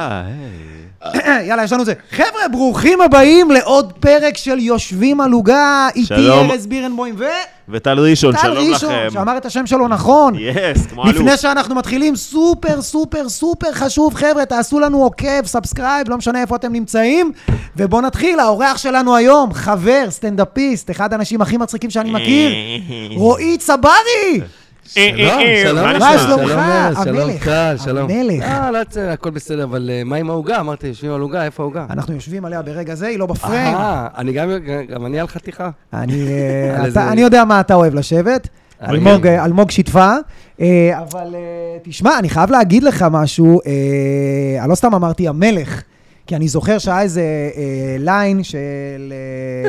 אה, היי. יאללה, יש לנו זה. חבר'ה, ברוכים הבאים לעוד פרק של יושבים על עוגה. איתי. ארז בירנבוים וטל וטל ראשון, שלום ראשון, לכם. שאמר את השם שלו נכון. yes, כמו אלוף. לפני שאנחנו מתחילים, סופר סופר סופר חשוב, חבר'ה, תעשו לנו עוקב, subscribe, לא משנה איפה אתם נמצאים. ובואו נתחיל, האורח שלנו היום, חבר, סטנדאפיסט, אחד האנשים הכי מצחיקים שאני מכיר, רועי צברי! אה, שלום, שלום, מה לך, מה? שלומך? שלום, קהל, שלום. המלך. אה, לא יוצא, הכל בסדר, אבל אה, מה עם העוגה? אמרתי, יושבים על עוגה, איפה העוגה? אנחנו יושבים עליה ברגע זה, היא לא בפריים. אה, אני גם, גם אני על חתיכה. אני, אה, יודע מה אתה אוהב לשבת. אלמוג. אה, שיתפה. אה, אבל אה, תשמע, אני חייב להגיד לך משהו. אה, אני לא סתם אמרתי המלך, כי אני זוכר שהיה איזה אה, ליין של...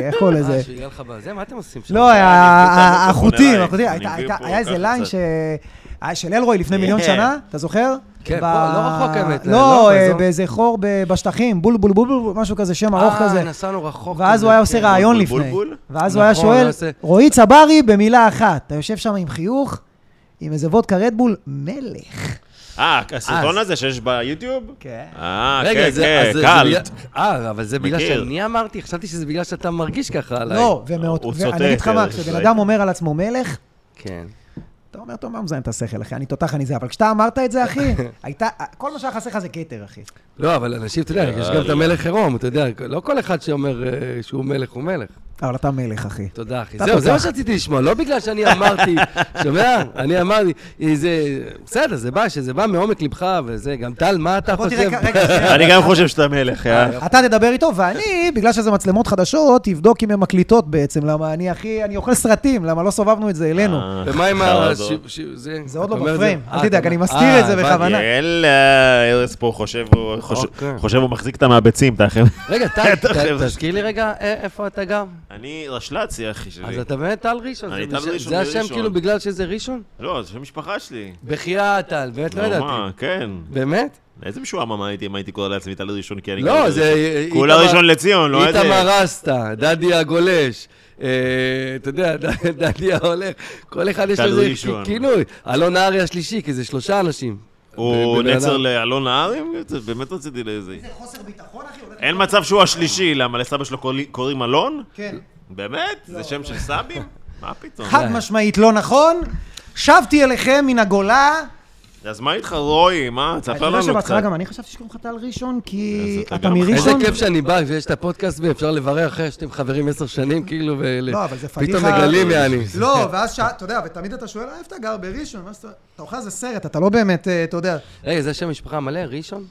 אה, איך קוראים לזה? אה, שיהיה לך בזה, מה אתם עושים שם? לא, החוטים. החוטים. היה איזה ליין. ש... של אלרועי לפני מיליון כן. שנה, אתה זוכר? כן, ב- פה, לא רחוק האמת, לא, לא, אה. באיזה חור ב- בשטחים, בול בול בול בול, משהו כזה, שם ארוך כזה. אה, נסענו רחוק. ואז הוא היה עושה כן. רעיון בול, לפני. בול, בול. ואז הוא היה נכון, שואל, רועי צברי במילה אחת. אתה יושב שם עם חיוך, עם איזה וודקה רדבול, מלך. אה, הסרטון הזה שיש ביוטיוב? כן. אה, כן, כן, אז זה- זה קל. בגלל- אה, אבל זה בגלל. שאני אמרתי, חשבתי שזה בגלל שאתה מרגיש ככה עליי. לא, הוא ואני אגיד לך מה, אה, כשבן. אדם אומר על עצמו מלך, כן. אתה אומר, טוב, מה מזיין את השכל, אחי? אני תותח, אני זה. אבל כשאתה אמרת את זה, אחי, הייתה, כל מה שהיה חסר לך זה כתר, אחי. לא, אבל אנשים, אתה יודע, יש גם את המלך עירום, אתה יודע, לא כל אחד שאומר אה, שהוא מלך הוא מלך. אבל אתה מלך, אחי. תודה, אחי. זהו, זה. מה שרציתי לשמוע, לא בגלל שאני אמרתי, שומע? אני אמרתי, אה, זה... בסדר, זה בא, שזה בא מעומק לבך, וזה, גם טל, מה אתה חושב? אני גם חושב שאתה מלך, אה? אתה תדבר איתו, ואני, בגלל שזה מצלמות חדשות, תבדוק אם הן מקליטות בעצם, למה אני, אחי, אני אוכל סרטים, למה לא סובבנו את זה אלינו. אה, ומה עם ה... ש- זה זה עוד לא בפריים, אה, אל תדאג, אני מסתיר אה, את זה. בכוונה. יאללה, ארז פה חושב, הוא אוקיי. הוא מחזיק את המהביצים, אתה אחר. רגע, טל. תזכיר לי רגע אה, איפה אתה גר. אני רשל"צי, אחי שלי. אז אתה באמת טל ראשון. אני טל ראשון זה השם. כאילו בגלל שזה ראשון? לא, זה שם משפחה שלי. בחייאת, טל, באמת לא ידעתי. מה, כן. באמת? איזה משועמם הייתי אם הייתי קורא לעצמי טל ראשון, כי אני... לא, זה... כולה ראשון לציון, לא איזה... איתמר רסטה, דדי הגולש. אה, אתה יודע, דדי ההולך, כל אחד יש לו איזה. כינוי. אלון נהרי השלישי, כי זה שלושה אנשים. הוא נצר. לאלון נהרי? באמת רציתי לאיזה... זה חוסר ביטחון, אחי? אין מצב שהוא השלישי, למה לסבא שלו קוראים- קוראים אלון? כן. באמת? זה שם של סבים? מה פתאום? חד משמעית לא נכון. שבתי אליכם מן הגולה. אז מה איתך רועי? מה? אתה תספר יודע לנו שבהתחלה קצת. גם אני חשבתי שקוראים לך טל ראשון, כי אז אתה גם איזה מראשון. כיף שאני בא ויש את הפודקאסט ואפשר לברר אחרי שאתם חברים עשר שנים, כאילו, לא, אבל זה ופתאום פדיחה- מגלים יעני. לא, ואז שעה, אתה יודע, ותמיד אתה שואל, "אה, איפה אתה גר בראשון? אתה אוכל איזה סרט, אתה לא באמת, אה, אתה יודע. רגע, זה שם משפחה מלא? ראשון?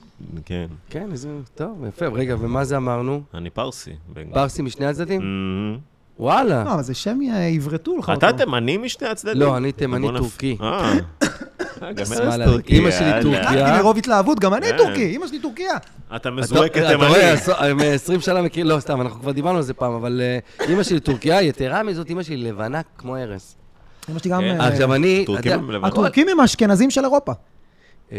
כן, כן, איזה... טוב, יפה. רגע, ומה זה אמרנו? אני פרסי. פרסי משני הצדדים? וואלה. לא, אבל זה שם אה, עברתו לך אתה אותו. תימני משני הצדדים? לא, אני תימני טורקי. אה. אה. אמא שלי יאללה. טורקיה. קראתי מרוב התלהבות, גם אני. טורקי, אמא שלי טורקיה. אתה מזוהה אתה אתה רואה, כתימני. עשו- אה, מ-20 שנה מכיר, לא, סתם, אנחנו כבר דיברנו על זה פעם, אבל אה, אימא שלי טורקיה, יתרה מזאת, אימא שלי לבנה כמו ארס. אמא שלי גם... כן. אה, עכשיו אני... טורקים אתה- הם לבנות. הטורקים הם האשכנזים של אירופה. אה,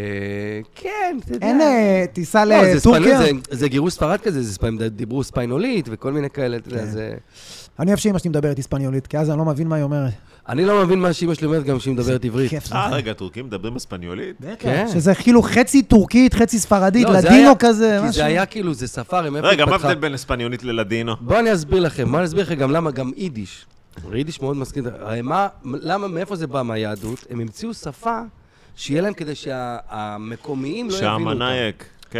כן, אתה יודע. אין אה, טיסה לא, זה לטורקיה. זה- גירוש ספרד כזה, זה דיברו ספיינולית וכל מיני כאלה, אתה יודע, כן. זה... אני אוהב שאמא שלי מדברת היספניולית, כי אז אני לא מבין מה היא אומרת. אני לא מבין מה שאימא שלי אומרת גם כשהיא מדברת עברית. אה, רגע, טורקים מדברים בספניולית? בטח, כן. שזה כאילו חצי טורקית, חצי ספרדית, לא, לדינו כזה, כי משהו. זה היה כאילו, זה ספארי, מאיפה רגע, מה? ההבדל בין הספניולית ללדינו? בואו אני אסביר לכם, בואו אני אסביר לכם גם למה גם יידיש. יידיש מאוד מזכיר, הרי מה, למה, מאיפה זה בא מהיהדות? הם המציאו שפה שיהיה להם כדי שהמקומיים לא יבינו אותה. שהמנאייק, כן.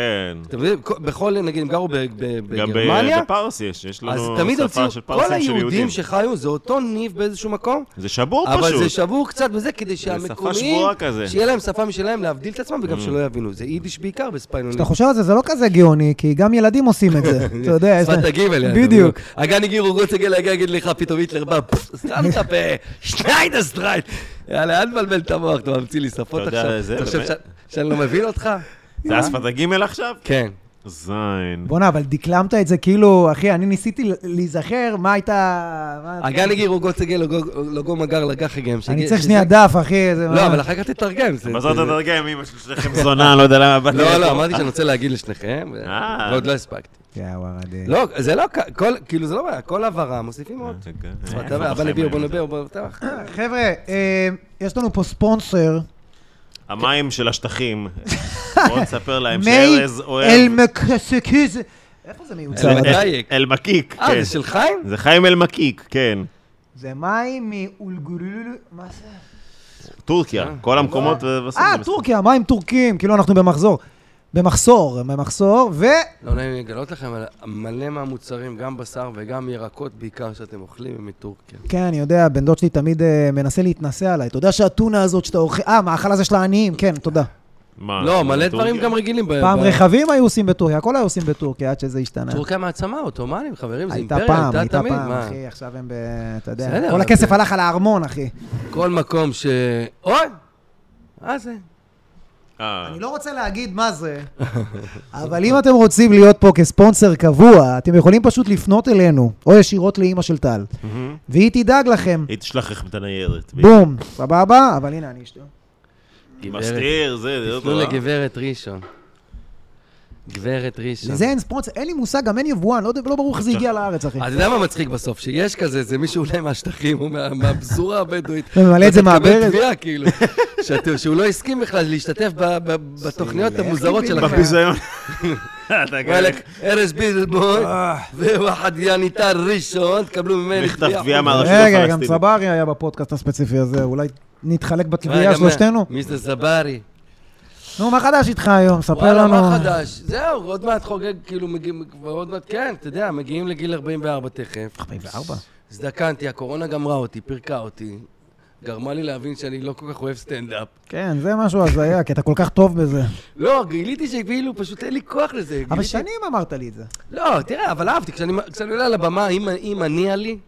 אתה מבין? כל- בכל, נגיד, הם גרו ב- ב- גם בגרמניה, בפרס יש, יש אז לנו תמיד שפה של כל פרסים של יהודים. היהודים שחיו, זה אותו ניב באיזשהו מקום, זה שבור אבל זה פשוט. שבור קצת בזה, כדי שפה שהמקומיים, שבורה כזה. שיהיה להם שפה משלהם, להבדיל את עצמם, וגם Mm. שלא יבינו. זה יידיש בעיקר בספיינולית. כשאתה חושב על זה, זה לא כזה גאוני, כי גם ילדים עושים את זה. אתה יודע, שפת זה- הגימל. בדיוק. אגן הגירו רוצגל, אגן יגיד לך, פתאום היטלר בא, סתם סטרייט. יאללה, אל תבלבל את המוח, אתה ממציא לי שפות אתה יודע, עכשיו. זה אתה חושב שאני לא מבין אותך? זה השפת הגימל עכשיו? כן. זין. בואנה, אבל דקלמת את זה כאילו, אחי, אני ניסיתי להיזכר מה הייתה... אגן הגירו רוצגל, לוגו מגר לגח הגם. אני צריך שנייה דף, אחי. זה לא, אבל אחר כך תתרגם. זה- מה זאת זה- תתרגם, אמא של שניכם זונה, לא יודע למה באתי לא. לא, אמרתי שאני רוצה להגיד לשניכם, אה. ועוד לא הספקתי. יא וואלה, די. לא, זה לא, כל- כאילו זה לא בעיה, כל הבהרה מוסיפים עוד. אה, יודע, אבא לביאו, בוא נביאו, בוא נפתח. חבר'ה, אה, יש לנו פה ספונסר. המים של השטחים. בוא נספר להם מי שארז אוהב... אל-מקסקיז. איפה זה מיוצר? אל- אל- אל- דייק. אל-מקיק, אה, כן. זה של חיים? זה חיים אל-מקיק, כן. זה מים מאולגולולו, מה זה? טורקיה, אה, כל המקומות... אה, ובסוף זה טורקיה, מים טורקים, כאילו אנחנו במחזור. במחסור, במחסור, ו... לא נעים לי לגלות לכם, אבל מלא מהמוצרים, גם בשר וגם ירקות בעיקר שאתם אוכלים, הם מטורקיה. כן, אני יודע, בן דוד שלי תמיד אה, מנסה להתנסה עליי. אתה יודע שהטונה הזאת שאתה אוכל... אה, מאכל הזה של העניים, כן, תודה. מה, לא, מלא? דברים גם רגילים. פעם רכבים היו עושים בטורקיה, הכל היו עושים בטורקיה עד שזה השתנה. טורקיה מעצמה, עות'מאנים, חברים, זה הייתה אימפריה, פעם, הייתה הייתה תמיד, פעם, מה? אחי, עכשיו הם ב... אתה יודע, כל הכסף הלך על הארמון, אחי. כל מקום ש... אוי! מה זה? אה, אני לא רוצה להגיד מה זה, אבל אם אתם רוצים להיות פה כספונסר קבוע, אתם יכולים פשוט לפנות אלינו, או ישירות לאימא של טל. והיא תדאג לכם. היא תשלח לכם את הניירת. בום, סבבה? אבל הנה, אני. גברת, מסתיר, זה, זה לא תפנו טוב. לגברת ראשון. גברת ראשון. לזה אין ספונסר, אין לי מושג, גם אין יבואן, לא לא ברור איך זה הגיע לארץ, אחי. אתה יודע מה מצחיק בסוף? שיש כזה, זה מישהו אולי מהשטחים, הוא מה- מהפזורה הבדואית. וממלא את זה ואתה תקבל מהברז. תביעה, כאילו. שהוא לא הסכים בכלל להשתתף ב- ב- בתוכניות המוזרות שלכם. בביזיון. אתה וואלק, ארז בילבון, אה. וואחד יניתר ראשון, תקבלו ממני מכתב תביעה מהרשות רגע, גם הפלסטינית. צברי היה בפודקאסט הספציפי הזה, אולי נתחלק בתביעה שלושתנו? מיסטר סברי. נו, מה חדש איתך היום? ספר וואלה, לנו. מה חדש? זהו, עוד מעט חוגג, כאילו, מגיעים, עוד מעט, כן, אתה יודע, מגיעים לגיל 44 תכף. 44. הזדקנתי, הקורונה גמרה אותי, פירקה אותי. גרמה לי להבין שאני לא כל כך אוהב סטנדאפ. כן, זה משהו הזיה, כי אתה כל כך טוב בזה. לא, גיליתי שכאילו פשוט אין לי כוח לזה. אבל גיליתי- שנים אמרת לי את זה. לא, תראה, אבל אהבתי, כשאני כשאני עולה על הבמה, אם- אם מניע לי,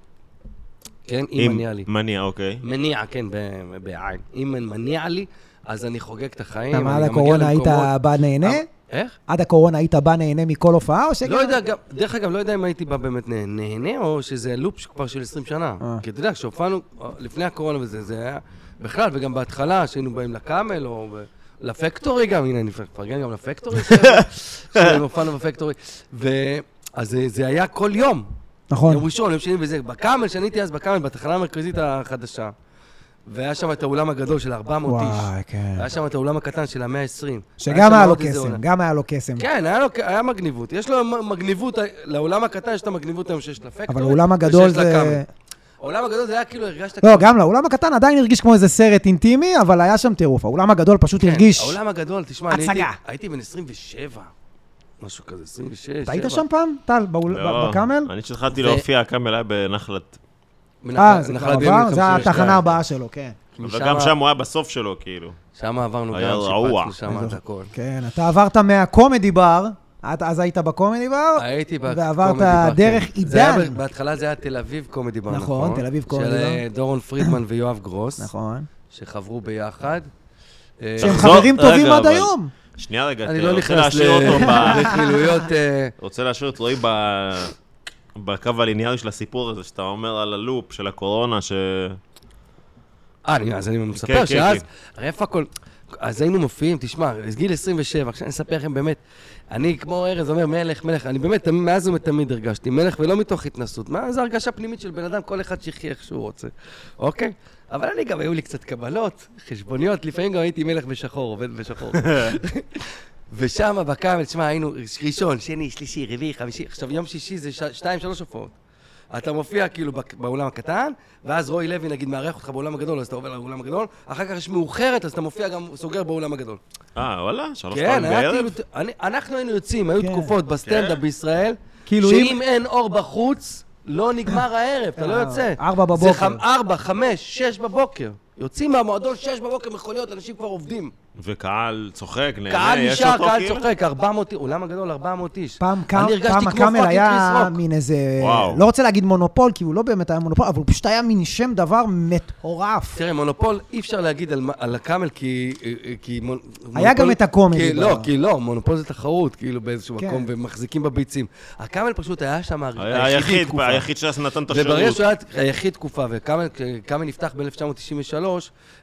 כן, אם מניע לי. מניע, אוקיי. מניע, כן, ב- בעין. אם מניע לי, אז אני חוגג את החיים. למה עד הקורונה היית בא נהנה? אה, איך? עד הקורונה היית בא נהנה מכל הופעה, או שגם... לא יודע, גם, דרך אגב, לא יודע אם הייתי בא באמת נה- נהנה, או שזה לופ כבר של 20 שנה. אה. כי אתה יודע, כשהופענו, אה, לפני הקורונה וזה, זה היה, בכלל, וגם בהתחלה, שהיינו באים לקאמל, או לפקטורי גם, הנה, אני מפרגן גם לפקטורי, ש- שהופענו בפקטורי. ו... אז זה- זה היה כל יום. נכון. יום ראשון, יום שני וזה. בקאמל, שאני הייתי אז בקאמל, בתחנה המרכזית החדשה. והיה שם את האולם הגדול של 400 איש. וואי, כן. היה שם את האולם הקטן של המאה ה-20. שגם היה לו קסם, גם היה לו קסם. כן, היה, לו, היה מגניבות. יש לו מגניבות, לעולם הקטן יש את המגניבות היום שיש לפקטורי. אבל האולם הגדול זה... העולם הגדול זה היה כאילו, הרגשת... לא, כאילו- גם לאולם הקטן עדיין הרגיש כמו איזה סרט אינטימי, אבל היה שם טירוף. האולם הגדול פשוט כן, הרגיש... העולם הגדול, תשמע, אני הייתי, הצגה. הייתי בן 27. משהו כזה, 26, אתה היית 7. שם פעם, טל, לא, בקאמל? אני כשהתחלתי להופיע, הקאמל היה בנחלת. אה, זה כבר עבר? זה התחנה הבאה שלו, כן. וגם שם הוא היה בסוף שלו, כאילו. שם עברנו היה גם. שיפצנו שם את הכל. כן, אתה עברת מהקומדי בר, אז היית בקומדי בר, הייתי בקומדי ועברת בר, כן. דרך עידן. בהתחלה זה היה תל אביב קומדי בר, נכון, נכון? תל אביב קומדי של בר. אה, דורון פרידמן ויואב גרוס. נכון. שחברו ביחד. אה, שהם חברים טובים עד היום. שנייה רגע, אני לא נכנס. לרכילויות... אה, רוצה להשאיר את רועי ב- בקו הליניארי של הסיפור הזה, שאתה אומר על הלופ של הקורונה, ש... אה, אז אני מספר כן, שאז, כן. הרי איפה הכל... אז היינו מופיעים, תשמע, גיל 27, עכשיו אני אספר לכם באמת, אני כמו ארז אומר, מלך, מלך, אני באמת, מאז ומתמיד הרגשתי מלך, ולא מתוך התנסות. מה, זו הרגשה פנימית של בן אדם, כל אחד שיחיה איך שהוא רוצה, אוקיי? אבל אני גם, היו לי קצת קבלות, חשבוניות, לפעמים גם הייתי מלך בשחור, עובד בשחור. ושם בקאמל, תשמע, היינו ראשון, שני, שלישי, רביעי, חמישי, עכשיו יום שישי זה ש- שתיים, שלוש הופעות. אתה מופיע כאילו באולם הקטן, ואז רועי לוי נגיד מארח אותך באולם הגדול, אז אתה עובר לאולם הגדול, אחר כך יש מאוחרת, אז אתה מופיע גם, סוגר באולם הגדול. אה, וואלה? שלוש כן, פעמים בערב? כאילו, אני- אנחנו היינו יוצאים, היו כן. תקופות בסטנדאפ כן. בישראל, כאילו שאם אין אור בחוץ, לא נגמר הערב, אתה לא אה, יוצא. ארבע זה בבוקר. חמ- ארבע, חמש, שש בבוקר. יוצאים מהמועדון שש בבוקר מכוניות, אנשים כבר עובדים. וקהל צוחק, נהנה, קהל יש נשאר, אותו קהל כאילו? צוחק, 400, אולם הגדול, 400 איש. פעם קאמ- פעם כמו הקאמל היה. מין איזה... וואו. לא רוצה להגיד מונופול, כי הוא לא באמת היה מונופול, אבל הוא פשוט היה מין שם דבר מטורף. תראה, מונופול, אי אפשר להגיד על, על הקאמל, כי... כי מונ, היה מונופול- גם את הקומדי כי, לא, כי לא, מונופול זה תחרות, כאילו, באיזשהו כן. מקום, ומחזיקים בביצים. הקאמל פשוט היה שם היחיד, היחיד שנתן את וברגע השירות. שהוא היה היחיד תקופה, וקאמל נפתח ב-1993,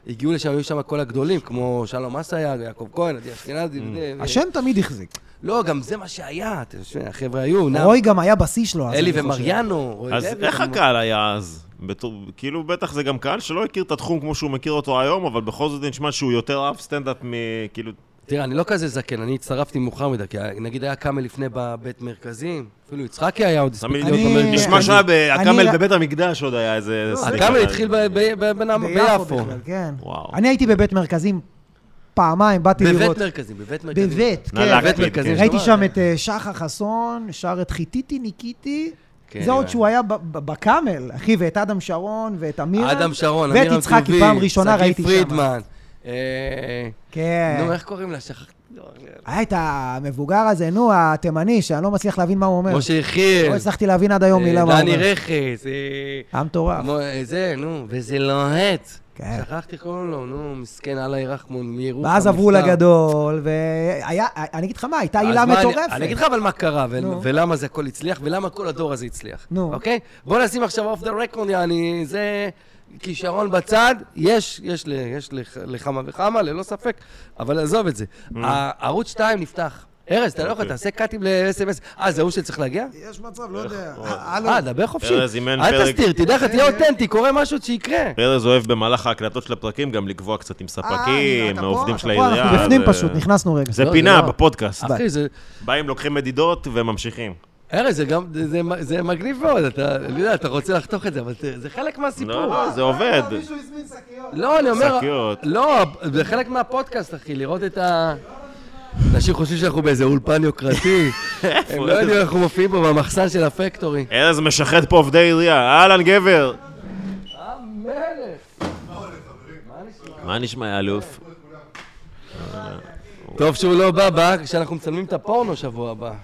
הגיעו לשם, היו שם כל הגדולים, כמו שלום אסייג, יעקב כהן, עדי אשכנזי, וזה, ו- השם תמיד החזיק. לא, גם זה מה שהיה, החבר'ה היו, רוי גם היה בשיא שלו. אז אלי. ומריאנו, רוי אז איך הקהל היה אז? בתור, כאילו, בטח זה גם קהל שלא הכיר את התחום כמו שהוא מכיר אותו היום, אבל בכל זאת נשמע שהוא יותר אהב סטנדאפ מ... כאילו... תראה, אני לא כזה זקן, אני הצטרפתי מאוחר מדי, כי נגיד היה קאמל לפני בבית מרכזים, אפילו יצחקי היה עוד הספיק תמיד- להיות אני- במרכזים. נשמע שהיה הקאמל אני- בבית המקדש עוד היה איזה... סליחה. הקאמל התחיל ביפו ביפו. בכלל, כן. אני הייתי בבית מרכזים פעמיים, באתי בבית לראות. מרכזים, בבית מרכזים. בבית, כן. בבית מרכזים. כן. ראיתי שם את אה, שחר חסון, שר את חיטיתי ניקיתי. כן, זה עוד אה. שהוא היה ב- ב- בקאמל, אחי, ואת אדם שרון ואת אמירה. אדם שרון, ואת אמירם יצחקי, טובי, פעם ראשונה שגיא ראיתי שם. פרידמן. אה, כן. נו, איך קוראים לה? שכחתי. היה את המבוגר הזה, נו, התימני, שאני לא מצליח להבין מה הוא אומר. משה יחיאל. לא הצלחתי להבין עד היום מילה מה הוא דני אומר. רכס. אה, היה מטורף. אה, זה, נו, וזה לוהט. כן. שכחתי קוראים לו, נו, מסכן אללה ירחמון מירוחם. ואז עברו. לגדול, והיה, אני אגיד לך מה, הייתה עילה מטורפת. אני אגיד לך אבל מה קרה. ולמה זה הכל הצליח, ולמה כל הדור הזה הצליח. נו. אוקיי? בוא נשים עכשיו אוף דה רקורד, יעני, זה כישרון בצד, יש, יש ל- יש לכ- לכמה וכמה, ללא ספק, אבל עזוב את זה. ה- ערוץ 2 נפתח. ארז, אתה לא יכול, אוקיי. תעשה קאטים ל-SMS. אה, זה ההוא שצריך להגיע? יש מצב, לא יודע. אה, דבר חופשי. ארז אימן אל פרק- תסתיר, תדע לך, תהיה אותנטי, קורה משהו שיקרה. ארז אוהב במהלך ההקלטות של הפרקים גם לקבוע קצת עם ספקים, העובדים של העירייה. אה, אנחנו בפנים פשוט, נכנסנו רגע. זה לא, פינה לא. בפודקאסט. אחי, זה... באים, לוקחים מדידות וממשיכים. ארז, זה גם, זה- מגניב מאוד, אתה, אני יודע, אתה רוצה לחתוך את זה, אבל זה- חלק מהסיפור. לא, לא, זה עובד. לא, אני אומר... שקיות. לא, זה חלק מהפודקאסט, אחי, לראות את ה... אנשים חושבים שאנחנו באיזה אולפן יוקרתי. הם לא יודעים איך אנחנו מופיעים פה במחסן של הפקטורי. ארז משחד פה עובדי עירייה. אהלן, גבר. המלך! מה נשמע, אלוף? טוב שהוא לא בא, בא כשאנחנו מצלמים את הפורנו שבוע הבא.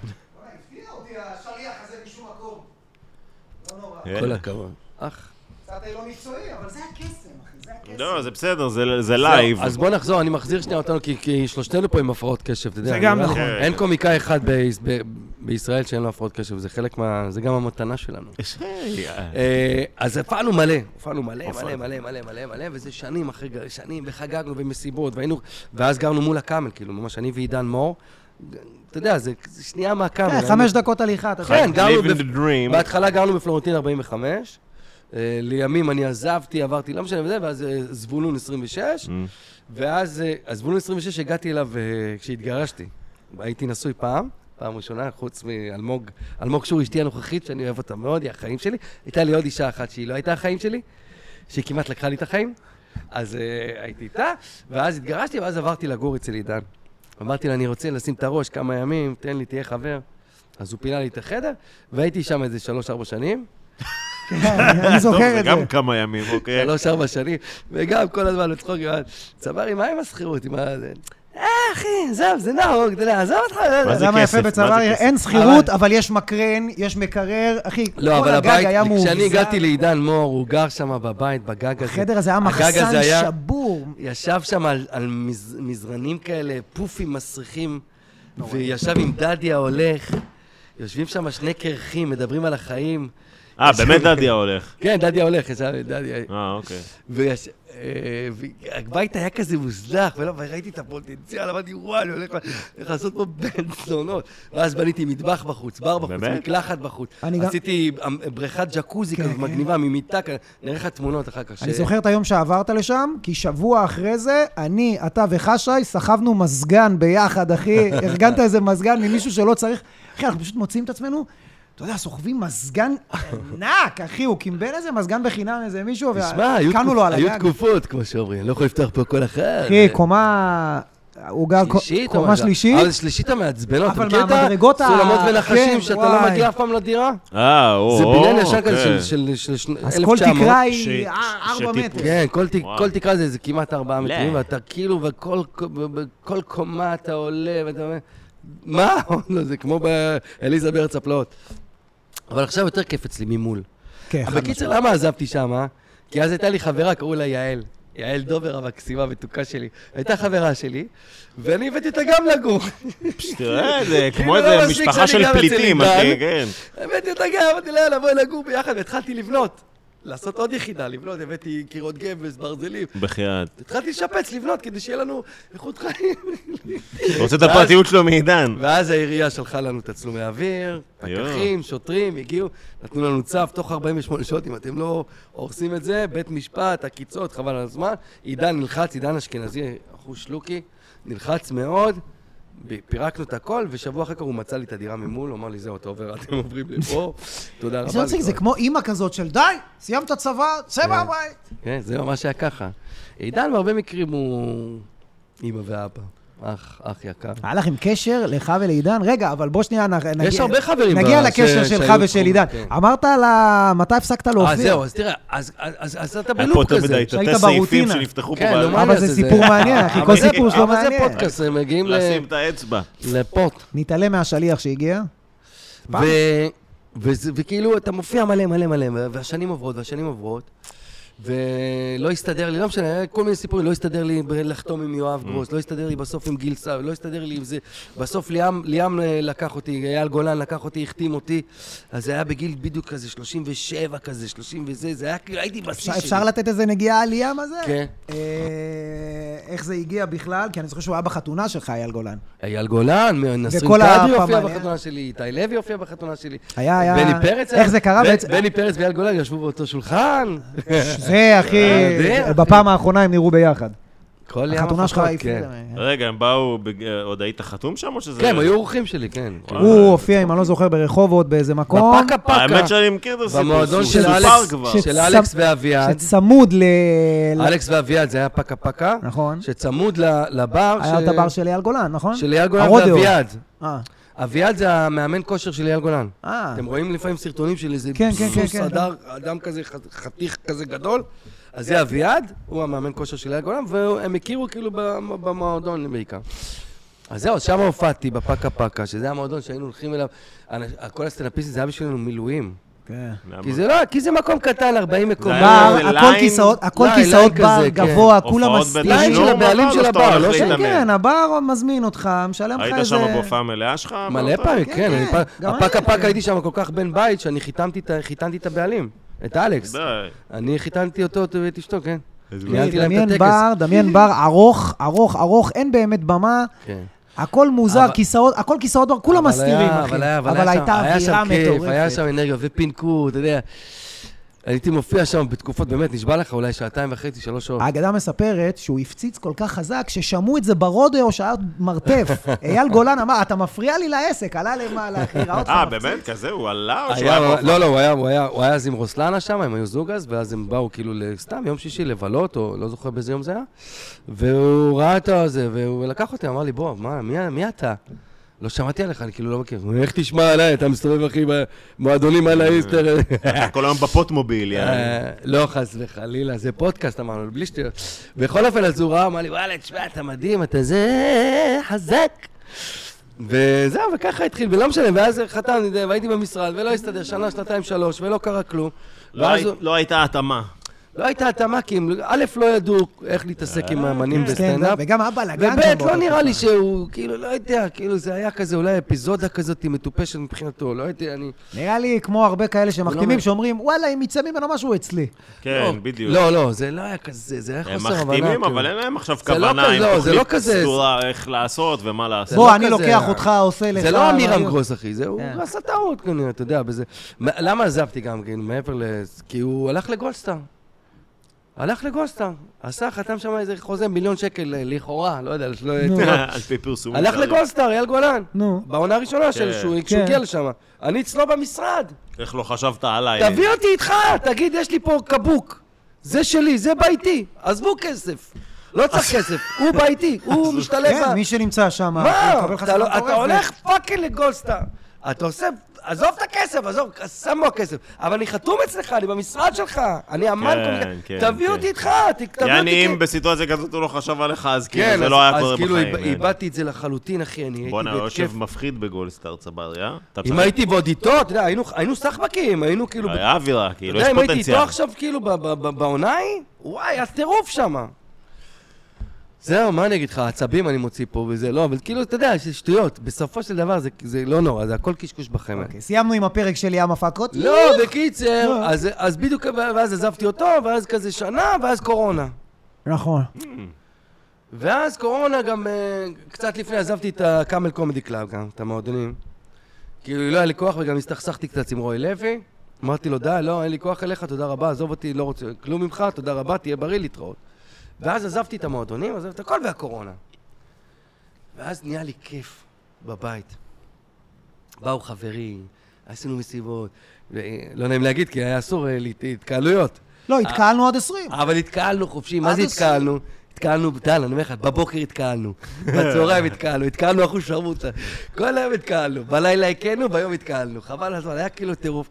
כל הכבוד. אח. קצת לא מקצועי, אבל זה הקסם, לא, זה בסדר, זה- זה לייב. אז בוא נחזור, אני מחזיר שנייה אותנו, כי- כי שלושתנו פה עם הפרעות קשב, אתה יודע. זה גם נכון. אין קומיקאי אחד ביש- ב- בישראל שאין לו הפרעות קשב, זה חלק מה... זה גם המתנה שלנו. אה, אז הופענו מלא, הופענו מלא, מלא, מלא, מלא, מלא, מלא, וזה שנים אחרי שנים, וחגגנו במסיבות, והיינו, ואז גרנו מול הקאמל, כאילו, ממש אני ועידן מור. אתה יודע, זה זה שנייה מהקאמל. כן, חמש דקות הליכה, אתה כן, יודע. גרנו, the dream. בהתחלה גרנו בפלורנטין 45, אה, לימים אני עזבתי, עברתי, לא משנה, וזה, ואז אה, זבולון 26, Mm. ואז אה, זבולון 26 הגעתי אליו אה, כשהתגרשתי. הייתי נשוי פעם, פעם ראשונה, חוץ מאלמוג, אלמוג שור, אשתי הנוכחית, שאני אוהב אותה מאוד, היא החיים שלי. הייתה לי עוד אישה אחת שהיא לא הייתה החיים שלי, שהיא כמעט לקחה לי את החיים, אז אה, הייתי איתה, ואז התגרשתי, ואז עברתי לגור אצל עידן. אמרתי לה, אני רוצה לשים את הראש כמה ימים, תן לי, תהיה חבר. אז הוא פינה לי את החדר, והייתי שם איזה שלוש-ארבע שנים. כן, אני זוכר את זה. גם כמה ימים, אוקיי? שלוש-ארבע שנים, וגם כל הזמן לצחוק, צברי, מה עם השכירות? עם ה... זה? אה, אחי, עזוב, זה נהוג, אתה יודע, עזוב אותך. מה אתה זה יודע מה כסף? יפה מה בצבא? זה כסף? אין שכירות, אבל יש מקרן, יש מקרר, אחי, לא, כל אבל הגג היה מאובזר. כשאני הגעתי לעידן מור, הוא גר שם בבית, בגג הזה. החדר הזה היה מחסן שבור. ישב שם על, על מז, מזרנים כאלה, פופים מסריחים, וישב עם דדי ההולך. יושבים שם שני קרחים, מדברים על החיים. אה, באמת דדיה הולך. כן, דדי ההולך, ישב דדי... אה, אוקיי. אה, והבית היה כזה מוזנח, ולא, וראיתי את הפוטנציאל, אמרתי, וואי, אני הולך הולך לעשות פה בן זונות. ואז בניתי מטבח בחוץ, בר בחוץ? מקלחת בחוץ. עשיתי אמ, בריכת ג'קוזי כן, כזאת כן. מגניבה, ממיטה. נראה לך תמונות אחר כך. אני זוכר את היום שעברת לשם, כי שבוע אחרי זה, אני, אתה וחשי, סחבנו מזגן ביחד, אחי. ארגנת איזה מזגן ממישהו שלא צריך. אחי, אנחנו פשוט מוצאים את עצמנו, אתה יודע, סוחבים מזגן ענק, אחי, הוא קימבל איזה מזגן בחינם איזה מישהו, היו וקנו לו על היו הגג. תקופות, כמו שאומרים, אני לא יכול לפתוח פה כל אחר. אחי, קומה... הוא גר קומה מה? שלישית, אבל שלישית המעצבנות, אתה מכיר את מהמדרגות ה- הסולמות ונחשים כן, שאתה. לא מגיע אף פעם לדירה? אה, או, זה בניין ישן כזה אוקיי. של- של של אז 1900. כל תקרה היא ארבע שטיפ- מטר. כן, כל, תקרה זה, כמעט ארבעה לא. מטרים, ואתה כאילו, וכל כל קומה אתה עולה, ואתה אומר, מה? לא, זה כמו באליזה בארץ הפלאות. אבל עכשיו יותר כיף אצלי ממול. כן, חד בקיצר, למה עזבתי שמה? כי אז הייתה לי חברה, קראו לה יעל. יעל דובר המקסימה, המתוקה שלי. הייתה חברה שלי, ואני הבאתי אותה גם לגור. תראה, זה כמו כאילו, איזה לא מספיק משפחה של פליטים. אחי, כן. הבאתי אותה גם, אמרתי לה, יאללה, בואי לגור ביחד, והתחלתי לבנות. לעשות עוד יחידה, לבנות, הבאתי קירות גבס, ברזלים. בחייאת. התחלתי לשפץ, לבנות, כדי שיהיה לנו איכות חיים. רוצה את הפרטיות שלו מעידן. ואז העירייה שלחה לנו תצלומי אוויר. פקחים, שוטרים, הגיעו, נתנו לנו צו תוך 48 שעות, אם אתם לא הורסים את זה, בית משפט, עקיצות, חבל על הזמן. עידן נלחץ, עידן אשכנזי, אחוז שלוקי, נלחץ מאוד, פירקנו את הכל, ושבוע אחר כך הוא מצא לי את הדירה ממול, הוא אמר לי, זהו, אתה עובר, אתם עוברים לפה, תודה רבה. זה מצחיק, זה להתראות." כמו אימא כזאת של די, סיימת צבא, צא מהבית. כן, זה ממש היה ככה. עידן בהרבה מקרים הוא אימא ואבא, אח, אח יקר. היה לכם קשר לך ולעידן? רגע, אבל בוא שנייה נגיע... הרבה חברים נגיע ב- לקשר ש- שלך ושל עידן. כן. אמרת על ה... מתי הפסקת להופיע? אה, זהו, אז תראה, אז- אז אז- אז אתה היה פה בלופ יותר כזה. מדי תתי סעיפים ברוטינה. שנפתחו פה. כן, נו, מה אבל זה סיפור מעניין, אחי, אבל כל סיפור שלו אבל מעניין. זה פודקאסט, הם מגיעים ל- לשים את האצבע. לפוט. נתעלם מהשליח שהגיע. וכאילו, אתה מופיע מלא מלא מלא, והשנים עוברות, והשנים עוברות, ולא הסתדר לי, לא משנה, היה כל מיני סיפורים, לא הסתדר לי לחתום עם יואב גרוס, לא הסתדר לי בסוף עם גיל סער, לא הסתדר לי עם זה, בסוף ליאם, ליאם אה, לקח אותי, אייל גולן לקח אותי, החתים אותי, אז זה היה בגיל בדיוק כזה, 37 כזה, 30 וזה, זה היה כאילו, הייתי בשיא אפשר- שלי. אפשר לתת איזה נגיעה על ליאם הזה? כן. אה, איך זה הגיע בכלל? כי אני זוכר שהוא היה בחתונה שלך, אייל גולן. אייל גולן, וכל קדרי הופיע בחתונה שלי, איתי לוי הופיע בחתונה שלי. היה, היה... בני פרץ איך זה קרה בעצם? בני פרץ ואייל גולן ישבו באותו שולחן. זה, אחי, זה, בפעם האחרונה הם נראו ביחד. כל ים החתונה שלך היא... כן. רגע, הם באו, עוד היית חתום שם או שזה... כן, הם היו אורחים שלי, כן. הוא הופיע, אם אני לא זוכר, ברחובות באיזה מקום. בפקה פקה. האמת שאני מכיר את הסיפור. במועדון של אלכס, ואביעד. שצמוד ל... אלכס ואביעד זה היה פקה פקה. נכון. שצמוד ל- לבר היה את הבר של אייל גולן, נכון? של אייל גולן. ואביעד. אביעד זה המאמן כושר של אייל גולן. אה. אתם רואים לפעמים סרטונים של איזה כן, כן, כן, סוס כן. הדר, אדם כזה, חתיך כזה גדול. אז זה אביעד, הוא המאמן כושר של אייל גולן, והם הכירו כאילו במ- במועדון בעיקר. אז זהו, שם הופעתי בפקה פקה, שזה המועדון שהיינו הולכים אליו. כל הסטנאפיסטים זה היה בשבילנו מילואים. כן. כי זה לא, כי זה מקום קטן, 40 מקומות. בר, הכל כיסאות, הכל ליין, כיסאות בר כן. גבוה, כולם מסתירים. ליין של הבעלים של הבר, לא של- כן, הבר מזמין אותך, משלם לך היית איזה... שם בהופעה מלאה שלך? מלא? פעמים, כן, כן. הפקה הייתי. פקה הייתי שם כל כך בן בית, שאני חיתנתי את הבעלים, את אלכס. אני חיתנתי אותו ואת אשתו, כן. דמיין. בר, דמיין בר ארוך, ארוך, ארוך, אין באמת במה, כן. הכל מוזר, אבל- כיסאות, הכל כיסאות כולם מסתירים, היה- אחי. אבל היה- אבל אבל היה הייתה שם- היה אווירה שם כיף, היה מטורפת. שם אנרגיה ופינקו, אתה יודע. הייתי מופיע שם בתקופות, באמת, נשבע לך, אולי שעתיים וחצי, שלוש שעות. האגדה מספרת שהוא הפציץ כל כך חזק, ששמעו את זה ברודאו שהיה מרתף. אייל גולן אמר, אתה מפריע לי לעסק, עלה למעלה, אחי, ראה אותך אה, מפציץ. באמת? כזה? הוא עלה או שהוא היה? לא, לא, הוא היה, הוא היה, הוא היה אז עם רוסלנה שם, הם היו זוג אז, ואז הם באו כאילו סתם יום שישי לבלות, או לא זוכר באיזה יום זה היה, והוא ראה את הזה, והוא לקח אותי, אמר לי, בוא, מה, מי, מי אתה? לא שמעתי עליך, אני כאילו לא מכיר. איך תשמע עליי, אתה מסתובב, אחי, במועדונים על האיסטר. אתה כל היום בפוטמוביל, יאללה. אה, לא, חס וחלילה, זה פודקאסט, אמרנו, בלי שטויות. בכל אופן, אז הוא ראה, אמר לי, וואלה, תשמע, אתה מדהים, אתה זה חזק. וזהו, וככה התחיל, ולא משנה, ואז חתמתי, והייתי במשרד, ולא הסתדר, שנה, שנתיים, שלוש, ולא קרה כלום. לא לא הייתה התאמה. לא הייתה התאמה, כי הם, א', לא ידעו איך להתעסק עם האמנים כן, בסטנדאפ. וגם היה בלאגן שם וב', לא נראה לי. שהוא, כאילו, לא יודע, כאילו זה היה כזה, אולי אפיזודה כזאת מטופשת מבחינתו, לא יודע, אני... נראה לי כמו הרבה כאלה שמחתימים, אומר- שאומרים, וואלה, אם יצא ממנו משהו אצלי. כן, לא, בדיוק. לא, לא, זה לא היה כזה, זה היה הם חוסר הבנה. מחתימים, כאילו. אבל אין להם עכשיו זה לא כוונה עם לא, זה לא תוכנית. סדורה איך לעשות ומה לעשות. בוא, לא אני לוקח אותך, עושה לך... זה לא אמירם. גרוס, אחי, זה הוא כן. עשה טעות כנראה, אתה יודע, בזה. מה- למה עזבתי גם, כאילו, מעבר ל... כי הוא הלך לגולדסטאר. הלך לגולדסטאר. עשה, חתם שם איזה חוזה מיליון שקל, אה, לכאורה, לא יודע, שלא... נו. על פי פרסומים. הלך. לגולדסטאר, אייל גולן. נו. בעונה הראשונה שלו, כן. שהוא כן. כשהוא הגיע לשם. אני אצלו במשרד. איך לא חשבת עליי? תביא אותי איתך, תגיד, יש לי פה קבוק. זה שלי, זה בא איתי. עזבו כסף. לא צריך כסף, הוא בא איתי, הוא משתלב כן. מי שנמצא שם, מה? אתה לא-. הולך fucking לגולדסטאר. אתה עושה... עזוב את הכסף, עזוב, שם בו הכסף. אבל אני חתום אצלך, אני במשרד שלך. אני אמן כן, קומיקאי. כן, תביא כן. אותי איתך, תביא אותי... יעני, אם בסיטואציה כזאת הוא לא חשב עליך, אז כאילו כן, זה אז- לא היה אז קורה כאילו בחיים. איב- כן. איבדתי את זה לחלוטין, אחי, אני הייתי בואנה, בהתקף. יושב מפחיד בגולדסטאר צבריה. אתה אם. הייתי ועוד איתו, אתה יודע, היינו- סחבקים, היינו כאילו... היה אווירה, אתה כאילו, יודע, יש אם הייתי פוטנציאל. איתו עכשיו, כאילו, בעונה ההיא, וואי, היה טירוף שם. זהו, מה אני אגיד לך, עצבים אני מוציא פה וזה, לא, אבל כאילו, אתה יודע, זה שטויות. בסופו של דבר זה, זה לא נורא, זה הכל קשקוש בחמר. אוקיי, סיימנו עם הפרק של ים הפקות. לא, בקיצר, לא. אז, אז בדיוק, ואז עזבתי אותו, ואז כזה שנה, ואז קורונה. נכון. ואז קורונה גם, אה, קצת לפני עזבתי את ה Camel Comedy Club גם, את המועדונים. כאילו, לא היה לי כוח וגם הסתכסכתי קצת עם רועי לוי. אמרתי לו, די, לא, אין לי כוח אליך, תודה רבה, עזוב אותי, לא רוצה כלום ממך, תודה רבה, תהיה בריא להתראות. ואז עזבתי את המועדונים, עזבתי את הכל והקורונה. ואז נהיה לי כיף בבית. באו חברים, עשינו מסיבות, לא נעים להגיד, כי היה אסור אה, להת- התקהלויות. לא, התקהלנו עד 20. אבל התקהלנו חופשי, מה זה. התקהלנו? התקהלנו, טל, אני אומר לך, בבוקר התקהלנו, בצהריים התקהלנו, התקהלנו אחוז שרמוטה, כל היום התקהלנו, בלילה הכינו, ביום התקהלנו, חבל הזמן, היה כאילו טירוף.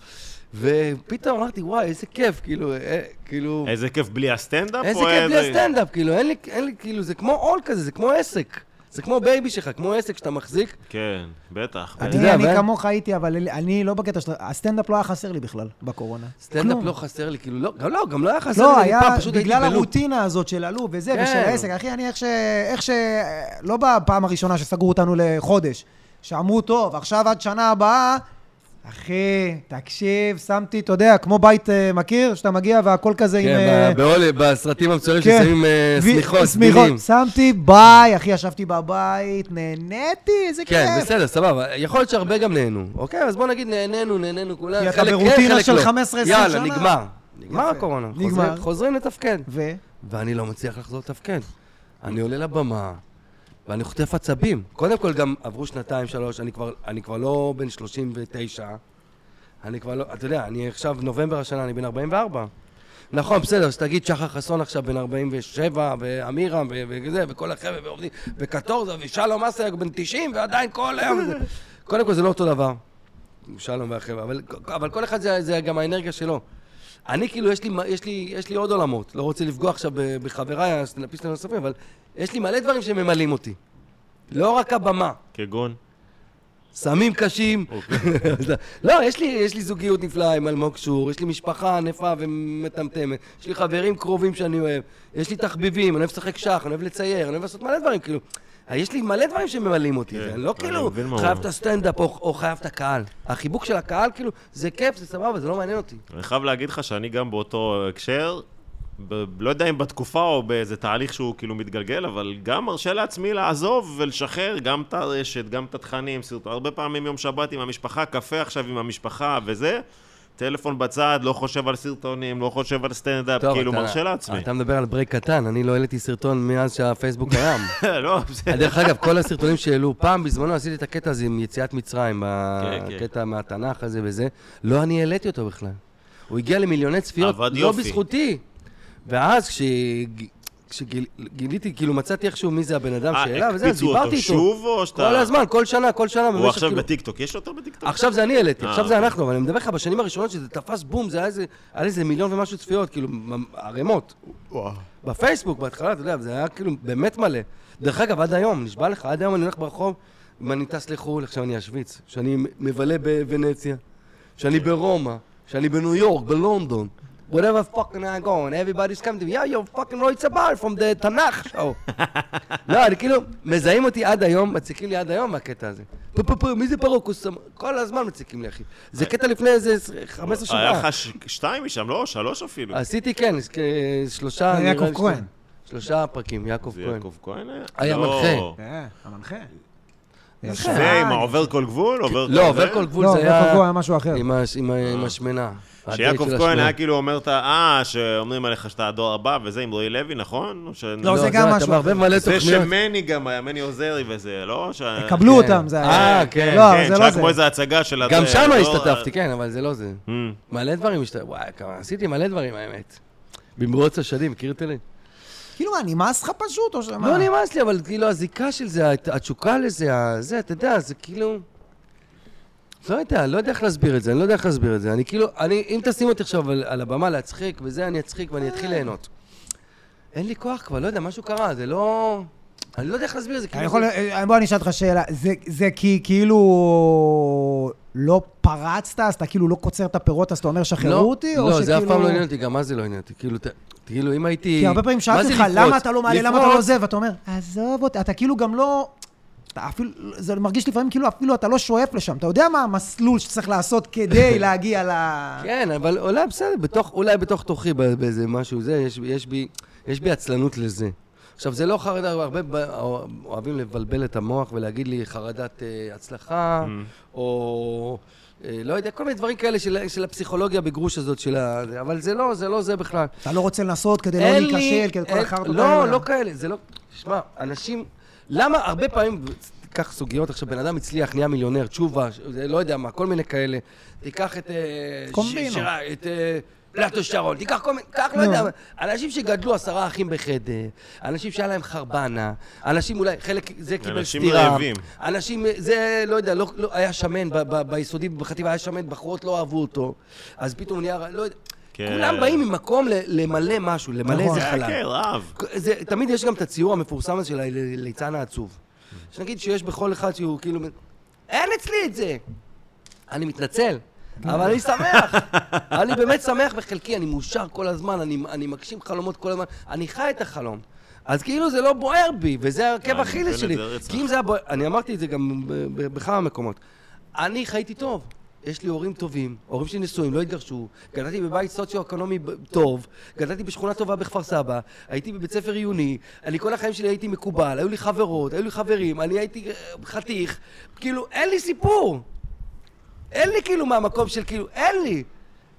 ופתאום אמרתי, וואי, איזה כיף, כאילו, אה, כאילו, איזה כיף בלי הסטנדאפ? איזה כיף בלי הסטנדאפ, כאילו, אין לי, אין לי, כאילו, זה כמו עול כזה, זה כמו עסק. זה כמו baby שלך, כמו עסק שאתה מחזיק. כן, בטח. אתה. יודע, אני כמוך הייתי, אבל אני לא בקטע של... הסטנדאפ לא היה חסר לי בכלל בקורונה. סטנדאפ. לא חסר לי, כאילו, לא, גם לא, גם לא היה חסר לי, לא, היה בגלל. הרוטינה הזאת של עלו וזה, כן. ושל העסק. אחי, אני איך ש... איך ש... לא בפעם הראשונה שסגרו אותנו לחודש, שאמרו, טוב, עכשיו עד שנה הבאה, אחי, תקשיב, שמתי, אתה יודע, כמו בית אה, מכיר, שאתה מגיע והכל כזה עם... כן, אה, ב- בעול- בסרטים המצוירים כן. ששמים אה, שמיכות, שמיכות. סדינים. שמתי, ביי, אחי, ישבתי בבית, נהניתי, איזה כן, כיף. בסדר, סבבה. יכול להיות שהרבה גם נהנו. אוקיי, אז בוא נגיד נהנינו, נהנינו כולם. כי אתה כן, ברוטינה חלק של לא. 15-20 יאללה, שנה. נגמר. נגמר יפה. הקורונה. נגמר. חוזרים לתפקד. ו... ואני לא מצליח לחזור לתפקד. אני עולה לבמה, ואני חוטף עצבים. קודם כל, גם עברו שנתיים, שלוש, אני כבר, אני כבר לא בן 39. אני כבר לא, אתה יודע, אני עכשיו, נובמבר השנה, אני בן 44. נכון, בסדר, אז תגיד שחר חסון עכשיו בן 47, ואמירם, וזה, וכל החבר'ה, ועובדים, וקטורזה, ושלום אסייג בן 90, ועדיין כל היום... קודם כל, זה לא אותו דבר. שלום והחבר'ה, אבל, אבל כל אחד זה, זה גם האנרגיה שלו. אני כאילו, יש לי, יש, לי, יש לי עוד עולמות. לא רוצה לפגוע עכשיו בחבריי הסטנדאפיסטים הנוספים, אבל יש לי מלא דברים שממלאים אותי. לא רק הבמה. כגון? סמים קשים. לא, יש לי, יש לי זוגיות נפלאה עם אלמוג שור, יש לי משפחה ענפה ומטמטמת, יש לי חברים קרובים שאני אוהב, יש לי תחביבים, אני אוהב לשחק שח, אני אוהב לצייר, אני אוהב לעשות מלא דברים, כאילו. יש לי מלא דברים שממלאים אותי, כן, אני לא אני כאילו מה הוא חייב. את הסטנדאפ או חייב את הקהל. החיבוק של הקהל, כאילו, זה כיף, זה סבבה, זה לא מעניין אותי. אני חייב להגיד לך שאני גם באותו הקשר, ב- לא יודע אם בתקופה או באיזה תהליך שהוא כאילו מתגלגל, אבל גם מרשה לעצמי לעזוב ולשחרר גם את הרשת, גם את התכנים, סרטון. הרבה פעמים יום שבת עם המשפחה, קפה עכשיו עם המשפחה וזה, טלפון בצד, לא חושב על סרטונים, לא חושב על סטנדאפ, כאילו אתה- מרשה לעצמי. אתה מדבר על break קטן, אני לא העליתי סרטון מאז שהפייסבוק קיים. לא, בסדר. דרך אגב, כל הסרטונים שהעלו, פעם בזמנו עשיתי את הקטע הזה עם יציאת מצרים, כן, כן. הקטע מהתנ"ך הזה וזה, לא אני העליתי אותו בכלל. הוא הגיע למיליוני צפיות, לא. בזכותי. ואז כשג- כשגיליתי, כאילו מצאתי איכשהו מי זה הבן אדם אה, שהעלה וזה, אז הקפיצו דיברתי אותו איתו. שוב, או שאתה... כל הזמן, כל שנה, כל שנה. הוא עכשיו כאילו- בטיקטוק, יש אותו בטיקטוק? עכשיו זה אני העליתי, אה, עכשיו זה אוקיי. אנחנו, אבל אני מדבר לך בשנים הראשונות שזה תפס בום, זה היה איזה, היה איזה מיליון ומשהו צפיות, כאילו, ערימות. בפייסבוק בהתחלה, אתה יודע, זה היה כאילו באמת מלא. דרך אגב, עד היום, נשבע לך, עד היום אני הולך ברחוב, אם אני טס לחו"ל, עכשיו אני אשוויץ, שאני מבלה בוונציה, שאני ברומא, שאני בניו יורק, בלונדון. Whatever fucking I go, and everybody's coming to me, yeah, you're fucking Roy Sabar from the תנ"ך show. לא, אני כאילו, מזהים אותי עד היום, מציקים לי עד היום מהקטע הזה. פה פה פה, מי זה פרוקוס? כל הזמן מציקים לי, אחי. זה קטע לפני איזה 15 היה שנה. לך ש- שתיים משם, לא? שלוש אפילו. עשיתי, כן, שלושה... זה יעקב כהן. שלושה- פרקים, יעקב זה כהן. יעקב כהן היה? היה לא. מנחה. כן, המנחה. זה עם העובר כל גבול? עובר לא, כל עובר זה? כל גבול לא, זה היה כהן היה משהו אחר. עם הש- עם ה- עם השמנה. שיעקב כהן. היה כאילו אומר את ה... אה, שאומרים עליך שאתה הדור הבא וזה עם רועי לוי, נכון? לא, זה גם משהו אתה מערבב מלא זה. שמני גם היה, מני עוזרי וזה, לא? קבלו כן. אותם, זה אה, היה. כן, לא, כן, זה לא שהיה זה. כמו איזה הצגה של... גם שם לא- השתתפתי, כן, אבל זה לא זה. Hmm. מלא דברים השתתפתי. וואי, כמה- עשיתי מלא דברים, האמת. במרוץ השנים, מכיר את אלה? כאילו מה, נמאס לך פשוט, או שמה? לא נמאס לי, אבל כאילו הזיקה של זה, הת- התשוקה לזה, זה, אתה יודע, זה כאילו... לא יודע, לא יודע איך להסביר את זה, אני לא יודע איך להסביר את זה. אני כאילו, אני, אם תשים אותי עכשיו על, על הבמה להצחיק וזה, אני אצחיק ואני אתחיל ליהנות. אין לי כוח כבר, לא יודע, משהו קרה, זה לא... אני לא יודע איך להסביר את זה. אני כאילו יכול... זה- אה, בוא אני אשאל אותך שאלה. זה- זה כי כאילו לא פרצת, אז אתה כאילו לא קוצר את הפירות, אז אתה אומר שחררו אותי? או לא, זה אף שכאילו- פעם לא עניין אותי, גם אז זה לא עניין אותי. כאילו, ת- כאילו, אם הייתי... כי הרבה פעמים שאלתי אותך? למה אתה לא מעלה, למה אתה לא? זה, ואתה אומר, עזוב אותי, אתה כאילו גם לא... אתה אפילו, זה מרגיש לפעמים כאילו אפילו אתה לא שואף לשם. אתה יודע מה המסלול שצריך לעשות כדי להגיע ל... כן, אבל אולי בסדר, בתוך, אולי בתוך תוכי באיזה משהו זה, יש, יש, בי, יש בי עצלנות לזה. עכשיו, זה לא חרדה, הרבה ב- אוהבים לבלבל את המוח ולהגיד לי חרדת אה, הצלחה, או אה, לא יודע, כל מיני דברים כאלה של, של הפסיכולוגיה בגרוש הזאת של ה... אבל זה לא, זה לא זה בכלל. אתה לא רוצה לנסות כדי לא להיכשל, כדי כל החרטות לא, האלה. לא כאלה, זה לא... תשמע, אנשים... למה הרבה פעמים, תיקח סוגיות, עכשיו בן אדם הצליח, נהיה מיליונר, תשובה, לא יודע מה, כל מיני כאלה. תיקח את... אה, קומבינו. ש- את... אה, פלטו שרון, תיקח כל מיני, קח, לא. יודע. אנשים שגדלו עשרה אחים בחדר, אנשים שהיה להם חרבנה, אנשים אולי, חלק, זה קיבל אנשים סטירה. רעבים. אנשים, זה, לא יודע, לא, לא, היה שמן, ביסודי, בחטיבה היה שמן, בחורות לא אהבו אותו, אז פתאום נהיה, לא יודע, כן. כולם באים ממקום ל- למלא משהו, למלא נכון. איזה חלל. כן, רב. זה, תמיד יש גם את הציור המפורסם הזה של הליצן העצוב. שנגיד שיש בכל אחד שהוא כאילו... אין אצלי את זה! אני מתנצל, אבל אני שמח. אני באמת שמח בחלקי, אני מאושר כל הזמן, אני, אני מגשים חלומות כל הזמן, אני חי את החלום. אז כאילו זה לא בוער בי, וזה עקב אני אכילס שלי. כי אם זה היה בוער... אני אמרתי את זה גם בכמה מקומות. אני חייתי טוב. יש לי הורים טובים, הורים שלי נשואים, לא התגרשו, גדלתי בבית סוציו-אקונומי טוב, גדלתי בשכונה טובה בכפר סבא, הייתי בבית ספר עיוני, אני כל החיים שלי הייתי מקובל, היו לי חברות, היו לי חברים, אני הייתי אה, חתיך, כאילו, אין לי סיפור. אין לי כאילו מהמקום של כאילו, אין לי.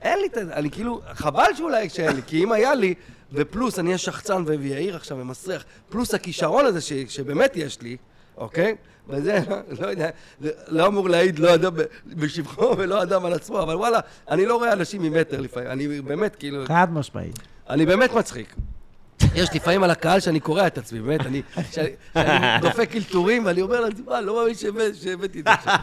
אין לי, את ה- אני כאילו, חבל שאולי שאין לי, כי אם היה לי, ופלוס אני אהיה שחצן ו- ויהיר עכשיו ומסריח, פלוס הכישרון הזה ש, שבאמת יש לי, אוקיי? וזה, לא יודע, זה לא אמור להעיד לא אדם בשבחו ולא אדם על עצמו, אבל וואלה, אני לא רואה אנשים ממטר לפעמים, אני באמת כאילו, חד משמעית. אני באמת מצחיק. יש לפעמים על הקהל שאני קורע את עצמי, באמת, אני, דופק אלתורים ואני אומר לעצמי, מה, לא מאמין שהבאת- שהבאתי את זה עכשיו.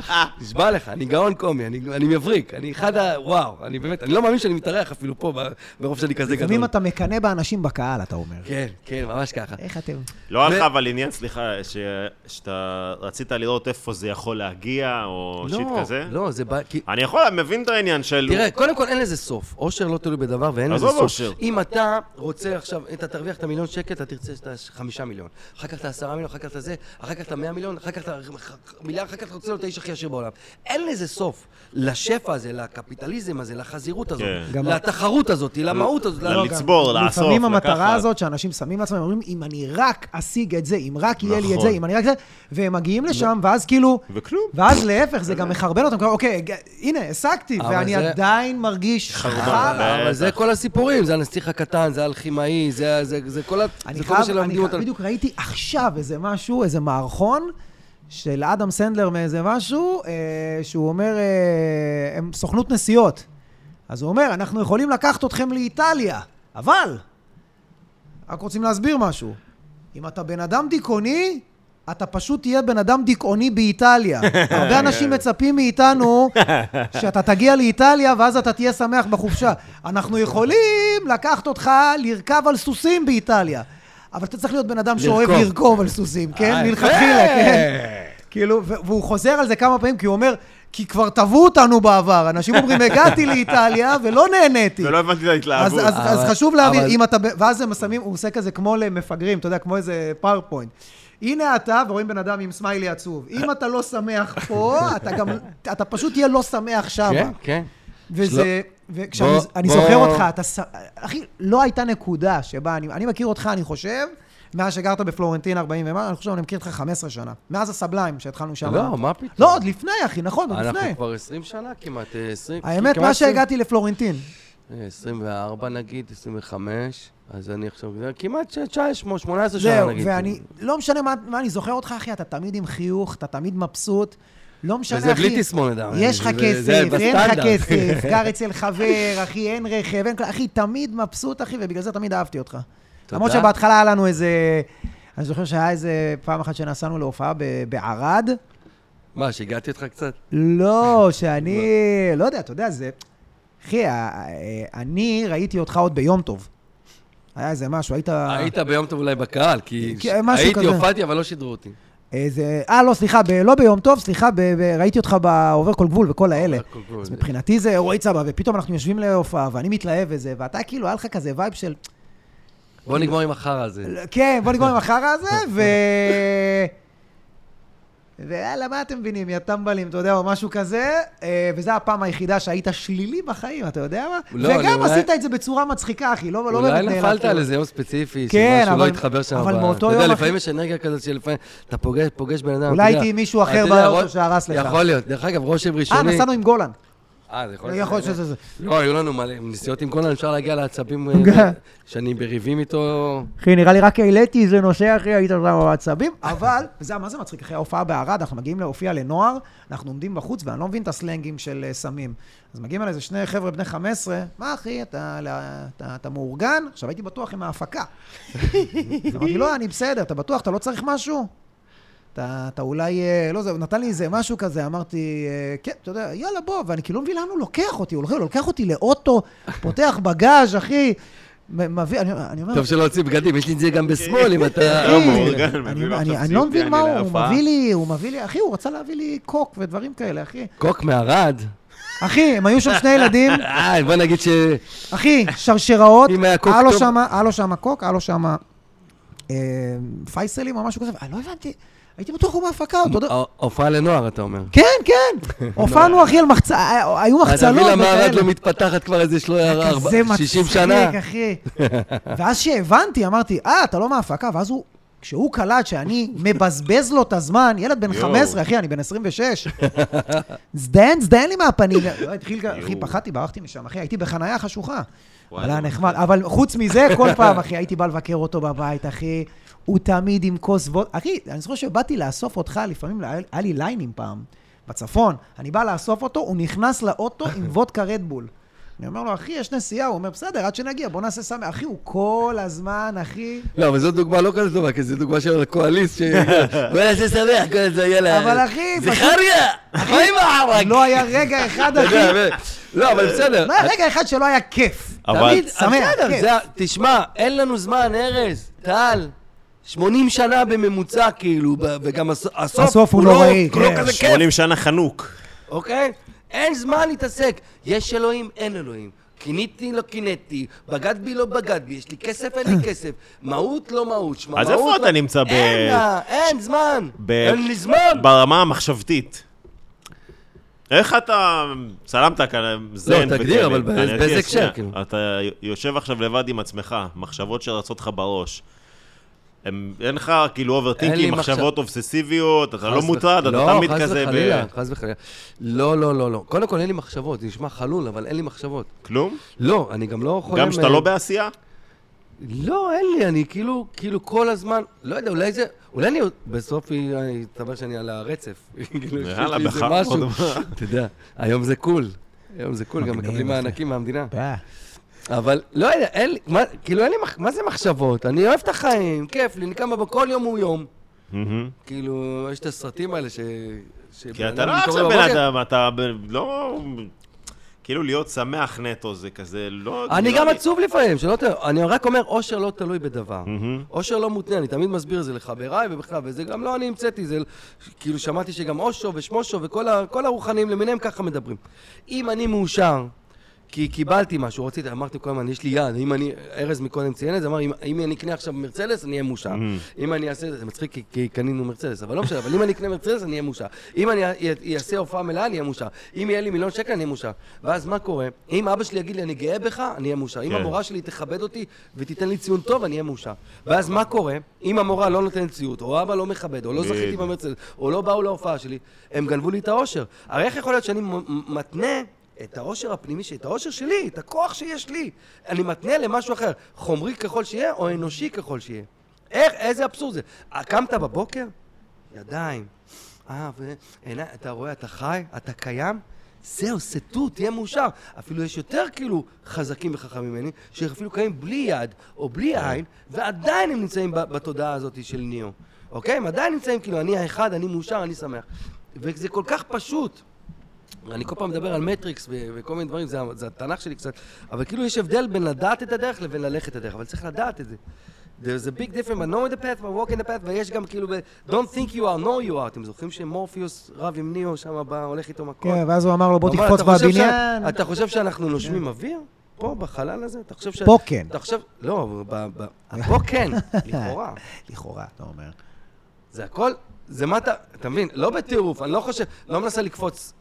נשבע לך, אני גאון קומי, אני, אני מבריק, אני אחד ה... וואו, אני באמת, אני לא מאמין שאני מתארח אפילו פה, ברוב שאני כזה גדול. לפעמים אתה מקנא באנשים בקהל, אתה אומר. כן, כן, ממש ככה. איך אתם... לא היה לך אבל עניין, סליחה, ש- שאתה רצית לראות איפה זה יכול להגיע, או שיט לא, כזה? לא, זה בא... אני יכול, מבין את העניין של... תראה, קודם כל אין לזה סוף. אושר לא תלוי בדבר ואין לזה עזוב סוף. אושר. אם אתה רוצה עכשיו, אתה תרוויח את המיליון שקל, אתה תרצה את החמישה מיליון. אחר כך את העשרה מיליון, אחר כך את הזה, אחר כך את המאה מיליון, אחר כך את המיליארד, אחר כך אתה רוצה להיות האיש הכי עשיר בעולם. אין לזה סוף. לשפע הזה, לקפיטליזם הזה, לחזירות הזאת, כן. לתחרות הזאת, למהות הזאת. לא, לצבור, לאסוף, לפעמים המטרה לקחת. הזאת שאנשים שמים לעצמם, אומרים, אם אני רק אשיג את זה, אם רק יהיה לי את נכון. זה, אם אני רק זה, והם מגיעים לשם, ואז כאילו... וכלום. ואז להפך, זה גם מחרבן אותם, כאילו, אוקיי, הנה, השגתי, אבל ואני זה- עדיין מרגיש חרבן. חרא. אבל זה בטח. כל הסיפורים, זה הנסיך הקטן, זה האלכימאי, זה זה- זה כל ה... אני זה כל מה אני שלמדים חייב, אותנו. בדיוק ראיתי עכשיו איזה משהו, איזה מערכון של אדם סנדלר מאיזה משהו, אה, שהוא אומר, אה, הם סוכנות נסיעות. אז הוא אומר, אנחנו יכולים לקחת אתכם לאיטליה, אבל, רק רוצים להסביר משהו. אם אתה בן אדם דיכאוני, אתה פשוט תהיה בן אדם דיכאוני באיטליה. הרבה אנשים מצפים מאיתנו שאתה תגיע לאיטליה ואז אתה תהיה שמח בחופשה. אנחנו יכולים לקחת אותך לרכב על סוסים באיטליה. אבל אתה צריך להיות בן אדם שאוהב לרכוב. על סוסים, כן? אה, מלכתחילה, יפה. כן? כאילו, והוא חוזר על זה כמה פעמים, כי הוא אומר, כי כבר תבעו אותנו בעבר. אנשים אומרים, הגעתי לאיטליה ולא נהניתי. ולא הבנתי את ההתלהבות. אז, אז חשוב להבין, אם אתה, ואז הם שמים, הוא עושה כזה כמו למפגרים, אתה יודע, כמו איזה PowerPoint. הנה אתה, ורואים בן אדם עם סמיילי עצוב. אם אתה לא שמח פה, אתה גם, אתה פשוט תהיה לא שמח שמה. כן, כן. וזה, וכשאני בוא- אני בוא- זוכר אותך, אתה, אחי, לא הייתה נקודה שבה, אני, אני מכיר אותך, אני חושב, מאז שגרת בפלורנטין 40 ומה, אני חושב, אני מכיר אותך 15 שנה. מאז הסבליים שהתחלנו שם. לא, מה פתאום? לא, עוד לפני, אחי, נכון, עוד לפני. אנחנו כבר 20 שנה כמעט, אה, 20... האמת, כמעט מאז 20. שהגעתי לפלורנטין. אה, 24 נגיד, 25, אז אני עכשיו, כמעט 19, 18 שנה זהו, נגיד. ואני, לא משנה מה, מה אני זוכר אותך, אחי, אתה תמיד עם חיוך, אתה תמיד מבסוט. לא משנה, אחי. וזה בלי תסמונת, אבל יש לך כסף, אין לך. כסף, גר אצל חבר, אחי, אין רכב, אין כלום, אחי, תמיד מבסוט, אחי, ובגלל זה תמיד אהבתי אותך. למרות שבהתחלה היה לנו איזה... אני זוכר שהיה איזה פעם אחת שנסענו להופעה ב- בערד. מה, שיגעתי אותך קצת? לא, שאני... לא יודע, אתה יודע, זה... אחי, אני ראיתי אותך עוד ביום טוב. היה איזה משהו, היית... היית ביום טוב אולי בקהל, כי כי- משהו הייתי. הופעתי, אבל לא שידרו אותי. איזה... אה, לא, סליחה, ב... לא ביום טוב, סליחה, ב... ב... ראיתי אותך בעובר כל גבול וכל האלה. אז מבחינתי זה אירועי צבא, ופתאום אנחנו יושבים להופעה, ואני מתלהב וזה, ואתה כאילו, היה לך כזה vibe של... בוא נגמור עם החרא הזה. כן, בוא נגמור עם החרא הזה, ו... ויאללה, מה אתם מבינים, יא טמבלים, אתה יודע, או משהו כזה, אה, וזו הפעם היחידה שהיית שלילי בחיים, אתה יודע מה? לא, וגם אולי- עשית את זה בצורה מצחיקה, אחי, לא לא אולי באמת נפלת נעלבת. על איזה יום ספציפי, כן, שמשהו אבל- לא התחבר שם. אבל מאותו אתה יודע, יום, לפעמים יש אנרגיה כזאת שלפעמים אתה פוגש- פוגש בן אדם. אולי הייתי מישהו אחר באוטו שהרס לך. יכול להיות. דרך אגב, רושם אה, ראשוני... נסענו עם גולן. אה, זה יכול יכול להיות שזה זה. לא, היו לנו מלא נסיעות עם קונן, אפשר להגיע לעצבים אה. שאני בריבים איתו. אחי, נראה לי רק העליתי איזה נושא, אחי, היית שם בעצבים. אבל, וזה מה זה מצחיק, אחרי ההופעה בערד, אנחנו מגיעים להופיע לנוער, אנחנו עומדים בחוץ, ואני לא מבין את הסלנגים של אה, סמים. אז מגיעים אליי איזה שני חבר'ה בני 15, מה אחי, אתה, אתה, אתה, אתה מאורגן? עכשיו הייתי בטוח עם ההפקה. אמרתי, לא, אני בסדר, אתה בטוח, אתה לא צריך משהו? אתה, אתה אולי, אה, לא זה, הוא נתן לי איזה משהו כזה, אמרתי, אה, כן, אתה יודע, יאללה, בוא, ואני כאילו לא מבין לאן הוא לוקח אותי, הוא לוקח, אותי לאוטו, פותח בגאז', אחי, מ- מביא, אני, אני אומר, טוב שלא הוציא בגדים, יש לי את זה גם בשמאל, אם אתה... לא, אחי, מאורגן, אני- לא מבין מה הוא, הוא. מביא לי, הוא מביא לי, אחי, הוא רצה להביא לי קוק ודברים כאלה, אחי. קוק מערד. אחי, הם היו שם שני ילדים, אה, בוא נגיד ש... אחי, שרשראות, לו. שם, היה לו שם קוק, היה לו שם אה, פייסלים או משהו כזה, אני לא הבנתי, הייתי בטוח הוא מהפקה, אתה יודע. הופעה לנוער, אתה אומר. כן, כן, הופענו, אחי, על מחצה, אה, היו מחצלות הווילה מערד. לא מתפתחת כבר איזה שלו- ארבע- כזה 60 שנה. מצחיק, אחי. ואז שהבנתי, אמרתי, אה, אתה לא מההפקה, ואז הוא... כשהוא קלט שאני מבזבז לו את הזמן, ילד בן יואו. 15, אחי, אני בן 26. זדיין, זדיין לי מהפנים. לא, אחי. פחדתי, ברחתי משם, אחי, הייתי בחנייה חשוכה. אבל היה נחמד. אבל חוץ מזה, כל פעם, אחי, הייתי בא לבקר אותו בבית, אחי. הוא תמיד עם כוס ווד... אחי, אני זוכר שבאתי לאסוף אותך, לפעמים היה לי ליינים פעם, בצפון. אני בא לאסוף אותו, הוא נכנס לאוטו עם וודקה רדבול. אני אומר לו, אחי, יש נסיעה. הוא אומר, בסדר, עד שנגיע, בוא נעשה סמי. אחי, הוא כל הזמן, אחי... לא, אבל זו דוגמה לא כזאת טובה, כי זו דוגמה של הקואליסט, ש... בוא נעשה שמח, כל זה, יאללה. אבל אחי, זכריה! מה עם הערק? לא היה רגע אחד, אחי. לא, אבל בסדר. לא היה רגע אחד שלא היה כיף. תמיד, שמח, כיף. תשמע, אין לנו זמן, ארז, טל. 80 שנה בממוצע, כאילו, וגם הס- הסוף הסוף הוא לא- נוראי, לא כן. כזה כיף, 80 שנה חנוק. אוקיי? אין זמן להתעסק. יש אלוהים, אין אלוהים. קינאתי, לא קינאתי, בגד בי, לא בגד בי, יש לי כסף, אין לי כסף, מהות, לא מהות, שמע, אז מהות, איפה לא- אתה נמצא ב- אין, לה, אין זמן, ב- אין לי זמן. ברמה המחשבתית. איך אתה צלמת כאן זן תגדיר, וכאלה? אבל באיזה- הקשר, כאילו? אתה יושב עכשיו לבד עם עצמך, מחשבות שרצות לך בראש. הם- אין לך כאילו overthinking, מחשב- מחשבות אובססיביות, אתה לא חס מוטרד, אתה לא, תמיד חס כזה וחלילה, ב... חס וחלילה. לא, לא, לא, לא. קודם כל אין לי מחשבות, זה נשמע חלול, אבל אין לי מחשבות. כלום? לא, אני גם לא חולם... גם כשאתה אה, לא בעשייה? לא, אין לי, אני כאילו, כאילו כל הזמן, לא יודע, אולי זה, אולי אני, בסוף יסתבר שאני על הרצף. כאילו, יאללה. משהו. אתה יודע, היום זה cool. היום זה cool, גם מקבלים. מענקים מהמדינה. אבל לא יודע, אין לי, מה- כאילו אין לי, מה זה מחשבות? אני אוהב את החיים, כיף לי, אני קם בבוקר, כל יום הוא יום. כאילו, יש את הסרטים האלה ש... שבן כי אתה לא עכשיו בן אדם, אתה ב- לא... כאילו להיות שמח נטו זה כזה, לא... אני נראה גם לי- עצוב לפעמים, שלא ת... אני רק אומר, אושר לא תלוי בדבר. אושר לא מותנה, אני תמיד מסביר את זה לחבריי ובכלל, וזה גם לא אני המצאתי, זה כאילו שמעתי שגם אושו ושמושו וכל ה... הרוחנים למיניהם ככה מדברים. אם אני מאושר, כי קיבלתי משהו, רציתי, אמרתי כל הזמן, יש לי יד, אם אני, ארז מקודם ציין את זה, אמר, אם, אם אני אקנה עכשיו מרצדס, אני אהיה מאושר. Mhm. אם אני אעשה, זה מצחיק כי, כי קנינו מרצדס, אבל לא משנה, אבל אם אני אקנה מרצדס, אני אהיה מאושר. אם אני אע- אעשה הופעה מלאה, אני אהיה מאושר. אם יהיה לי מיליון שקל, אני אהיה מאושר. ואז מה קורה? אם אבא שלי יגיד לי, אני גאה בך, אני אהיה מאושר. אם כן. המורה שלי תכבד אותי ותיתן לי ציון טוב, אני אהיה מאושר. ואז מה קורה? אם המורה לא נותנת ציון, או אבא לא מכבד, או לא זכיתי. במרצדס, או לא באו להופעה שלי, הם גנבו לי את האושר. הרי איך יכול להיות שאני מתנה את האושר הפנימי שלי, את האושר שלי, את הכוח שיש לי, אני מתנה למשהו אחר, חומרי ככל שיהיה, או אנושי ככל שיהיה. איך, איזה אבסורד זה. קמת בבוקר, ידיים, אה, ועיניים, אתה רואה, אתה חי, אתה קיים, זהו, סטו, תהיה מאושר. אפילו יש יותר כאילו חזקים וחכמים ממני, שאפילו קיימים בלי יד או בלי עין, ועדיין הם נמצאים בתודעה הזאת של ניאו. אוקיי? הם עדיין נמצאים כאילו, אני האחד, אני מאושר, אני שמח. וזה כל כך פשוט. אני כל פעם מדבר על מטריקס ו- וכל מיני דברים, זה, זה התנ"ך שלי קצת, אבל כאילו יש הבדל בין לדעת את הדרך לבין ללכת את הדרך, אבל צריך לדעת את זה. There's a big difference by knowing the path, by walking the path, ויש גם כאילו Don't think you are, know you are. אתם זוכרים שמורפיוס רב עם ניאו שם בא, הולך איתו מכות? כן, ואז הוא אמר לו, בוא תקפוץ "אתה חושב בבניין. אתה חושב שאנחנו נושמים אוויר? פה, בחלל הזה? אתה חושב ש... פה כן. אתה חושב... לא. פה כן, לכאורה. לכאורה, אתה אומר. זה הכל, זה מה אתה... אתה מבין? לא בטירוף, אני לא חושב... לא מנסה לקפוץ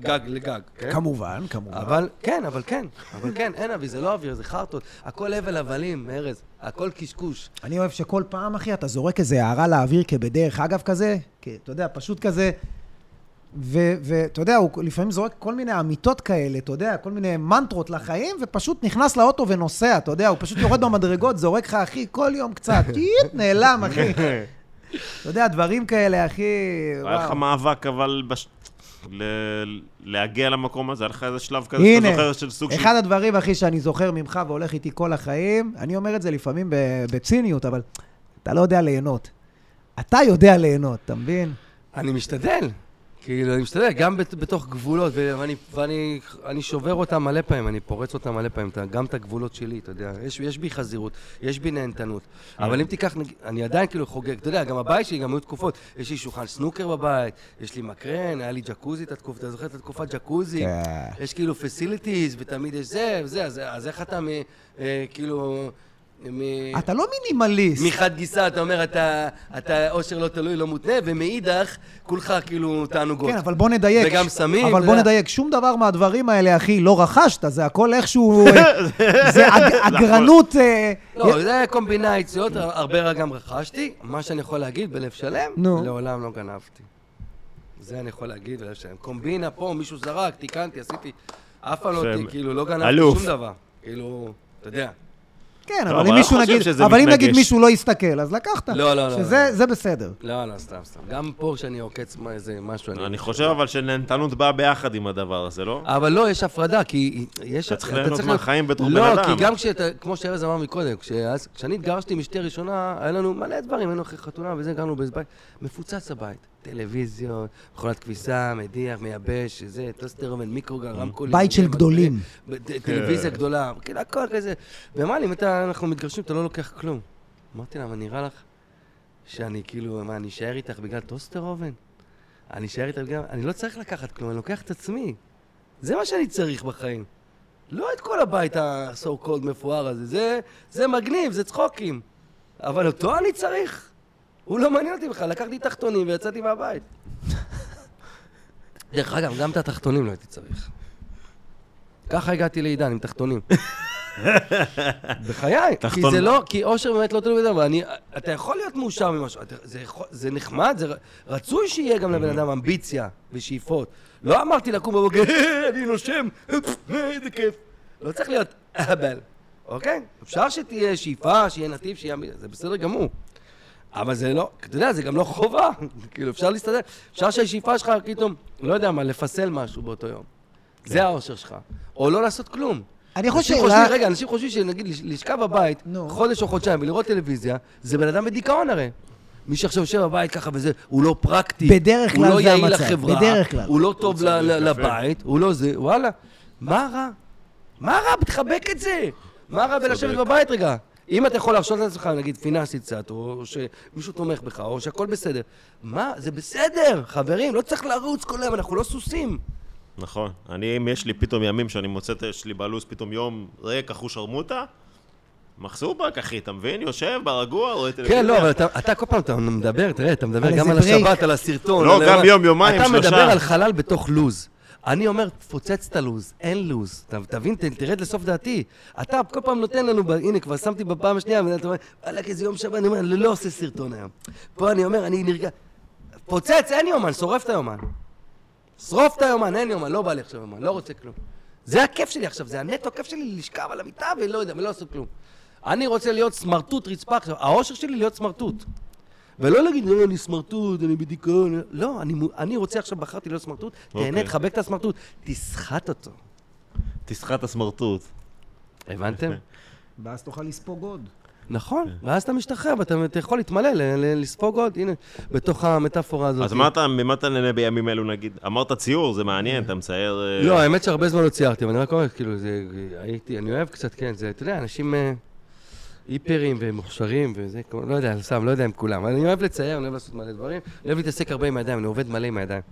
גג לגג, כן? כמובן, כמובן. אבל כן, אבל כן, אבל כן, אין אבי, זה לא אוויר, זה חרטות. הכל הבל הבלים, ארז, הכל קשקוש. אני אוהב שכל פעם, אחי, אתה זורק איזה הערה לאוויר כבדרך אגב כזה, אתה יודע, פשוט כזה, ו- ואתה יודע, הוא לפעמים זורק כל מיני אמיתות כאלה, אתה יודע, כל מיני מנטרות לחיים, ופשוט נכנס לאוטו ונוסע, אתה יודע, הוא פשוט יורד במדרגות, זורק לך, אחי, כל יום קצת, טיט, נעלם, אחי. אתה יודע, דברים כאלה, אחי, היה לך. מאבק, אבל. ל- להגיע למקום הזה, היה לך איזה שלב כזה הנה, שאתה זוכר של סוג של... אחד הדברים, אחי, שאני זוכר ממך והולך איתי כל החיים, אני אומר את זה לפעמים ב- בציניות, אבל אתה לא יודע ליהנות. אתה יודע ליהנות, אתה מבין? אני משתדל. כאילו, אני משתדל, גם בת- בתוך גבולות, ואני, ואני אני שובר אותם מלא פעמים, אני פורץ אותם מלא פעמים, גם את הגבולות שלי, אתה יודע. יש, יש בי חזירות, יש בי נהנתנות. אבל אם תיקח, אני עדיין כאילו חוגג, אתה יודע, גם הבית שלי, גם היו תקופות, יש לי שולחן סנוקר בבית, יש לי מקרן, היה לי ג'קוזי אתה זוכר את התקופת ג'קוזי? כן. יש כאילו facilities, ותמיד יש זה וזה, אז, איך אתה. אה, כאילו... מ... אתה לא מינימליסט. מחד גיסא אתה אומר, אתה, אתה עושר לא תלוי, לא מותנה, ומאידך, כולך כאילו תענוגות. כן, אבל בוא נדייק. וגם סמים, אבל בוא. נדייק, שום דבר מהדברים האלה, אחי, לא רכשת, זה הכל איכשהו... אה, זה אג- אגרנות... אה, לא, זה קומבינציות, הרבה גם רכשתי. מה שאני יכול להגיד בלב שלם. לעולם לא גנבתי. זה אני יכול להגיד בלב שלם. קומבינה פה, מישהו זרק, תיקנתי, עשיתי... אף פעם לא. כאילו, לא גנבתי. שום דבר. כאילו, אתה יודע. כן, לא, אבל אם אני מישהו נגיד... אבל אם נגיד. מישהו לא יסתכל, אז לקחת. לא, לא, לא, שזה לא. זה בסדר. לא, לא, סתם, סתם. גם פה כשאני עוקץ מה- איזה משהו, אני חושב אבל שנהנתנות באה ביחד עם הדבר הזה, לא? אבל לא, יש הפרדה, כי יש... אתה צריך ליהנות מהחיים בתור בן לא, אדם. כי גם כשאתה, כמו שארז אמר מקודם, כשאני התגרשתי מאשתי הראשונה, היה לנו מלא דברים, היינו אחרי חתונה וזה, גרנו באיזה בית, מפוצץ הבית. טלוויזיות, מכונת כביסה, מדיח, מייבש, זה, טוסטרמן, מיקרוגל, רמקולים. בית של גדולים. טלוויזיה גדולה, כאילו הכל כזה. ואמרה לי, אם אנחנו מתגרשים, אתה לא לוקח כלום. אמרתי לה, מה נראה לך שאני כאילו, מה, אני אשאר איתך בגלל טוסטר אובן? אני אשאר איתך בגלל... אני לא צריך לקחת כלום, אני לוקח את עצמי. זה מה שאני צריך בחיים. לא את כל הבית ה-so called מפואר הזה, זה, זה מגניב, זה צחוקים. אבל אותו אני צריך. הוא לא מעניין אותי בכלל, לקחתי תחתונים ויצאתי מהבית. דרך אגב, גם את התחתונים לא הייתי צריך. ככה הגעתי לעידן עם תחתונים. בחיי, כי זה לא, כי אושר באמת לא תלוי בדם, ואני, אתה יכול להיות מאושר ממשהו, אתה- זה, יכול- זה נחמד, זה רצוי שיהיה גם לבן אדם אמביציה ושאיפות. לא אמרתי לקום בבוקר, אני נושם, איזה כיף. לא צריך להיות אהבל, אוקיי? אפשר שתהיה שאיפה, שיהיה נתיב, שיהיה זה בסדר גמור. אבל זה לא, אתה יודע, זה גם לא חובה. כאילו, אפשר להסתדר. אפשר שהשאיפה שלך פתאום, לא יודע מה, לפסל משהו באותו יום. זה האושר שלך. או לא לעשות כלום. אני חושב... חושבים, רגע, אנשים חושבים שנגיד לש- לשכב בבית. חודש או חודשיים ולראות טלוויזיה, זה בן אדם בדיכאון הרי. מי שעכשיו יושב בבית ככה וזה, הוא לא פרקטי. בדרך כלל הוא לא זה יעיל המצב, לחברה. בדרך כלל. הוא לא טוב. לבית, הוא לא זה, וואלה. מה רע? מה רע? תחבק את זה. מה רע בלשבת. בבית רגע? אם אתה יכול להרשות לעצמך, נגיד, פיננסית קצת, או שמישהו תומך בך, או שהכל בסדר. מה? זה בסדר, חברים, לא צריך לרוץ כל היום, אנחנו לא סוסים. נכון. אני, אם יש לי פתאום ימים שאני מוצא, יש לי בלו"ז פתאום יום ריק, אחוש שרמוטה, מחסובק, אחי, אתה מבין? יושב ברגוע, רואה טלוויזיה. כן, לא, אבל אתה, אתה כל פעם אתה מדבר, תראה, אתה מדבר גם על. השבת, על הסרטון. לא, גם יום, יומיים, אתה שלושה. מדבר על חלל בתוך לוז. אני אומר, תפוצץ את הלוז, אין לוז. תבין, תרד לסוף דעתי. אתה כל פעם נותן לנו, הנה, כבר שמתי בפעם השנייה, ואתה אומר, וואלכ, איזה יום שבת, אני אומר, אני לא עושה סרטון היום. פה אני אומר, אני נרגע... פוצץ, אין יומן, שורף את היומן. שרוף את היומן, אין יומן, לא בא לי עכשיו יומן, לא רוצה כלום. זה הכיף שלי עכשיו, זה הנטו הכיף שלי לשכב על המיטה ולא יודע, ולא לעשות כלום. אני רוצה להיות סמרטוט רצפה עכשיו, האושר שלי להיות סמרטוט. ולא להגיד, לא, אני סמרטוט, אני בדיכאון. לא, אני, אני רוצה עכשיו, בחרתי להיות סמרטוט, תהנה, אוקיי. תחבק את הסמרטוט, תסחט אותו. תסחט הסמרטוט. הבנתם? ואז תוכל לספוג עוד. נכון, ואז אתה משתחרר ואתה אתה יכול להתמלא, לספוג עוד, הנה, בתוך המטאפורה הזאת. אז מה אתה, ממה אתה נהנה בימים אלו, נגיד? אמרת ציור, זה מעניין, אתה מצייר... אה, לא, האמת שהרבה זמן לא ציירתי, אבל אני רק אומר, כאילו, זה, הייתי, אני אוהב קצת, כן, זה, אתה יודע, אנשים... היפרים ומוכשרים וזה, לא יודע, סתם, לא יודע אם כולם. אני אוהב לצייר, אני אוהב לעשות מלא דברים, אני אוהב להתעסק הרבה עם הידיים, אני עובד מלא עם הידיים.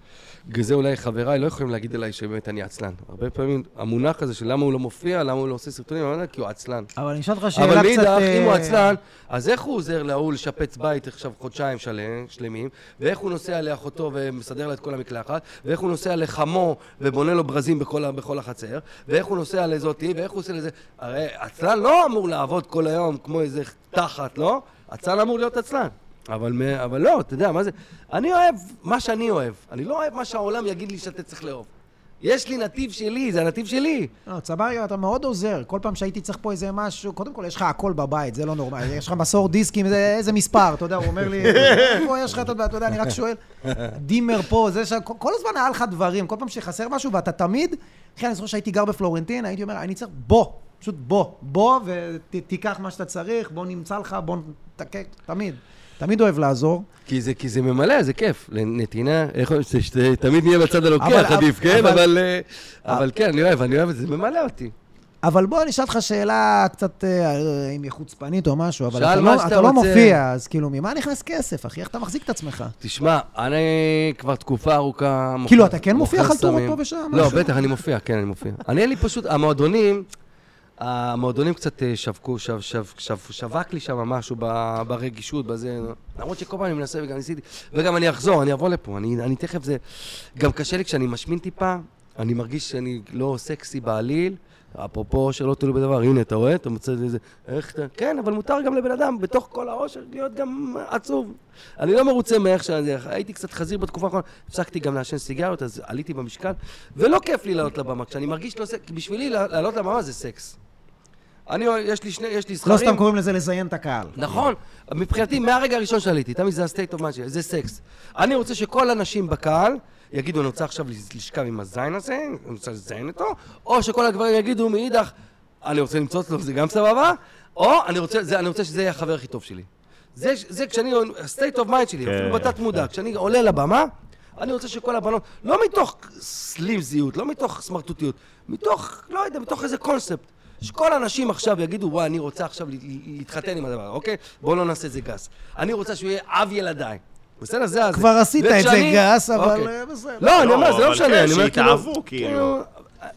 בגלל זה אולי חבריי לא יכולים להגיד עליי שבאמת אני עצלן. הרבה פעמים המונח הזה של למה הוא לא מופיע, למה הוא לא עושה סרטונים, אני לא יודע, כי הוא עצלן. אבל אני אשאל אותך שאלה אבל קצת... מאידך, אם הוא אה, עצלן, אז איך הוא עוזר להוא לשפץ בית עכשיו חודשיים שלם, שלמים, ואיך הוא נוסע לאחותו ומסדר לה את כל המקלחת, ואיך הוא נוסע לחמו ובונה לו ברזים בכל, בכל החצר, ואיך הוא נוסע לזאתי, ואיך הוא עושה לזה... הרי עצלן לא אמור לעבוד כל היום כמו איזה תחת, לא? עצלן אמור להיות עצלן. אבל, אבל לא, אתה יודע, מה זה... אני אוהב מה שאני אוהב. אני לא אוהב מה שהעולם יגיד לי שאתה צריך לאהוב. יש לי נתיב שלי, זה הנתיב שלי. לא, צברי, אתה מאוד עוזר. כל פעם שהייתי צריך פה איזה משהו, קודם כל, יש לך הכל בבית, זה לא נורמלי. יש לך מסור דיסקים, זה, איזה מספר, אתה יודע, הוא אומר לי, איפה יש לך, אתה יודע, אני רק שואל, דימר פה, זה ש... כל הזמן היה לך דברים, כל פעם שחסר משהו, ואתה תמיד, אחי, אני זוכר שהייתי גר בפלורנטין, הייתי אומר, אני צריך, בוא, פשוט בוא, בוא ותיקח מה שאתה צריך, בוא נמצא לך, בוא נתקק, תמיד. תמיד אוהב לעזור. כי זה, כי זה ממלא, זה כיף. לנתינה, איך אומרים, שתמיד נהיה בצד אבל- הלוקח, עדיף, כן? אבל- אבל... אה, אבל כן, אני אוהב, אני אוהב את זה, זה ממלא אותי. אבל בוא, אני אשאל אותך שאלה קצת, אה, אם היא חוצפנית או משהו, אבל אתה לא, אתה לא. מופיע, אז כאילו, ממה נכנס כסף, אחי? איך אתה מחזיק את עצמך? תשמע, אני כבר תקופה ארוכה... כאילו, אתה כן מופיע חלטורות. פה ושם, לא? בטח, אני מופיע, כן, אני מופיע. אני אין לי פשוט, המועדונים, המועדונים קצת אה, שווקו, שו- שו- שו- שווק לי שם משהו ברגישות, בזה, למרות שכל פעם אני מנסה וגם ניסיתי, וגם אני אחזור, אני אבוא לפה, אני אני תכף זה... גם קשה לי כשאני משמין טיפה, אני מרגיש שאני לא סקסי בעליל. אפרופו שלא תלוי בדבר, הנה, אתה רואה? אתה מוצא איזה... איך אתה... כן, אבל מותר גם לבן אדם, בתוך כל העושר, להיות גם עצוב. אני לא מרוצה מאיך שאני... הייתי קצת חזיר בתקופה האחרונה, הפסקתי גם לעשן סיגריות, אז עליתי במשקל, ולא כיף לי לעלות לבמה. כשאני מרגיש לא סקסי, בשבילי לעלות לבמה זה סקס. אני, יש לי שני, יש לי זכרים. לא סתם קוראים לזה לזיין את הקהל. נכון. מבחינתי, מהרגע הראשון שעליתי, תמיד זה ה-state of mind שלי, זה סקס. אני רוצה שכל הנשים בקהל יגידו, אני רוצה עכשיו לשכב עם הזין הזה, אני רוצה לזיין אותו, או שכל הגברים יגידו מאידך, אני רוצה למצוץ לו, זה גם סבבה, או אני רוצה, זה, אני רוצה שזה יהיה החבר הכי טוב שלי. זה, זה כשאני, ה-state of mind שלי, כן, אפילו בתת מודע, כשאני עולה לבמה, אני רוצה שכל הבנות, לא מתוך סלימזיות, לא מתוך סמרטוטיות, מתוך, לא יודע, מתוך איזה קונספט. שכל האנשים עכשיו יגידו, וואי, אני רוצה עכשיו להתחתן עם הדבר, אוקיי? בואו לא נעשה את זה גס. אני רוצה שהוא יהיה אב ילדיי. בסדר? זה. כבר עשית את זה גס, אבל אוקיי. אה, בסדר. לא, אני לא, אומר, זה לא משנה, כן, אני אומר שיתאהבו, כאילו.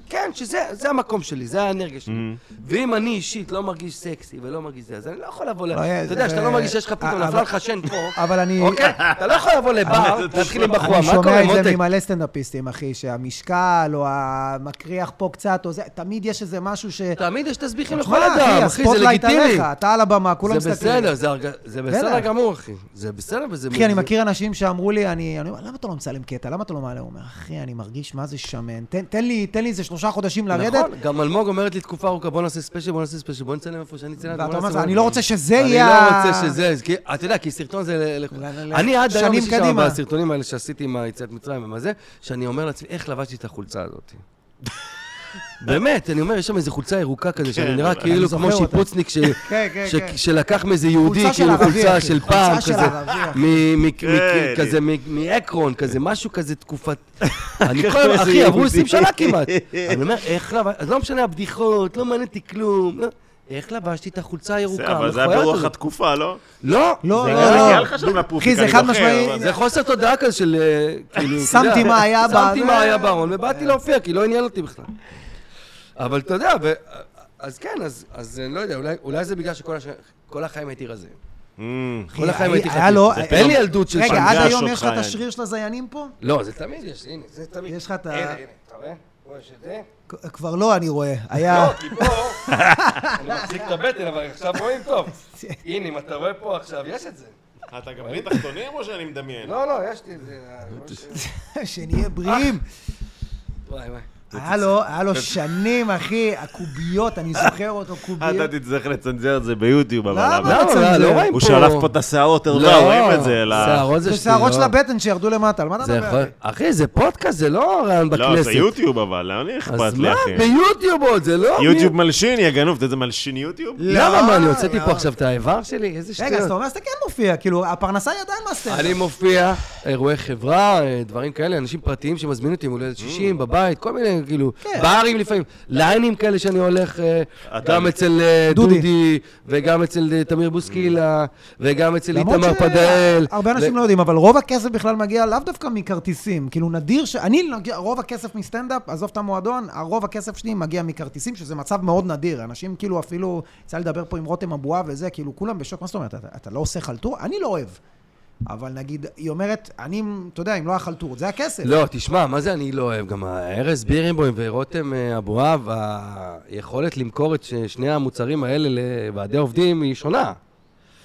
כן, שזה זה המקום שלי, זה האנרגיה שלי. Mm-hmm. ואם אני אישית לא מרגיש סקסי ולא מרגיש זה, אז אני לא יכול לבוא ל... לא, אתה יודע, שאתה לא מרגיש שיש לך פתאום, נפלה לך שן פה, אבל אני... אוקיי? אתה לא יכול לבוא לבר, להתחיל עם בחורה, אני מה קורה, שומע את? זה ממלא סטנדאפיסטים, אחי, שהמשקל או המקריח פה קצת, או זה, תמיד יש איזה משהו ש... תמיד יש תסביכים לכל אדם, אחי, זה לגיטימי. אתה על הבמה, כולם זה מסתכלים. בסדר, זה הרג- זה בסדר. גמור, אחי. זה בסדר וזה... אחי, אני מכיר אנשים שאמרו לי, אני אני אומר, למה אתה לא מצלם קטע? למה אתה לא מעלה? הוא אומר, אחי, אני מרגיש מה זה שמן. תן- תן לי תן לי איזה שלושה חודשים לרדת. נכון, גם אלמוג אומרת לי תקופה ארוכה, בוא נעשה special, בוא נעשה special, בוא נצלם איפה שאני אצלם. ואתה אומר, אני לא רוצה שזה יהיה... אני לא רוצה שזה, אתה יודע, כי סרטון זה... אני עד היום, יש שם. בסרטונים האלה שעשיתי עם היציאת מצרים ומה זה, שאני אומר לעצמי, איך לבשתי את החולצה הזאת? באמת, אני אומר, יש שם איזו חולצה ירוקה כזה, שאני כן, נראה אני כאילו כמו. שיפוצניק כן, כן. שלקח מאיזה יהודי, כאילו חולצה. של חולצה פעם, כזה, כזה מאקרון, כזה, משהו כזה תקופת... אני כל איזה אחי, עברו יהודי. 20 שנה כמעט. אני אומר, איך לבשתי, אז לא משנה הבדיחות, לא מעניין אותי כלום. לא. איך לבשתי את החולצה הירוקה, אבל זה היה ברוח? התקופה, לא? לא, לא, זה לא, היה- לא. הגיע לך שם לפופיק, אחי, זה אני חד זוכר, משמעי. זה חוסר תודעה כזה של אה, כאילו... שמתי מה היה ב- שמתי מה היה בארון, ובאתי להופיע, כי לא עניין אותי בכלל. אבל אתה יודע, ו- אז כן, אז- אז אני לא יודע, אולי- אולי זה בגלל שכל הש- כל החיים הייתי רזה. Mm. כל החיים הייתי חתיך. אין לי ילדות של רגע, שם. עד פנגש היום יש לך את. השריר של הזיינים פה? לא, זה תמיד יש, הנה, זה תמיד. יש לך את ה- הנה, הנה, אתה רואה? פה יש את זה. כבר לא, אני רואה. היה... לא, כי פה, אני מחזיק את הבטן, אבל עכשיו רואים טוב. הנה, אם אתה רואה פה עכשיו, יש את זה. אתה גם בלי תחתונים או שאני מדמיין? לא, לא, יש לי את זה. שנהיה בריאים. וואי, וואי. היה לו, היה לו שנים, אחי, הקוביות, אני זוכר אותו, קוביות. אתה תצטרך לצנזר את זה ביוטיוב, אבל... למה? לא, למה? לא רואים הוא פה. שלף פה את השערות ערווה, לא, רואים את זה, אלא... שערות זה זה שערות של שטויות. הבטן שירדו למטה, על מה אתה מדבר? אחי, זה פודקאסט, זה לא רעיון בכנסת. לא, זה יוטיוב אבל, לא אני אכפת אז לי, מה? אחי. ביוטיוב עוד, זה לא... יוטיוב מלשין, יא גנוב, אתה יודע מלשין יוטיוב? למה? מה, אני הוצאתי לא. פה עכשיו את האיבר שלי? איזה רגע, אז אתה שטויות. אומר שאתה כן מופיע, כאילו, הפרנסה היא עדיין מהסטנדאפ. אני מופיע, אירועי חברה, אה, דברים כאלה, אנשים פרטיים שמזמינים אותי עם הולדת 60 בבית, כל מיני כאילו, כן. ברים לפעמים, ליינים כאלה שאני הולך, אה, גם אצל אה, דודי. וגם אצל אה, תמיר בוסקילה, וגם אצל איתמר פדאל. הרבה אנשים לא יודעים, אבל רוב הכסף בכלל מגיע לאו דווקא מכרטיסים. כאילו נדיר ש... אני, רוב הכסף מסטנדאפ, עזוב את המועדון, הרוב הכסף שלי מגיע מכרטיסים, שזה מצב מאוד נדיר. אנשים כאילו אפילו, יצא לדבר פה עם רותם אבואב וזה, כאילו כולם בשוק, מה זאת אומרת, אתה, אתה לא עושה חלטורה? אני לא אוהב. אבל נגיד, היא אומרת, אני, אתה יודע, אם לא החלטורות, זה הכסף. לא, תשמע, מה זה אני לא אוהב? גם ארז בירנבוים ורותם אה, אבואב, היכולת למכור את שני המוצרים האלה לוועדי עובדים היא שונה.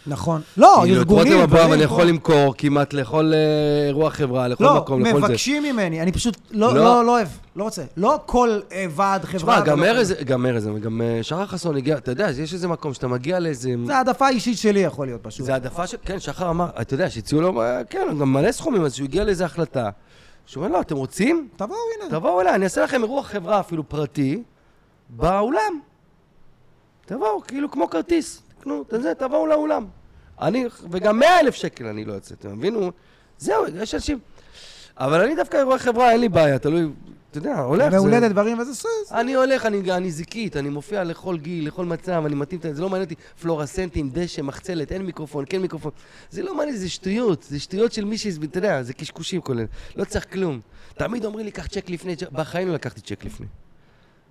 נכון. לא, כאילו, את ארגונים. רותם אבואב דברים אני פה. יכול למכור כמעט לכל אה, אירוע חברה, לכל לא, מקום, לכל זה. מבקשים ממני, אני פשוט לא, לא. לא, לא אוהב, לא רוצה. לא כל אה, ועד חברה. תשמע, גם ארז, גם ארז, גם אה, שחר חסון הגיע, אתה יודע, יש איזה מקום שאתה מגיע לאיזה... זה העדפה אישית שלי יכול להיות פשוט. זה העדפה של... כן, שחר אמר, אתה יודע, שהציעו לו, אה, כן, גם מלא סכומים, אז שהוא הגיע לאיזה החלטה. שהוא אומר, לא, אתם רוצים? תבואו, הנה. תבואו אליי, אני אעשה לכם אירוע חברה אפילו פרטי, באולם. תבואו, כאילו כמו כרטיס. תקנו, את זה, תבואו לאולם. אני, וגם 100 אלף שקל אני לא יוצא, אתם מבינו? זהו, יש אנשים... אבל אני דווקא אירוע חברה, אין לי בעיה, תלוי, אתה יודע, הולך. ימי זה- הולדת, דברים וזה סוס. אני הולך, אני, אני זיקית, אני מופיע לכל גיל, לכל מצב, אני מתאים את זה, לא מעניין אותי, פלורסנטים, דשא, מחצלת, אין מיקרופון, כן מיקרופון. זה לא מעניין, זה שטויות, זה שטויות של מישהי, אתה יודע, זה קשקושים כולל, לא צריך כלום. תמיד אומרים לי, קח צ'ק לפני. בחיים לא לקחתי צ'ק לפני.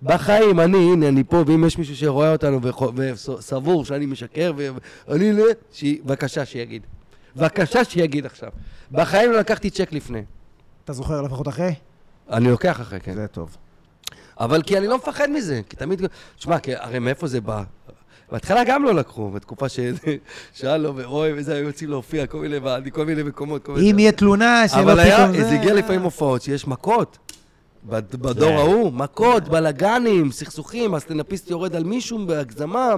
בחיים, אני, הנה, אני פה, ואם יש מישהו שרואה אותנו וסבור שאני משקר, ואני לא... בבקשה, שיגיד. בבקשה, שיגיד עכשיו. בחיים לא לקחתי צ'ק לפני. אתה זוכר לפחות אחרי? אני לוקח אחרי, כן. זה טוב. אבל כי אני לא מפחד מזה, כי תמיד... תשמע, הרי מאיפה זה בא? בהתחלה גם לא לקחו, בתקופה ש... שלום ורוי וזה, היו יוצאים להופיע כל מיני כל מיני מקומות, כל מיני... אם יהיה תלונה, שלא אבל היה, פתאום זה הגיע לפעמים הופעות שיש מכות. בד- בדור. ההוא, מכות, בלאגנים, סכסוכים, הסטנדאפיסט יורד על מישהו בהגזמה,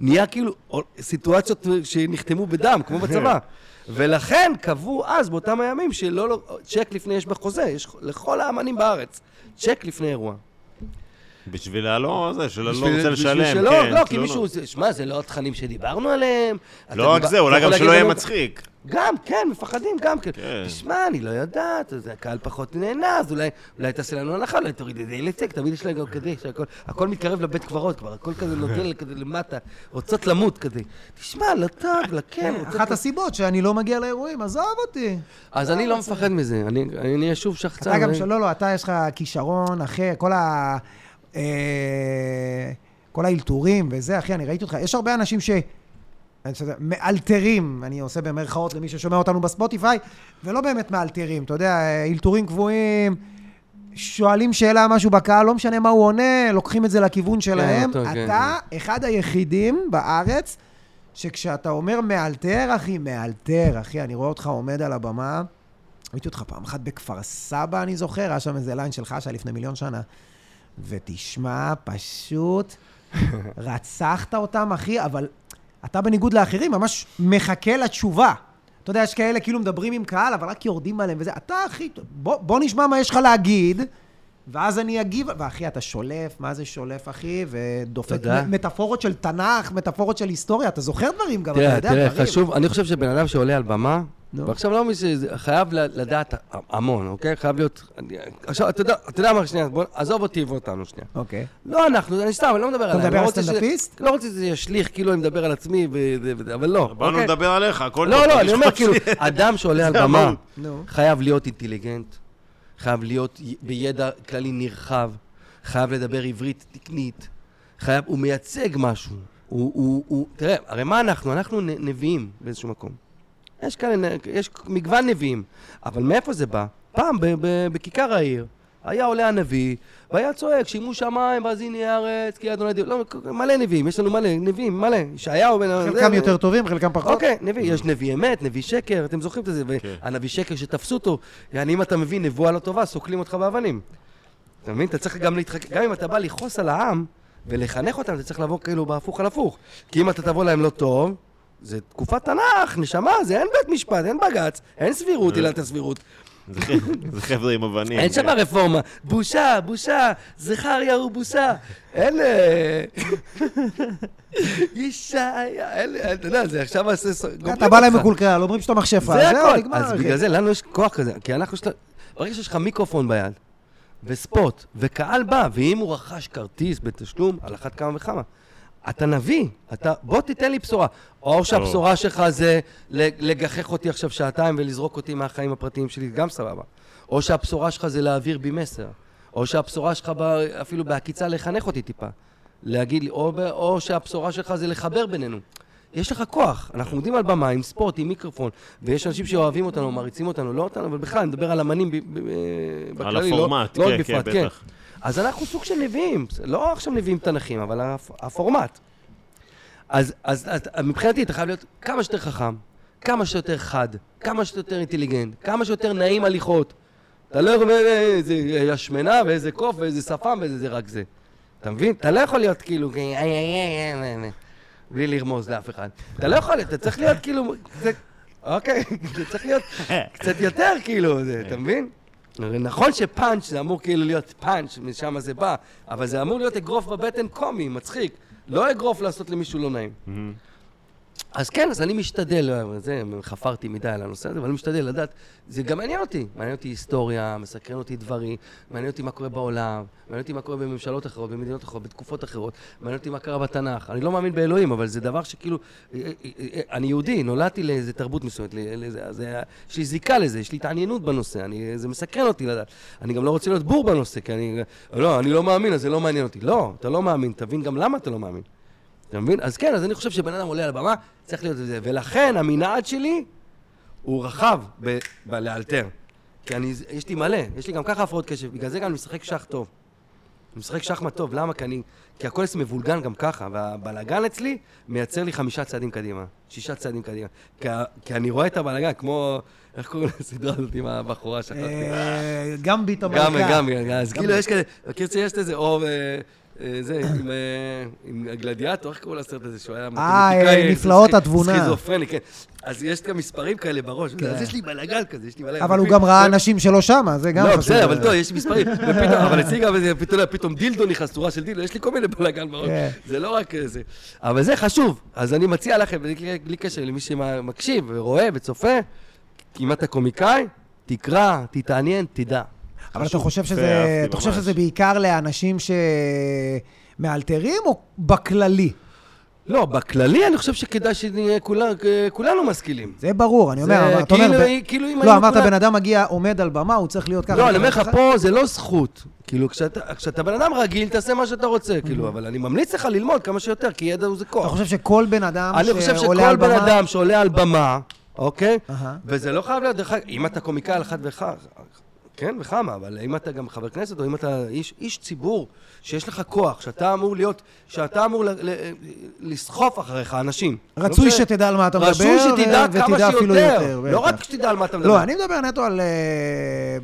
נהיה כאילו סיטואציות שנחתמו בדם, כמו בצבא. ולכן קבעו אז, באותם הימים, שלא, לא, צ'ק לפני יש בחוזה, יש לכל האמנים בארץ, צ'ק לפני אירוע. בשביל הלא, זה, שלא לא בשביל- רוצה בשביל לשלם, שלא, כן. לא, כי תלונות. מישהו, זה- שמע, זה לא התכנים שדיברנו עליהם. לא רק זה, אולי גם שלא יהיה מצחיק. גם, כן, מפחדים גם כן. כן. תשמע, אני לא יודעת, אז הקהל פחות נהנה, אז אולי, אולי תעשה לנו הנחה, אולי תוריד את זה לצק, תמיד יש להם גם כדי, שהכל הכל מתקרב לבית קברות כבר, הכל כזה נוטל כזה למטה, רוצות למות כזה. תשמע, לא טוב, לא כן, רוצות... אחת הסיבות שאני לא מגיע לאירועים, עזוב אותי. אז אני לא מפחד מזה, אני אני אהיה שוב שחצן. אתה גם, של- לא, לא, אתה יש לך כישרון, אחי, כל ה... אה, כל האלתורים וזה, אחי, אני ראיתי אותך. יש הרבה אנשים ש... מאלתרים, אני עושה במרכאות למי ששומע אותנו בספוטיפיי, ולא באמת מאלתרים, אתה יודע, אלתורים קבועים, שואלים שאלה, משהו בקהל, לא משנה מה הוא עונה, לוקחים את זה לכיוון שלהם. אותו, כן. אתה אחד היחידים בארץ שכשאתה אומר מאלתר, אחי, מאלתר, אחי, אני רואה אותך עומד על הבמה, ראיתי אותך פעם אחת בכפר סבא, אני זוכר, היה שם איזה ליין שלך שהיה לפני מיליון שנה. ותשמע, פשוט רצחת אותם, אחי, אבל אתה בניגוד לאחרים ממש מחכה לתשובה. אתה יודע, יש כאלה כאילו מדברים עם קהל, אבל רק יורדים עליהם וזה. אתה, אחי, בוא, בוא נשמע מה יש לך להגיד, ואז אני אגיב. ואחי, אתה שולף, מה זה שולף, אחי? ודופק מטאפורות של תנ"ך, מטאפורות של היסטוריה. אתה זוכר דברים גם, אתה תראה, יודע תראה, דברים. חשוב, אני חושב שבן אדם שעולה על במה, נו. ועכשיו לא מי שזה, חייב ל- לדעת המון, אוקיי? חייב להיות... עכשיו, אתה יודע, אתה יודע מה, שנייה, בוא, עזוב אותי ואותנו שנייה. אוקיי. לא אנחנו, אני סתם, אני לא מדבר עליי. מדבר לא על סטנדאפיסט? לא רוצה שזה ישליך, כאילו אני מדבר על עצמי, וזה- וזה, אבל לא. באנו אוקיי? לדבר עליך, הכל לא, טוב. לא, אני אומר. כאילו, אדם שעולה על במה. חייב להיות אינטליגנט, חייב להיות בידע כללי נרחב, חייב לדבר עברית תקנית, חייב, הוא מייצג משהו. הוא, הוא, הוא, תראה, הרי מה אנחנו? אנחנו נביאים באיזשהו מקום. יש כאלה, נ- יש מגוון נביאים, אבל מאיפה זה בא? פעם בכיכר העיר היה עולה הנביא, והיה צועק, שימו שמיים, ואז הנה הארץ, כי אדוני דיו... לא, מלא נביאים, יש לנו מלא נביאים, מלא. ישעיהו בן... חלקם זה- יותר טובים, חלקם פחות. אוקיי, נביא, יש נביא אמת, נביא שקר, אתם זוכרים את זה? והנביא שקר שתפסו אותו, יעני אם אתה מביא נבואה לא טובה, סוקלים אותך באבנים. אתה מבין? אתה צריך גם להתחכם, גם אם אתה בא לכעוס על העם ולחנך אותם, אתה צריך לבוא כאילו בהפוך על הפוך. כי אם אתה תבוא להם לא טוב, זה תקופת תנ"ך, נשמה, זה אין בית משפט, אין בג"ץ, אין סבירות, עילת הסבירות. זה חבר'ה עם אבנים. אין שם רפורמה. בושה, בושה, זכריה הוא בושה. אין... אה, ישעיה, אין... אתה יודע, זה עכשיו עושה... אתה בא להם מקולקל, אומרים שאתה מכשפה, זה הכל. נגמר. אז. בגלל זה לנו יש כוח כזה, כי אנחנו... ברגע שיש לך מיקרופון ביד, וספוט, וקהל בא, ואם הוא רכש כרטיס בתשלום, על אחת כמה וכמה. אתה נביא, אתה, בוא תיתן לי בשורה. או שהבשורה שלך זה לגחך אותי עכשיו שעתיים ולזרוק אותי מהחיים הפרטיים שלי, גם סבבה. או שהבשורה שלך זה להעביר בי מסר. או שהבשורה שלך בא, אפילו בעקיצה לחנך אותי טיפה. להגיד לי, או, או שהבשורה שלך זה לחבר בינינו. יש לך כוח, אנחנו עומדים על במה עם ספורט, עם מיקרופון, ויש אנשים שאוהבים אותנו, מעריצים אותנו, לא אותנו, אבל בכלל, אני מדבר על אמנים ב- בכללי, על לא- הפורמט, לא כן, כן, בפרט, כן. אז אנחנו סוג של נביאים, לא עכשיו נביאים תנכים, אבל הפ- הפורמט. אז, אז, אז מבחינתי אתה חייב להיות כמה שיותר חכם, כמה שיותר חד, כמה שיותר אינטליגנט, כמה שיותר נעים הליכות. אתה לא יכול, אה, איזה השמנה ואיזה קוף ואיזה שפם ואיזה זה רק זה. אתה מבין? אתה לא יכול להיות כאילו, "איי, איי, איי, איי, איי", בלי לרמוז לאף אחד. אתה לא יכול, אתה צריך להיות כאילו, אוקיי, זה צריך להיות קצת יותר כאילו, אתה מבין? נכון שפאנץ' זה אמור כאילו להיות פאנץ', משם זה בא, אבל זה אמור להיות אגרוף בבטן קומי, מצחיק. לא אגרוף לעשות למישהו לא נעים. אז כן, אז אני משתדל, זה, חפרתי מדי על הנושא הזה, אבל אני משתדל לדעת, זה גם מעניין אותי. מעניין אותי היסטוריה, מסקרן אותי דברים, מעניין אותי מה קורה בעולם, מעניין אותי מה קורה בממשלות אחרות, במדינות אחרות, בתקופות אחרות, מעניין אותי מה קרה בתנ"ך. אני לא מאמין באלוהים, אבל זה דבר שכאילו, אה, אה, אה, אני יהודי, נולדתי לאיזה תרבות מסוימת, יש לי זיקה לזה, יש לי התעניינות בנושא, אני, זה מסקרן אותי לדעת. אני גם לא רוצה להיות בור בנושא, כי אני, לא, אני לא מאמין, אז זה לא מעניין אותי. לא, אתה לא מאמין, תבין גם למה אתה לא מאמין. אתה מבין? אז כן, אז אני חושב שבן אדם עולה על הבמה, צריך להיות זה. ולכן המנעד שלי הוא רחב בלאלתר. כי אני, יש לי מלא, יש לי גם ככה הפרעות קשב, בגלל זה גם אני משחק שח טוב. אני משחק שחמט טוב, למה? כי אני... כי הכל אצלי מבולגן גם ככה, והבלאגן אצלי מייצר לי חמישה צעדים קדימה, שישה צעדים קדימה. כי, אני רואה את הבלאגן כמו... איך קוראים לסדרה הזאת עם הבחורה שכחתי? גם ביט גם, המלכה. גם, גם, אז כאילו יש כזה, מכיר שיש את זה, או אה, אה, זה, עם, אה, עם הגלדיאטור, איך קראו לסרט הזה, שהוא היה מתמטיקאי, אה, נפלאות התבונה. סכיזופרני, כן. אז יש גם מספרים כאלה בראש, כן. אז יש לי בלאגן כזה, יש לי בלאגן. אבל הוא גם ראה אנשים שלא שמה, זה גם לא, חשוב. בסדר, אבל טוב, יש מספרים, אבל אצלי גם פתאום, פתאום דילדו נכנס, צורה של דילדו, יש לי כל מיני בלאגן בראש, כן. זה לא רק אה, זה. אבל זה חשוב, אז אני מציע לכם, בלי קשר למי שמקשיב ורואה וצופה, אם אתה קומיקאי, תקרא, תתעניין, תדע. אבל אתה חושב שזה, אתה חושב. שזה בעיקר לאנשים שמאלתרים, או בכללי? לא, בכללי אני חושב שכדאי שנהיה כולה- כולנו משכילים. זה ברור, אני אומר, זה אתה אומר... כאילו, כאילו אם לא, אמרת כולם- בן אדם מגיע, עומד על במה, הוא צריך להיות ככה. לא, אני אומר לך. פה זה לא זכות. כאילו, כשאתה כשאתה בן אדם רגיל, תעשה מה שאתה רוצה, כאילו, אבל אני ממליץ לך ללמוד כמה שיותר, כי ידע הוא זה אתה כוח. חושב שכל בן אדם אני חושב שעולה שכל על בן במה... אדם שעולה על במה, אוקיי? וזה לא חייב להיות, דרך אגב, אם אתה קומיקאי על אחת ואחד, כן, וכמה, אבל אם אתה גם חבר כנסת, או אם אתה איש, איש ציבור, שיש לך כוח, שאתה אמור להיות, שאתה אמור ל, ל, לסחוף אחריך אנשים. רצוי לא שתדע על מה אתה מדבר, רצוי שתדע ו- כמה שיותר. יותר. לא. רק שתדע על מה אתה מדבר. לא, אני מדבר נטו על... אה,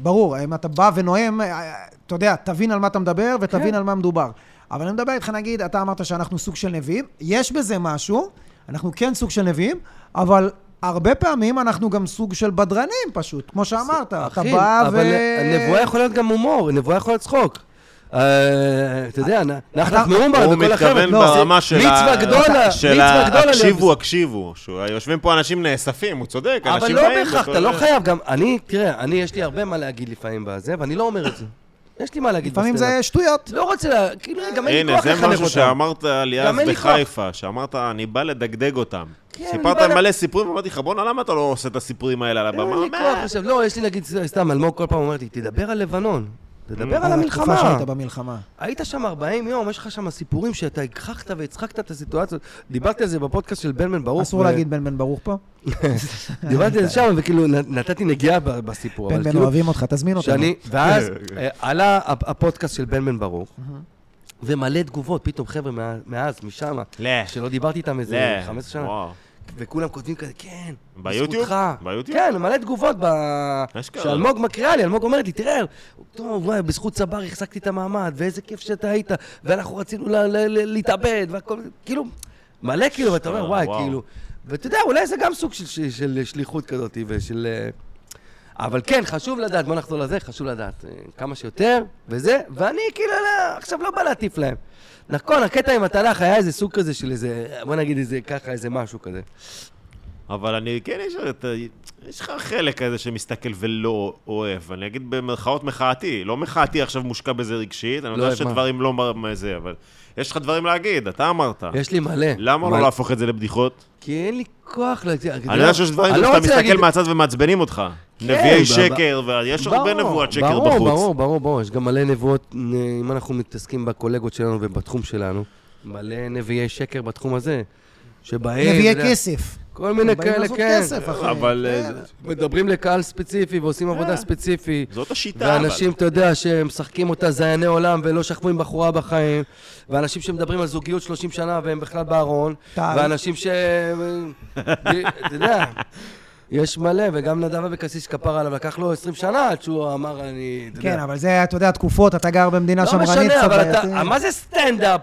ברור, אם אתה בא ונואם, אה, אתה יודע, תבין על מה אתה מדבר ותבין כן. על מה מדובר. אבל אני מדבר איתך, נגיד, אתה אמרת שאנחנו סוג של נביאים, יש בזה משהו, אנחנו כן סוג של נביאים, אבל הרבה פעמים אנחנו גם סוג של בדרנים פשוט, כמו שאמרת. אתה אחי, בא ו... אבל נבואה יכול להיות גם הומור, נבואה יכול להיות צחוק. אה, אתה יודע, נחנך מאומן הוא וכל החבר'ה. מתכוון לא, ברמה זה של מצווה גדולה, של מצווה גדולה. הקשיבו, הקשיבו. יושבים פה אנשים נאספים, הוא צודק, אבל אנשים לא באים בהכרח, ואתה אתה לא. חייב גם... אני, תראה, אני, יש לי הרבה מה להגיד לפעמים בזה, ואני לא אומר את זה. יש לי מה להגיד לפעמים בסטנדאפ. זה שטויות. לא רוצה לה... כאילו, גם אין לי הנה, כוח זה לחנך משהו אותם. שאמרת לי אז גם אין לי בחיפה, שאמרת, אני בא לדגדג אותם. כן, סיפרת בא מלא סיפורים, אמרתי לך, בואנה, למה אתה לא עושה את הסיפורים האלה על הבמה? אין לי? כוח עכשיו. לא, יש לי להגיד, סתם, אלמוג כל פעם אומר לי, תדבר על לבנון. תדבר על על התקופה המלחמה. שהיית במלחמה. היית שם 40 יום, יש לך שם סיפורים שאתה הגחכת והצחקת את הסיטואציות. דיברתי על זה בפודקאסט של בן בן ברוך. אסור להגיד בן בן ברוך פה. דיברתי על זה שם, וכאילו נתתי נגיעה ב- בסיפור. בן בן כאילו, אוהבים אותך, תזמין אותנו. ואז אה, עלה הפ- הפודקאסט של בן בן ברוך, ומלא תגובות, פתאום חבר'ה מאז, משם, לא, שלא דיברתי איתם איזה לא. 15 שנה, וואו. וכולם כותבים כזה, כן, ביוטיוב? בזכותך." ביוטיוב? כן, מלא תגובות ב... שאלמוג מקריאה לי, אלמוג אומרת לי, תראה, טוב, וואי, בזכות צבר החזקתי את המעמד, ואיזה כיף שאתה היית, ואנחנו רצינו להתאבד, והכל, כאילו, מלא כאילו, ואתה אומר, וואי. כאילו, ואתה יודע, אולי זה גם סוג של, של, של שליחות כזאת, ושל... אבל כן, חשוב לדעת, בוא נחזור לזה, חשוב לדעת אה, כמה שיותר, וזה, ואני כאילו, לא, עכשיו לא בא להטיף להם. נכון, הקטע עם התנ"ך היה איזה סוג כזה של איזה, בוא נגיד איזה ככה, איזה משהו כזה. אבל אני, כן, יש, את- יש לך חלק כזה שמסתכל ולא אוהב. אני אגיד במרכאות מחאתי. לא מחאתי עכשיו מושקע בזה רגשית, אני לא יודע אוהב מה? שדברים לא מ- מה זה, אבל יש לך דברים להגיד, אתה אמרת. יש לי מלא. למה מלא. לא להפוך את זה לבדיחות? כי אין לי כוח ל... אני יודע שיש דברים שאתה מסתכל מהצד ומעצבנים אותך. נביאי ב- שקר, ויש הרבה נבואת שקר בחוץ. ברור, ברור, ברור. יש גם מלא נבואות, נ- אם אנחנו מתעסקים בקולגות שלנו ובתחום שלנו, מלא נביאי שקר בתחום הזה. שבהם... נביאי כסף. כל מיני כאלה, כן. כסף, אחי. אבל אה, כן. מדברים לקהל ספציפי ועושים עבודה ספציפית. זאת השיטה, אבל. ואנשים, אתה יודע, שמשחקים אותה זייני עולם ולא שכבו עם בחורה בחיים, ואנשים שמדברים על זוגיות 30 שנה והם בכלל בארון. ואנשים ש... אתה יודע, יש מלא, וגם נדב אבקסיס כפר עליו, לקח לו 20 שנה עד שהוא אמר, אני... כן. אבל זה, אתה יודע, תקופות, אתה גר במדינה לא שמרנית, משנה, קצת אבל. אתה... מה זה סטנדאפ?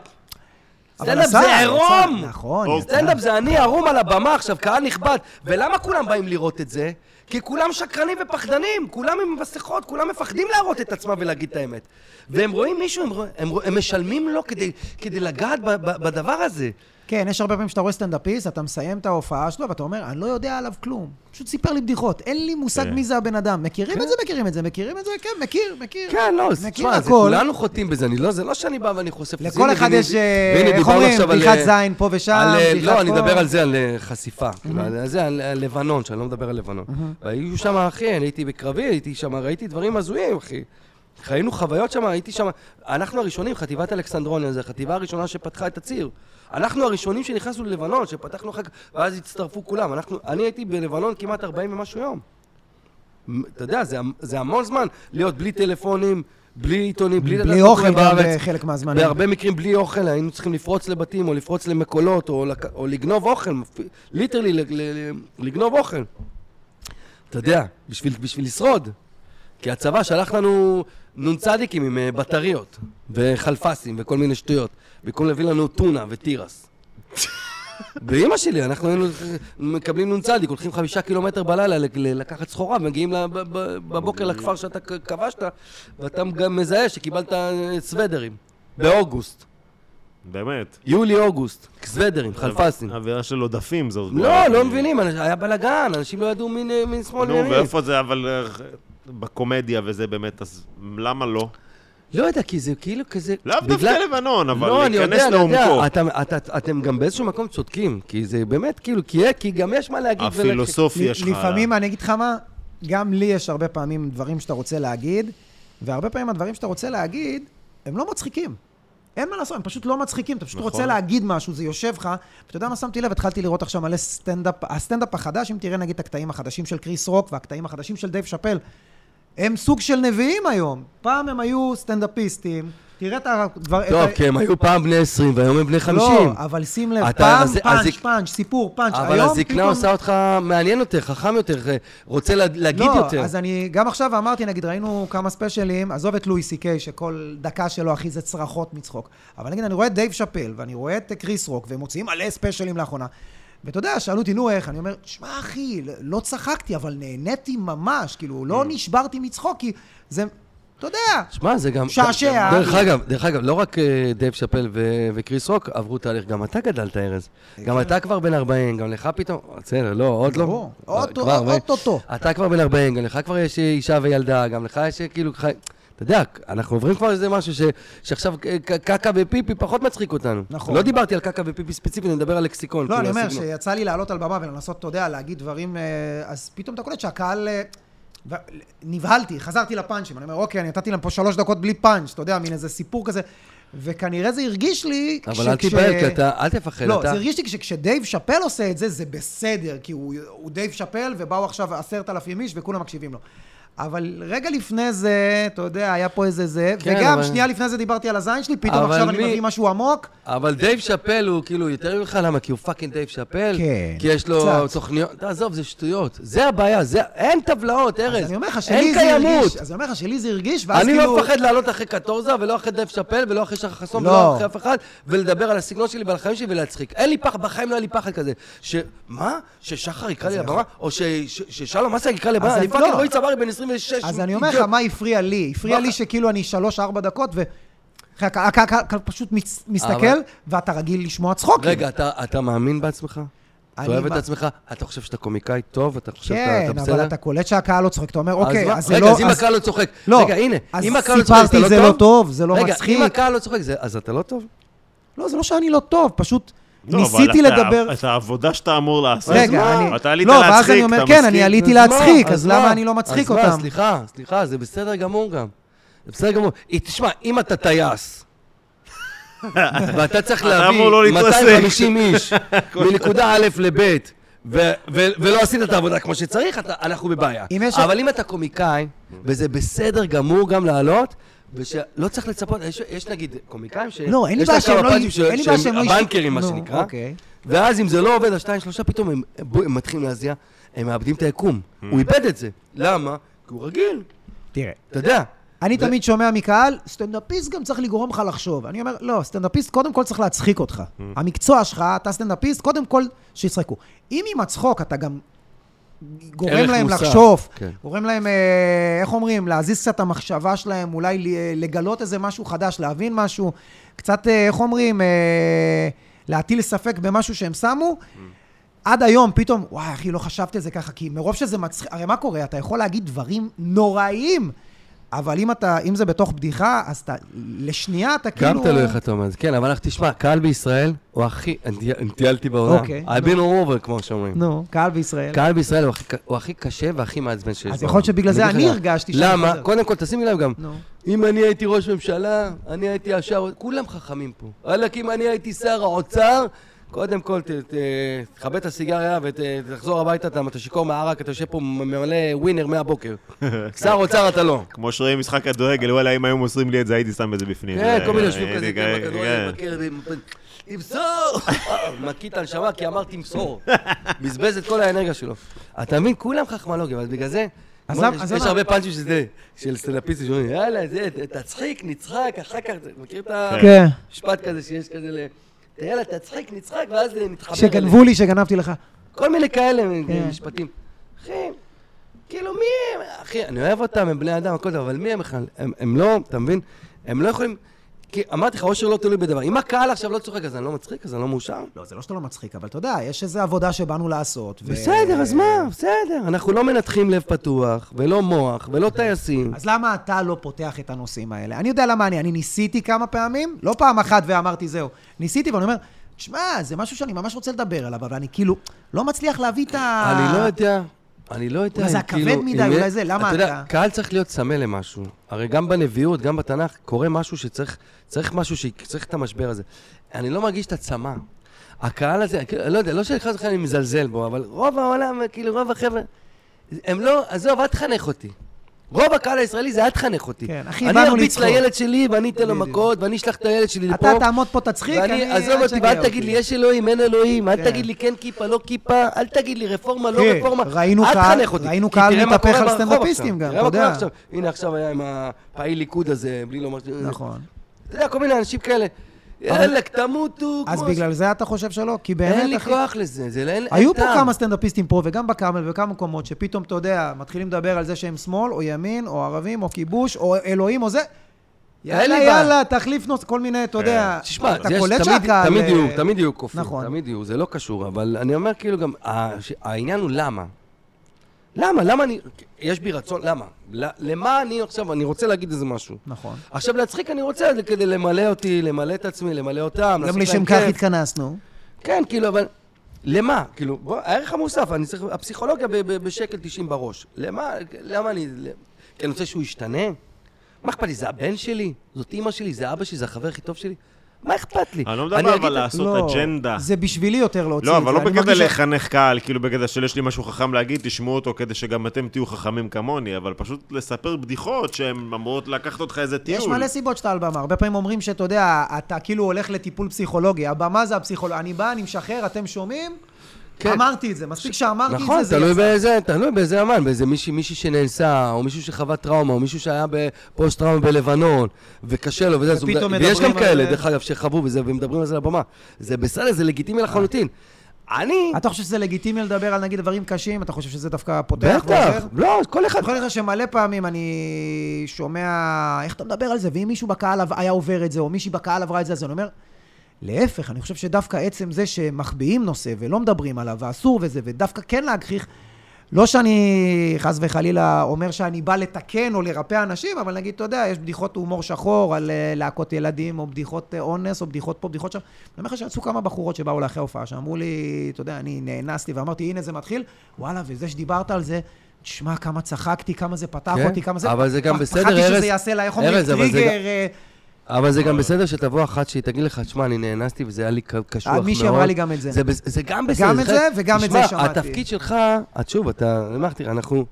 סטנדאפ זה עירום! נכון, או, יצא. סטנדאפ זה אני ערום על הבמה עכשיו, קהל נכבד. ולמה כולם באים לראות את זה? כי כולם שקרנים ופחדנים, כולם עם מסכות, כולם מפחדים להראות את עצמם ולהגיד את האמת. והם רואים מישהו, הם, רואים- הם, הם משלמים לו כדי, כדי לגעת ב, ב, בדבר הזה. כן, יש הרבה פעמים שאתה רואה סטנדאפיסט, אתה מסיים את ההופעה שלו, ואתה אומר, אני לא יודע עליו כלום. פשוט סיפר לי בדיחות, אין לי מושג כן. מי זה הבן אדם. מכירים את זה, מכירים את זה, מכירים את זה, כן, מכיר, מכיר. כן, לא, תשמע. כולנו חוטאים בזה, אני לא, זה לא שאני בא ואני חושף את זה. לכל אחד יש, אה, איך אומרים, בדיחת אה, זין פה ושם, אה, בדיחת לא, אני פה. מדבר על זה, על חשיפה. כאילו, על זה, על על לבנון, שאני לא מדבר על לבנון. והיו שם, אחי, אני הייתי בקרבי, הייתי שם, ראיתי דברים הזויים, אחי. חיינו חוויות שם, הייתי שם, אנחנו הראשונים, חטיבת אלכסנדרוניה, זו החטיבה הראשונה שפתחה את הציר. אנחנו הראשונים שנכנסנו ללבנון, שפתחנו אחר כך, ואז הצטרפו כולם. אנחנו, אני הייתי בלבנון כמעט 40 ומשהו יום. אתה יודע, זה, זה המון זמן להיות בלי טלפונים, בלי עיתונים, בלי בלי אוכל בארץ. בחלק מהזמנים. בהרבה מקרים בלי אוכל, היינו צריכים לפרוץ לבתים, או לפרוץ למקולות, או, לק... או לגנוב אוכל, ליטרלי. ל... לגנוב אוכל. אתה יודע, בשביל, בשביל לשרוד. כי הצבא שלח לנו נ"צים עם אה, בטריות, וחלפסים, וכל מיני שטויות. במקום להביא לנו טונה ותירס. באימא שלי, אנחנו היינו מקבלים נ"צ, הולכים חמישה קילומטר בלילה לקחת סחורה, ומגיעים ב- בבוקר לכפר שאתה כבשת, ואתה גם מזהה שקיבלת אה, סוודרים. באוגוסט. באמת. יולי-אוגוסט. סוודרים, חלפסים. אווירה של עודפים זו... לא, לא מבינים, היה בלאגן, אנשים לא ידעו מין שמאל נו. ואיפה זה, אבל אה, בקומדיה וזה באמת, אז למה לא? לא יודע, כי זה כאילו כזה... לאו בגלל- דווקא לבנון, אבל לא, אני להיכנס יודע, אני יודע, לעומקו. אתם- את- אתם גם באיזשהו מקום צודקים, כי זה באמת כאילו, כי כי גם יש מה להגיד. הפילוסופיה שלך. לפעמים, אני אגיד לך מה, גם לי יש הרבה פעמים דברים שאתה רוצה להגיד, והרבה פעמים הדברים שאתה רוצה להגיד, הם לא מצחיקים. אין מה לעשות, הם פשוט לא מצחיקים, אתה פשוט נכון. רוצה להגיד משהו, זה יושב לך. ואתה יודע מה שמתי לב? התחלתי לראות עכשיו מלא סטנדאפ, הסטנדאפ החדש, אם תראה נגיד את הקטעים החדשים של קריס רוק והקטעים החדשים של דייב שאפל, הם סוג של נביאים היום. פעם הם היו סטנדאפיסטים, תראה את הדבר... טוב, את כי הם היו פעם בני 20 והיום הם בני 50. לא, אבל שים לב, אתה- פעם אז- אז פאנץ', זה- פאנץ', סיפור, פאנץ'. אבל הזקנה פתאום- עושה אותך מעניין יותר, חכם יותר, אה, רוצה לה- להגיד לא, יותר. אז אני גם עכשיו אמרתי, נגיד, ראינו כמה ספיישלים, עזוב את לואי סי קיי, שכל דקה שלו, אחי, זה צרחות מצחוק. אבל נגיד, אני רואה את דייב שאפל, ואני רואה את קריס רוק, והם מוציאים מלא ספיישלים לאחרונה. ואתה יודע, שאלו אותי, נו, איך? אני אומר, שמע, אחי, לא צחקתי, אבל נהניתי ממש, כאילו, לא נשברתי מצחוק, כי זה, אתה יודע, שמע, זה גם... שעשע. דרך אגב, דרך אגב, לא רק אה, דייב שאפל ו- וקריס רוק עברו תהליך, גם אתה גדלת, ארז. גם אתה כבר בן 40, גם לך פתאום... בסדר, לא, עוד לא. ברור. אוטו- כבר 40. אוטוטו. אתה כבר בן 40, גם לך כבר יש אישה וילדה, גם לך יש כאילו... אתה יודע, אנחנו עוברים כבר איזה משהו ש, שעכשיו קקה ופיפי פחות מצחיק אותנו. נכון. לא דיברתי על קקה ופיפי ספציפית, אני מדבר על לקסיקון. לא, כאילו, אני אומר. שיצא לי לעלות על במה ולנסות, אתה יודע, להגיד דברים, אה, אז פתאום אתה קולט שהקהל... אה, ו- נבהלתי, חזרתי לפאנצ'ים, אני אומר, אוקיי, אני נתתי להם פה שלוש דקות בלי פאנץ', אתה יודע, מין איזה סיפור כזה, וכנראה זה הרגיש לי... אבל כש- אל כש- תיבהל, כי אתה... אל תפחד, לא, אתה... זה הרגיש לי כשדייב שאפל עושה את זה, זה בסדר, כי הוא, הוא דייב שאפל, ובאו עכשיו עשרת אלפים איש וכולם מקשיבים לו. אבל רגע לפני זה, אתה יודע, היה פה איזה זה, כן, וגם אבל- שנייה לפני זה דיברתי על הזין שלי, פתאום עכשיו אני מי- מביא משהו עמוק. אבל דייב שאפל הוא כאילו יותר ממך, למה? כי הוא פאקינג דייב שאפל? כן, כי יש לו קצת. תוכניות... תעזוב, זה שטויות. זה הבעיה, זה... אין טבלאות, ארז. אז אני אומר לך שלי זה קיימות. הרגיש, אז אני אומר לך שלי זה הרגיש, ואז אני כאילו... לא מפחד לעלות אחרי קטורזה, ולא אחרי דייב שאפל, ולא אחרי שחר חסון, לא. ולא אחרי אף אחד, ולדבר על הסגנון שלי ועל החיים שלי ולהצחיק. אין לי פחד, בחיים לא היה לי פחד כזה. ש... מה? ששחר יקרא לי לבמה? או ש- ש- ששלום אסק יקרא לבמה? אני אני- פאקינג לא. רועי צברי בן 26. אז אני אומר לך. מה הפריע לי? הפריע לי שכאילו אני שלוש-ארבע דקות, ו... אחי, הק- הק- הק- פשוט מסתכל, אבל- ואתה רגיל לשמוע צחוקים. רגע, אתה- מאמין בעצמך? אתה אוהב את עצמך, אתה חושב שאתה קומיקאי טוב, אתה חושב שאתה כן, אתה אבל בסדר? אתה קולט שהקהל לא צוחק, אתה אומר, אוקיי, אז זה רגע, לא... אז אם הקהל לא צוחק, לא, רגע, הנה, אם הקהל לא צוחק, סיפרתי, זה לא לא טוב? זה לא רגע, מצחיק. אם הקהל לא צוחק, אז אתה לא טוב? לא, זה לא שאני לא טוב, פשוט לא, אבל ניסיתי אתה- לדבר... את העבודה שאתה אמור לעשות. רגע? אני... אתה עלית לא, ואז להצחיק, אני אומר, כן? אני עליתי? להצחיק, אז מה? למה אני לא מצחיק אז מה, אותם? סליחה, סליחה, זה בסדר גמור גם. זה בסדר גמור. תשמע, אם אתה טייס, ואתה צריך להביא לא להתרסק. 250 איש מנקודה א' לב', ולא עשית את העבודה כמו שצריך, אתה- אנחנו בבעיה. אבל אם אתה קומיקאי, וזה בסדר גמור גם לעלות, ושלא צריך לצפות, יש, יש נגיד קומיקאים ש... לא, אין לי יש בעיה להם כמה שהם לא... פאנצ'ים ש- אין לי בעיה שהם לא... ה bankers, מה שנקרא. אוקיי. ואז אם זה לא עובד, השתיים, שלושה, פתאום הם, בוא, הם מתחילים להזיע, הם מאבדים את היקום. הוא איבד את זה. למה? כי הוא רגיל, תראה, אתה יודע. אני ו- תמיד שומע מקהל, סטנדאפיסט גם צריך לגרום לך לחשוב. אני אומר, לא, סטנדאפיסט קודם כל צריך להצחיק אותך. המקצוע שלך, אתה סטנדאפיסט, קודם כל שיצחקו. אם עם הצחוק אתה גם גורם להם מוסף, לחשוב, כן. גורם להם, אה, איך אומרים, להזיז קצת את המחשבה שלהם, אולי ל- לגלות איזה משהו חדש, להבין משהו, קצת, אה, איך אומרים, אה, להטיל ספק במשהו שהם שמו. עד היום פתאום, וואי, אחי, לא חשבתי על זה ככה, כי מרוב שזה מצחיק, הרי מה קורה? אתה יכול להגיד דברים נוראיים, אבל אם אתה, אם זה בתוך בדיחה, אז אתה, לשנייה אתה כאילו... גם תלוי איך אתה אומר את זה. כן, אבל אנחנו- תשמע, קהל בישראל הוא הכי... אני טי- אני טיילתי בעולם. אוקיי, I've been all over, כמו שאומרים. נו, קהל בישראל. קהל בישראל הוא הכי קשה והכי מעצבן שיש. אז. יכול להיות שבגלל זה אני. הרגשתי שאני למה? קודם כל, תשימי לב גם. אם אני הייתי ראש ממשלה, אני הייתי ישר... כולם חכמים פה. וואלכ, אם אני הייתי שר האוצר, קודם כל, תכבה את הסיגריה ותחזור הביתה, אתה אתה שיכור מהערק, אתה יושב פה ממלא ווינר מהבוקר. שר אוצר אתה לא. כמו שרואים משחק כדורגל, וואלה, אם היו מוסרים לי את זה, הייתי שם את זה בפנים. כן, כל מיני יושבים כזה, כן, כן, בכדורגל, תמסור! מקיא את הנשמה כי אמר תמסור. בזבז את כל האנרגיה שלו. אתה מבין? כולם חכמולוגים, אז בגלל זה... יש- הרבה פאנצ'ים שזה, של סטנדאפיסטים שאומרים, יאללה, זה, תצחיק, נצחק, אחר כך, זה- מכיר את כן. המשפט כזה שיש כזה ל... יאללה, תצחיק, נצחק, ואז נתחבר. שגנבו לי, שגנבתי לך. כל מיני כאלה כן. משפטים. אחי, כאילו מי הם? אחי, אני אוהב אותם, הם בני אדם, הכל טוב, אבל מי הם בכלל? הם, הם לא, אתה מבין? הם לא יכולים... כי אמרתי לך, אושר לא תלוי בדבר. אם הקהל עכשיו לא צוחק, אז אני לא מצחיק, אז אני לא מאושר. לא, זה לא שאתה לא מצחיק, אבל אתה יודע, יש איזו עבודה שבאנו לעשות. ו- בסדר, אז מה? בסדר. אנחנו לא מנתחים לב פתוח, ולא מוח, ולא טייסים. אז למה אתה לא פותח את הנושאים האלה? אני יודע למה אני, אני ניסיתי כמה פעמים, לא פעם אחת ואמרתי זהו. ניסיתי ואני אומר, שמע, זה משהו שאני ממש רוצה לדבר עליו, אבל אני כאילו לא מצליח להביא את ה... אני לא יודע, אני לא יודע אולי זה אם הכבד כאילו... מדי, אם אולי זה, למה אתה יודע, אתה- קהל צריך להיות צמא למשהו. הרי גם בנביאות, גם בתנ"ך, קורה משהו שצריך צריך משהו שצריך את המשבר הזה. אני לא מרגיש את הצמא. הקהל הזה, כאילו, לא יודע, לא שאני חס וחלילה אני מזלזל בו, אבל רוב העולם, כאילו, רוב החבר'ה, הם לא, עזוב, אל תחנך אותי. רוב הקהל הישראלי זה אל תחנך אותי. כן, אחי, אני ארביץ. לילד שלי, ואני אתן לו. מכות, ואני אשלח את הילד שלי לפה. אתה תעמוד פה, תצחיק, אני... עזוב אותי, ואל תגיד לי, יש אלוהים, אין אלוהים, אל כן. תגיד לי כן כיפה, לא כיפה, אל תגיד לי רפורמה, לא כן, רפורמה. ראינו אל קהל- תחנך אותי. ראינו קהל תראה מה מתהפך על סטנדאפיסטים. גם, אתה יודע. הנה עכשיו היה עם הפעיל ליכוד הזה, בלי לומר... נכון. אתה יודע, כל מיני אנשים כאלה. יאללה, תמותו. אז בגלל זה אתה חושב שלא? כי ש- אין באמת, לי אחי... כוח לזה, זה לא- אין אין היו פה. כמה סטנדאפיסטים פה, וגם בקאמל ובכמה מקומות, שפתאום, אתה יודע, מתחילים לדבר על זה שהם שמאל, או ימין, או ערבים, או כיבוש, או אלוהים, או זה. יאללה. יאללה, תחליף נושא, כל מיני, אתה יודע, תשמע, אתה קולט שהקהל... תמיד אה, יהיו, תמיד יהיו קופים, נכון. תמיד יהיו, זה לא קשור, אבל אני אומר כאילו גם, ה- ש- העניין הוא למה. למה? למה אני... יש בי רצון, למה? למה אני עכשיו, אני רוצה להגיד איזה משהו. נכון. עכשיו להצחיק אני רוצה כדי למלא אותי, למלא את עצמי, למלא אותם, גם לשם כך. התכנסנו. כן, כאילו, אבל... למה? כאילו, בוא, הערך המוסף, אני צריך... הפסיכולוגיה בשקל 90 בראש. למה? למה אני... כי אני רוצה שהוא ישתנה? מה אכפת לי? זה הבן שלי? זאת אימא שלי? זה אבא שלי? זה החבר הכי טוב שלי? מה אכפת לי? אני לא מדבר אבל לעשות לא, אג'נדה. זה בשבילי יותר להוציא לא, את זה. אבל לא בקטע לחנך קהל, כאילו בקטע של יש לי משהו חכם להגיד, תשמעו אותו כדי שגם אתם תהיו חכמים כמוני, אבל פשוט לספר בדיחות שהן אמורות לקחת אותך איזה טיול. יש מלא סיבות שאתה על במה. הרבה פעמים אומרים שאתה יודע, אתה כאילו הולך לטיפול פסיכולוגי. הבמה זה הפסיכולוגיה. אני בא, אני משחרר, אתם שומעים? כן. אמרתי את זה. מספיק שאמרתי את נכון, זה, זה תלוי יצא. באיזה, תלוי באיזה אמן, באיזה מישהי, מישהי שנאנסה, או מישהו שחווה טראומה, או מישהו שהיה בפוסט-טראומה בלבנון, וקשה לו וזה, מדבר- ויש גם כאלה, זה. דרך אגב, שחוו וזה, ומדברים על זה על הבמה. זה בסדר, זה לגיטימי לחלוטין. אני, אתה חושב שזה לגיטימי לדבר על נגיד דברים קשים? אתה חושב שזה דווקא פותח ועוזר? בטח, לא, כל אחד, אני יכול לך שמלא פעמים אני שומע איך אתה מדבר על זה, ואם מישהו בקהל היה עובר את זה, או מישהי בקהל עברה את זה, אז אני אומר, להפך, אני חושב שדווקא עצם זה שמחביאים נושא ולא מדברים עליו, ואסור וזה, ודווקא כן להגחיך, לא שאני חס וחלילה אומר שאני בא לתקן או לרפא אנשים, אבל נגיד, אתה יודע, יש בדיחות הומור שחור על אה, להכות ילדים, או בדיחות אה, אונס, או בדיחות פה, בדיחות שם. אני אומר לך שיצאו כמה בחורות שבאו לאחרי ההופעה, שאמרו לי, אתה יודע, אני נאנסתי ואמרתי, הנה זה מתחיל, וואלה, וזה שדיברת על זה, תשמע, כמה צחקקתי, כמה זה פתח כן, אותי, כמה זה... אבל זה גם בסדר, פחדתי ארז- שזה יעשה לה, איך אומרים, טריגר... אבל זה גם בסדר שתבוא אחת שהיא תגיד לך, תשמע, אני נאנסתי וזה היה לי קשוח אה, מאוד. מישהי אמרה לי גם את זה. זה, גם בסדר. גם את זה וגם את זה תשמע, שמעתי. התפקיד שלך, את שוב, אתה, תראה, אנחנו,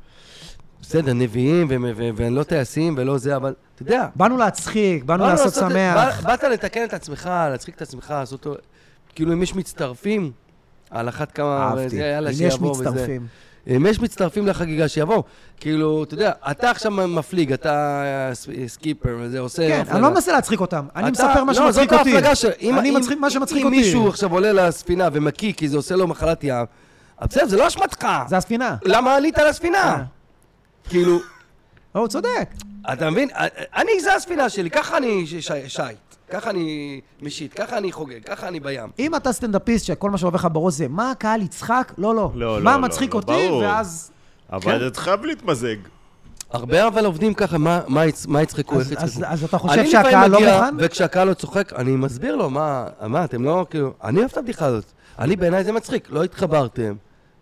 בסדר, נביאים, ו- ו- ולא טייסים ולא זה, אבל אתה יודע. באנו להצחיק, באנו לעשות שמח. בא- באת לתקן את עצמך, להצחיק את עצמך, לעשות אותו, כאילו אם יש מצטרפים, על אחת כמה, אהבתי. אם יש וזה. אם יש מצטרפים לחגיגה, שיבואו. כאילו, אתה יודע, אתה עכשיו מפליג, אתה אה, סקיפר, וזה עושה... כן. אני לא מנסה להצחיק אותם, אני מספר מה לא, שמצחיק אותי. אם- אני אם- מצחיק מה שמצחיק אם אותי. מישהו עכשיו עולה לספינה ומקיא כי זה עושה לו מחלת ים, בסדר, זה לא אשמתך. זה הספינה. למה עלית לספינה? כאילו, לא, הוא צודק. אתה מבין? אני, זה הספינה שלי, ככה אני ש- ש- שייט. ככה אני משיט, ככה אני חוגג, ככה אני בים. אם אתה סטנדאפיסט שכל מה שעובר לך בראש זה מה הקהל יצחק, לא, לא. לא, מה לא, מצחיק לא, אותי, ברור. ואז... אבל כן. אתה חייב להתמזג. הרבה אבל עובדים ככה, מה- מה יצ- מה יצחקו, אז- איך אז- יצחקו. אז אתה חושב שהקהל לא מוכן? וכשהקהל לא צוחק, אני מסביר לו, מה, מה, אתם לא, כאילו, אני אוהב את הבדיחה הזאת. אני, בעיניי זה מצחיק, לא התחברתם.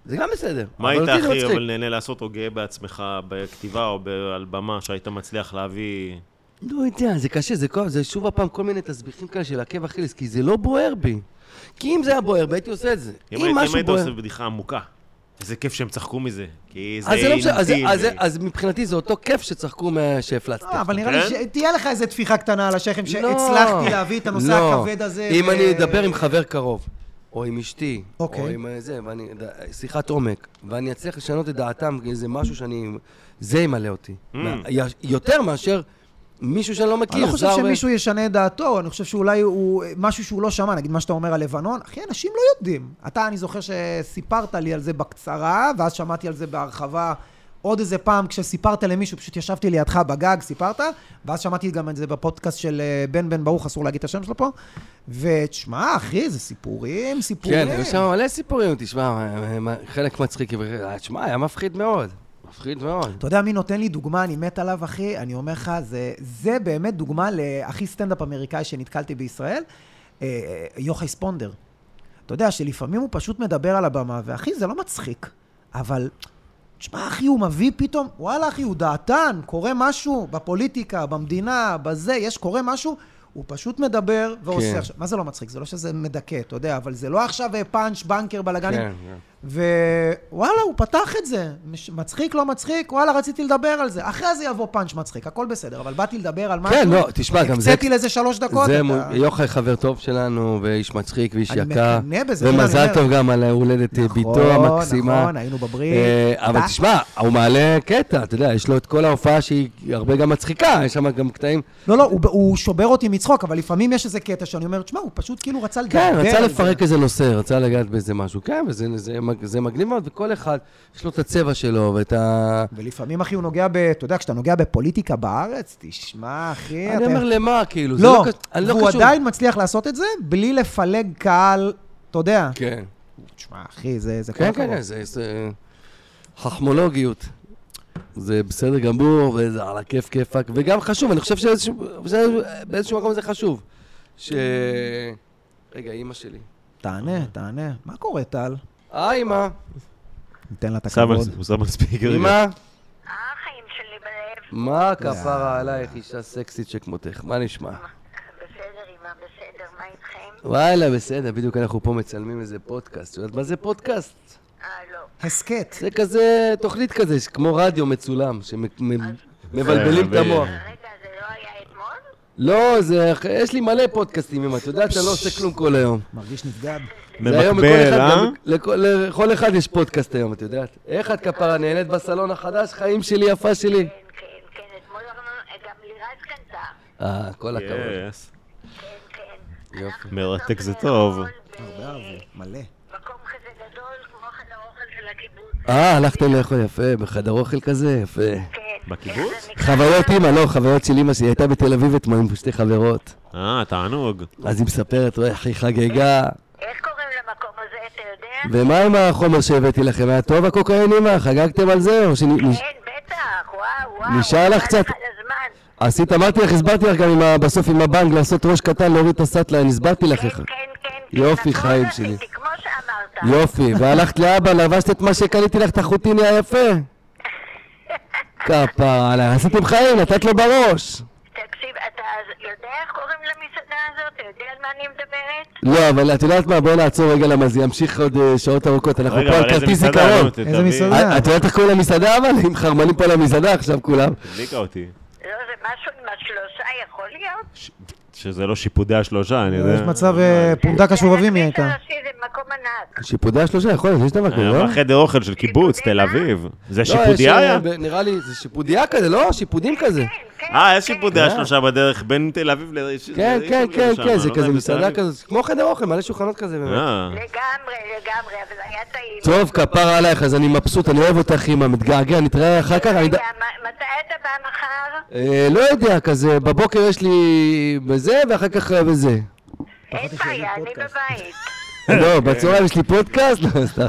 זה גם בסדר. מה היית הכי. אבל נהנה לעשות או גאה בעצמך בכתיבה או על במה שהיית מצליח להביא... לא יודע, זה קשה, זה, כל, זה שוב הפעם כל מיני תסביכים כאלה של עקב אכילס, כי זה לא בוער בי. כי אם זה היה בוער בי, הייתי עושה את זה. אם אם היית- אם משהו היית בוער... עושה בדיחה עמוקה, איזה כיף שהם צחקו מזה. כי זה אז לא משנה, אז, אינטימי. אז, אז מבחינתי זה אותו כיף שצחקו מה- שהפלצתם. אה, אבל נראה לי כן? שתהיה לך איזה טפיחה קטנה על השכם, לא, שהצלחתי להביא את הנושא לא. הכבד הזה. אם אני אדבר עם חבר קרוב, או עם אשתי, אוקיי. או עם אה, זה, ואני, שיחת עומק, ואני אצליח לשנות את דעתם, זה משהו שאני, זה ימלא אותי. Mm. יותר מאשר מישהו שאני לא מכיר. אני לא חושב שמישהו ישנה את דעתו, אני חושב שאולי הוא משהו שהוא לא שמע, נגיד מה שאתה אומר על לבנון, אחי, אנשים לא יודעים. אתה, אני זוכר שסיפרת לי על זה בקצרה, ואז שמעתי על זה בהרחבה עוד איזה פעם כשסיפרת למישהו, פשוט ישבתי לידך בגג, סיפרת, ואז שמעתי גם את זה בפודקאסט של אה, בן בן ברוך, אסור להגיד את השם שלו פה, ותשמע, אחי, זה סיפורים, סיפורים. כן, היו שם מלא סיפורים, תשמע, מה- מה- חלק מצחיק, תשמע, היה מפחיד מאוד. מפחיד מאוד. אתה יודע מי נותן לי דוגמה, אני מת עליו, אחי? אני אומר לך, זה, זה באמת דוגמה להכי סטנדאפ אמריקאי שנתקלתי בישראל, אה, אה, יוחאי ספונדר. אתה יודע שלפעמים הוא פשוט מדבר על הבמה, ואחי, זה לא מצחיק, אבל... תשמע, אחי, הוא מביא פתאום, וואלה, אחי, הוא דעתן, קורה משהו בפוליטיקה, במדינה, בזה, יש, קורה משהו, הוא פשוט מדבר ועושה. כן. עכשיו, מה זה לא מצחיק? זה לא שזה מדכא, אתה יודע, אבל זה לא עכשיו אה, פאנץ', בנקר, בלאגנים. כן, כן. ווואלה, הוא פתח את זה. מצחיק, לא מצחיק, וואלה, רציתי לדבר על זה. אחרי זה יבוא פאנץ' מצחיק, הכל בסדר, אבל באתי לדבר על משהו. כן, לא, תשמע, גם זה... הקציתי לזה שלוש דקות. זה אתה- יוחאי חבר טוב שלנו, ואיש מצחיק ואיש אני יקר. מקנא בזה, כן, אני ומזל. טוב גם על ההולדת נכון, ביתו המקסימה. נכון, היינו בברית. אה, אבל תשמע, הוא מעלה קטע, אתה יודע, יש לו את כל ההופעה שהיא הרבה גם מצחיקה, יש שם גם קטעים... לא, לא, הוא, הוא שובר אותי מצחוק, אבל לפעמים יש איזה קטע שאני אומר, תשמע, הוא פשוט כאילו רצה לדבר כן, רצה זה. לפרק איזה נושא, רצה לגעת באיזה משהו. כן, וזה זה, מג- זה מגניב מאוד, וכל אחד, יש לו את הצבע שלו ואת ה... ולפעמים, אחי, הוא נוגע ב... אתה יודע, כשאתה נוגע בפוליטיקה בארץ, תשמע, אחי, אני אתה... אומר למה, כאילו, זה לא, לא... ק- אני לא והוא קשור. עדיין מצליח לעשות את זה בלי לפלג קהל, אתה יודע. כן, תשמע, אחי, זה... זה כל כן, הכבוד. כן, כן, זה- זה חכמולוגיות. זה בסדר גמור, וזה על הכיף כיפאק, וגם חשוב, אני חושב שבאיזשהו מקום זה חשוב. ש... רגע, אימא שלי. תענה, תענה. מה קורה, טל? היי, אמא. ניתן לה את הכבוד. הוא שם על ספיקר. אמא, החיים שלי בלב. מה כפרה עלייך, אישה סקסית שכמותך? מה נשמע? איתכם? וואלה, בסדר, בדיוק אנחנו פה מצלמים איזה פודקאסט. את יודעת מה זה פודקאסט? אה, לא. הסכת. זה כזה, תוכנית כזה, כמו רדיו מצולם, שמבלבלים את המוח. רגע, זה לא היה אתמול? לא, זה, יש לי מלא פודקאסטים, אמא, את יודעת, אני לא עושה כלום כל היום. מרגיש לכל במקבל, אחד, אה? לכל- אחד יש פודקאסט היום, את יודעת. איך את כפרה נהנית בסלון החדש, חיים שלי, יפה שלי? כן, כן, כן, אתמול גם לירז קנתה. אה, כל הכבוד. Yes. כן, כן. מרתק זה טוב. הרבה אהבו, מלא. במקום הקיבוץ. אה, הלכתם לאכול יפה, בחדר אוכל כזה, יפה. כן, בקיבוץ? חוויות אימא, לא, חוויות של אימא שלי, הייתה בתל אביב אתמול עם שתי חברות. אה, תענוג. אז היא מספרת, רואה, איך היא חגגה. איך קוראים למקום הזה, אתה יודע? ומה עם החומר שהבאתי לכם? היה טוב הקוקאין אימא? חגגתם על זה? כן, בטח, וואו, וואו. נשאר לך קצת? עשית, אמרתי לך, הסברתי לך גם עם ה- בסוף עם הבנק לעשות ראש קטן, להוריד את הסאטליין, הסברתי לך כן, איך. כן, כן. יופי, הכל חיים שלי. כמו שאמרת. יופי, והלכת לאבא, לבשת את מה שקניתי לך, את החוטיני היפה? כפרה עליי, עשיתם חיים, נתת לו בראש. תקשיב, אתה יודע איך קוראים למסעדה הזאת? אתה יודע על מה אני מדברת? לא, אבל את יודעת מה? בואי נעצור רגע למה זה ימשיך עוד אה, שעות ארוכות, אנחנו פה על כרטיס? זיכרון. איזה. מסעדה? את את יודעת איך קוראים למסעדה אבל? עם חרמנים פה למסעדה עכשיו כולם. הדליקה אותי. לא, זה משהו עם השלושה, יכול להיות? שזה לא שיפודי השלושה, אני יודע. יש מצב אה, פונדק השובבים היא הייתה. שיפודי השלושה, יכול להיות, יש דבר כזה, לא? היה חדר אוכל של קיבוץ, תל אביב. זה לא, שיפודיה היה? אה, ב- נראה לי, זה שיפודיה כזה, לא? שיפודים כזה. כן, כן. אה, יש שיפודיה כן. שלושה בדרך בין תל אביב ל... כן, כן, כן, כן, זה כזה מסעדה כזאת, כמו חדר אוכל, מלא שולחנות כזה באמת. אה, לגמרי, לגמרי, אבל היה טעים. טוב, כפרה עלייך, אז אני מבסוט, אני אוהב אותך, אמא, מתגעגע, נתראה אחר כך, מתי אתה בא מחר? אה, לא יודע, כזה, בבוקר יש לי בזה, ואחר כך אה, בזה. אין בעיה, אני בבית. לא, בצהריים יש לי פודקאסט? לא, סתם.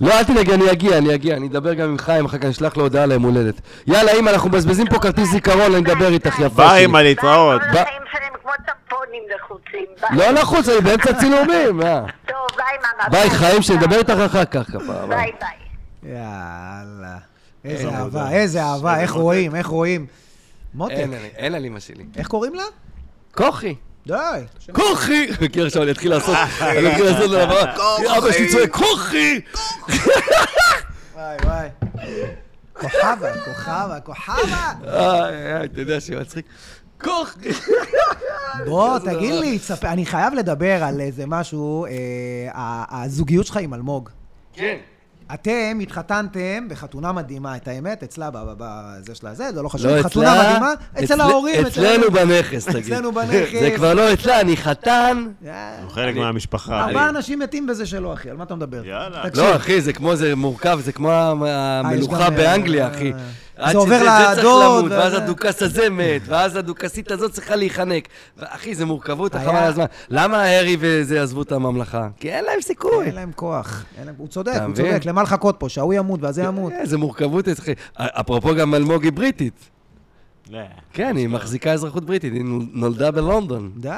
לא, אל תדאגי, אני אגיע, אני אגיע, אני אדבר גם עם חיים, אחר כך אני אשלח לו הודעה ליום הולדת. יאללה, אמא, אנחנו מבזבזים פה כרטיס זיכרון, אני אדבר איתך, יפה ביי, שלי. אמא, להתראות. ביי, כל החיים שלהם כמו טמפונים לחוצים. ביי. לא לחוץ, אני באמצע צילומים, מה? טוב, ביי, מאמא. ביי, חיים שלי, נדבר איתך אחר כך, כפרה. ביי. ביי, ביי. יאללה. איזה אהבה, איזה אהבה, איך רואים, איך רואים. מותק, אין, אין, אין על אמא שלי. איך קוראים לה? כוכי. די. כוכי! חכה עכשיו, אני אתחיל לעשות, אני אתחיל לעשות הבמה. אבא שלי צועק, כוכי! וואי וואי. כוכבה, כוכבה, כוכבה. איי, איי, אתה יודע שמצחיק. כוכי! בוא, תגיד לי, אני חייב לדבר על איזה משהו, אה, הזוגיות שלך עם אלמוג. כן. אתם התחתנתם בחתונה מדהימה, את האמת, אצלה, ב- ב- בזה שלה זה, זה לא חשוב, לא חתונה אצלה, מדהימה, אצל אצל- ההורים, אצל- אצלנו בנכס, תגיד. אצלנו בנכס. זה כבר לא אצלה, אני חתן. אה, הוא חלק מהמשפחה. ארבעה אנשים מתים בזה שלא, אחי, על מה אתה מדבר? יאללה. תקשיב, לא, אחי, זה כמו, זה מורכב, זה כמו המ- המלוכה גם, באנגליה, אה, אחי. זה עובר שזה- זה צריך לדוד, למות, ואז וזה- הדוכס הזה מת, ואז הדוכסית הזאת צריכה להיחנק. אחי, זה מורכבות, חבל על הזמן. למה הארי וזה עזבו את הממלכה? כי אין להם סיכוי. אין להם כוח. אין להם- הוא צודק, הוא? צודק, למה לחכות פה? שההוא ימות והזה ימות. איזה מורכבות, אחי. אפרופו גם אלמוג היא בריטית. כן, היא מחזיקה אזרחות בריטית, היא נולדה בלונדון. די.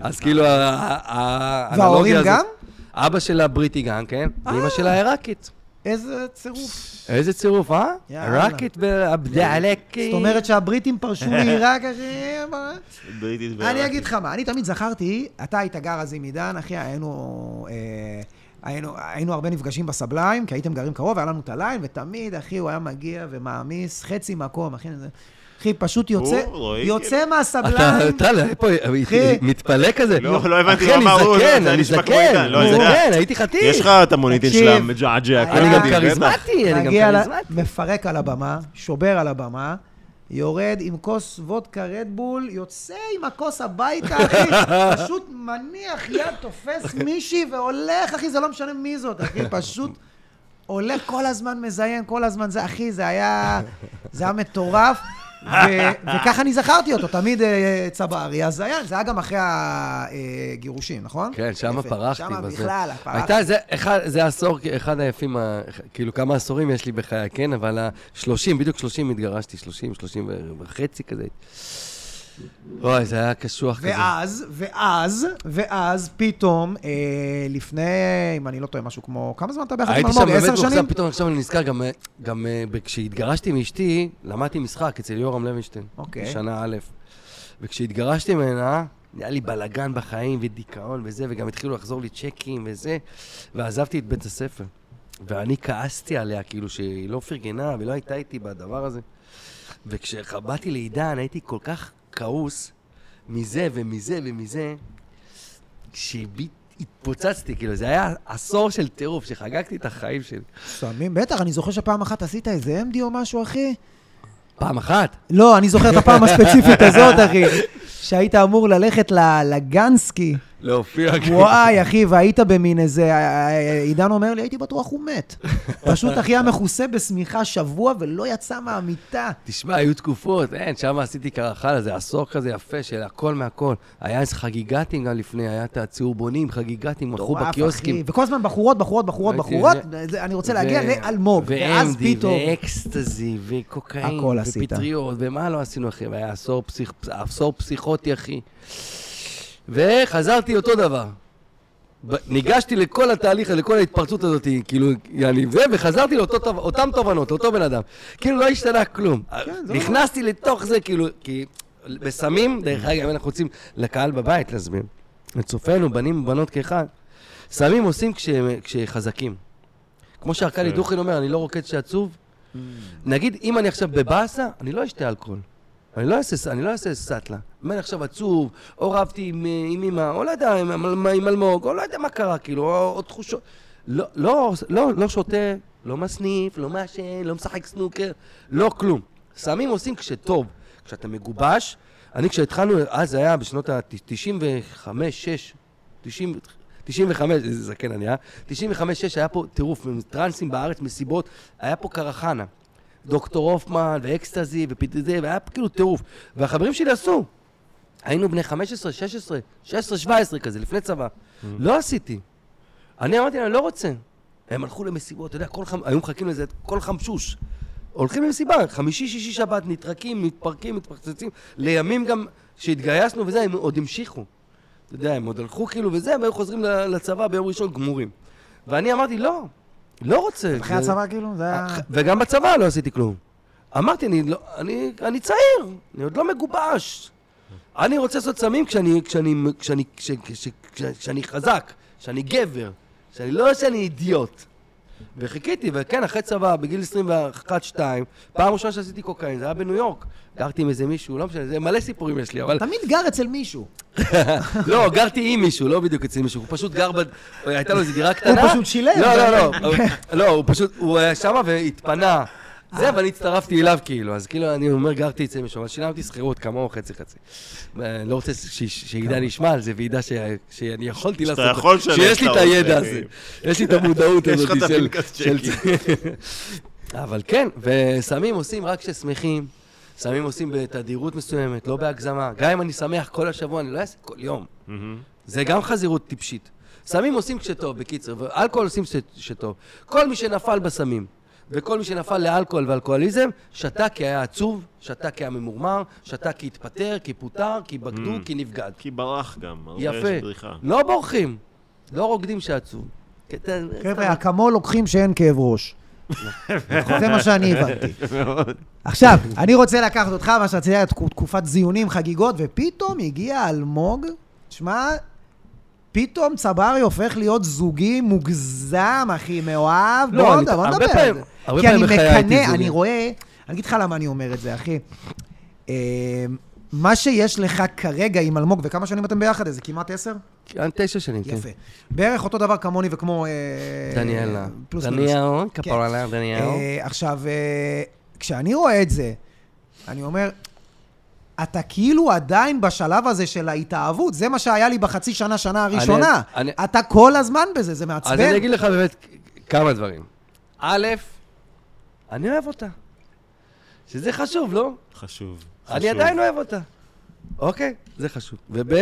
אז כאילו, ה- ה- ה- וההורים האנלוגיה גם? הזאת- אבא שלה בריטי גם, כן? ואימא שלה עיראקית. איזה צירוף. איזה צירוף, אה? יאללה. עיראקית בעבדה עלקי. זאת אומרת שהבריטים פרשו מעיראק, אחי. אני. אגיד לך מה, אני תמיד זכרתי, אתה היית גר אז עם עידן, אחי, היינו... אה, היינו, היינו הרבה נפגשים בסבליים, כי הייתם גרים קרוב, היה לנו את הליין, ותמיד, אחי, הוא היה מגיע ומעמיס חצי מקום, אחי, זה... אחי, פשוט יוצא, יוצא אתה, מהסבליים. טל, איפה, אחי. מתפלא כזה? לא, לא הבנתי אחי, מה אני זקן, זה אני נשמע כמו זקן, לא, אני אני. זקן, הייתי חתיך. יש לך את המוניטין של המג'עג'ע. אני אני גם. כריזמטי, אני גם כריזמטי. מפרק על הבמה, שובר על הבמה, יורד עם כוס וודקה רדבול, יוצא עם הכוס הביתה, אחי, פשוט מניח יד, תופס מישהי והולך, אחי, זה לא משנה מי זאת, אחי, פשוט הולך כל הזמן מזיין, כל הזמן זה, אחי, זה היה, זה היה מטורף. ו- וככה אני זכרתי אותו, תמיד אה, צברי, אז היה, זה היה גם אחרי הגירושים, נכון? כן, שם. פרחתי. שם. בכלל, פרחתי. הייתה, זה, אחד, זה עשור, אחד היפים, כאילו כמה עשורים יש לי בחיי, כן? אבל ה-30, בדיוק 30 התגרשתי, 30, 30 וחצי כזה. וואי, זה היה קשוח כזה. ואז, ואז, ואז פתאום, אה, לפני, אם אני לא טועה, משהו כמו, כמה זמן אתה ביחד עם הייתי אלמוג? שם באמת עשר מאוכזב, שנים? פתאום עכשיו אני נזכר, גם, גם אה, כשהתגרשתי מאשתי, למדתי משחק אצל יורם לוינשטיין. אוקיי. בשנה א'. וכשהתגרשתי ממנה, היה לי בלאגן בחיים ודיכאון וזה, וגם התחילו לחזור לי צ'קים וזה, ועזבתי את בית הספר. ואני כעסתי עליה, כאילו שהיא לא פרגנה ולא הייתה איתי בדבר הזה. וכשבאתי לעידן, הייתי כל כך כעוס מזה ומזה ומזה, שהתפוצצתי, כאילו, זה היה עשור של טירוף, שחגגתי את החיים שלי. שמים, בטח, אני זוכר שפעם אחת עשית איזה MD או משהו, אחי. פעם אחת. לא, אני זוכר את הפעם הספציפית הזאת, אחי. שהיית אמור ללכת לגנסקי. להופיע. וואי, אחי, והיית במין איזה... אה, אה, עידן אומר לי, הייתי בטוח הוא מת. פשוט אחי היה מכוסה בשמיכה שבוע ולא יצא מהמיטה. תשמע, היו תקופות, אין, שם עשיתי קרחל, זה עשור כזה יפה של הכל מהכל. היה איזה חגיגתים גם לפני, היה את הצהובונים, חגיגתים, מכרו בקיוסקים. וכל הזמן בחורות, בחורות, בחורות, בחורות. אני רוצה להגיע לאלמוג. ואז פתאום... ואקסטזי, וקוקאין. ופטריות, ומה לא עשינו, אחי? והיה. עשור פסיכוטי, אחי. וחזרתי אותו דבר. ניגשתי לכל התהליך, לכל ההתפרצות הזאת, כאילו, יעני, זה, וחזרתי לאותן תובנות, לאותו בן אדם. כאילו, לא השתנה כלום. זה נכנסתי לתוך זה, כאילו, כי בסמים, דרך אגב, אנחנו רוצים לקהל בבית להסביר, לצופינו, בנים ובנות כאחד, סמים עושים כשחזקים. כמו שארכדי יפה. דוכין אומר, אני לא רוקד שעצוב. נגיד, אם אני עכשיו בבאסה, אני לא אשתה אלכוהול. אני לא אעשה, אני לא אעשה סאטלה. אם אני עכשיו עצוב, או רבתי עם, אה, עם אמא, או לא יודע, עם, אלמוג, או לא יודע מה קרה, כאילו, או, תחושות. לא, לא, לא, לא שותה, לא מסניף, לא מעשן, לא משחק סנוקר, לא כלום. סמים עושים כשטוב, כשאתה מגובש. אני כשהתחלנו, אז זה היה בשנות ה-95, 6, 90, 95, איזה זקן אני, אה? 95, 6 היה פה טירוף, טרנסים בארץ, מסיבות, היה פה קרחנה. דוקטור הופמן, ואקסטזי, וזה, והיה כאילו טירוף. והחברים שלי עשו. היינו בני 15, 16, 16, 17 כזה, לפני צבא. לא עשיתי. אני אמרתי להם, לא רוצה. הם הלכו למסיבות, אתה יודע, כל חמ... היו מחכים לזה, כל חמשוש. הולכים למסיבה, חמישי, שישי, שבת, נתרקים, מתפרקים, מתפרצצים. לימים גם, שהתגייסנו וזה, הם עוד המשיכו. אתה יודע, הם עוד הלכו כאילו וזה, והיו חוזרים לצבא ביום ראשון גמורים. ואני אמרתי, לא, לא רוצה. אחרי הצבא כאילו? זה היה... וגם בצבא לא עשיתי כלום. אמרתי, אני, לא, אני, אני צעיר, אני עוד לא מגובש. אני רוצה לעשות סמים כשאני, כשאני, כשאני, כש, כש, כש, כשאני חזק, כשאני גבר, שאני לא שאני אידיוט. וחיכיתי, וכן, אחרי צבא, בגיל 21-2, פעם ראשונה שעשיתי קוקאין, זה היה בניו יורק. גרתי עם איזה מישהו, לא משנה, זה מלא סיפורים יש לי, אבל... תמיד גר אצל מישהו. לא, גרתי עם מישהו, לא בדיוק אצל מישהו, הוא פשוט גר ב... הייתה לו איזו דירה קטנה. פשוט שילם. לא, לא, לא, הוא- לא, הוא פשוט, הוא היה שם והתפנה. זה, ואני הצטרפתי אליו כאילו, אז כאילו, אני אומר, גרתי אצל מישהו, אבל שילמתי שכירות כמוהו חצי חצי. ואני לא רוצה שעידן ישמע על זה, וידע שאני יכולתי שאתה לעשות... יכול לשלם שיש לי את הידע הזה. יש לי את המודעות יש הזאת לך את של... אבל כן, וסמים עושים רק כששמחים, סמים עושים בתדירות מסוימת, לא בהגזמה. גם אם אני שמח כל השבוע, אני לא אעשה כל יום. זה גם חזירות טיפשית. סמים עושים כשטוב, בקיצר, ואלכוהול עושים כש- כשטוב. כל מי שנפל בסמים, וכל מי שנפל לאלכוהול ואלכוהוליזם, שתה כי היה עצוב, שתה כי היה ממורמר, שתה כי התפטר, כי פוטר, כי בגדו, Mm. כי נבגד. כי ברח גם, הרבה יפה. יש בריחה. לא בורחים, לא רוקדים שעצוב. קטע- חבר'ה, אקמול לוקחים שאין כאב ראש. זה מה שאני הבנתי. עכשיו, אני רוצה לקחת אותך, מה שרציתי היה תקופת זיונים, חגיגות, ופתאום הגיע אלמוג, שמע, פתאום צברי הופך להיות זוגי מוגזם, אחי, מאוהב. לא, בוא אני- בוא הרבה נדבר. על זה. כי אני מקנא. אני רואה, אני אגיד לך למה אני אומר את זה, אחי. אה, מה שיש לך כרגע עם אלמוג, וכמה שנים אתם ביחד? איזה כמעט עשר? כן, תשע שנים, כן. יפה. בערך אותו דבר כמוני וכמו... אה, דניאלה. פלוס מינוס. דניאל, כפרה דניאל. אה, עכשיו, אה, כשאני רואה את זה, אני אומר, אתה כאילו עדיין בשלב הזה של ההתאהבות, זה מה שהיה לי בחצי שנה, שנה הראשונה. אני- אתה כל הזמן בזה, זה מעצבן. אז אני אגיד לך באמת כמה דברים. א', אני אוהב אותה. שזה חשוב, לא? חשוב. אני חשוב. עדיין אוהב אותה. אוקיי, זה חשוב. וב',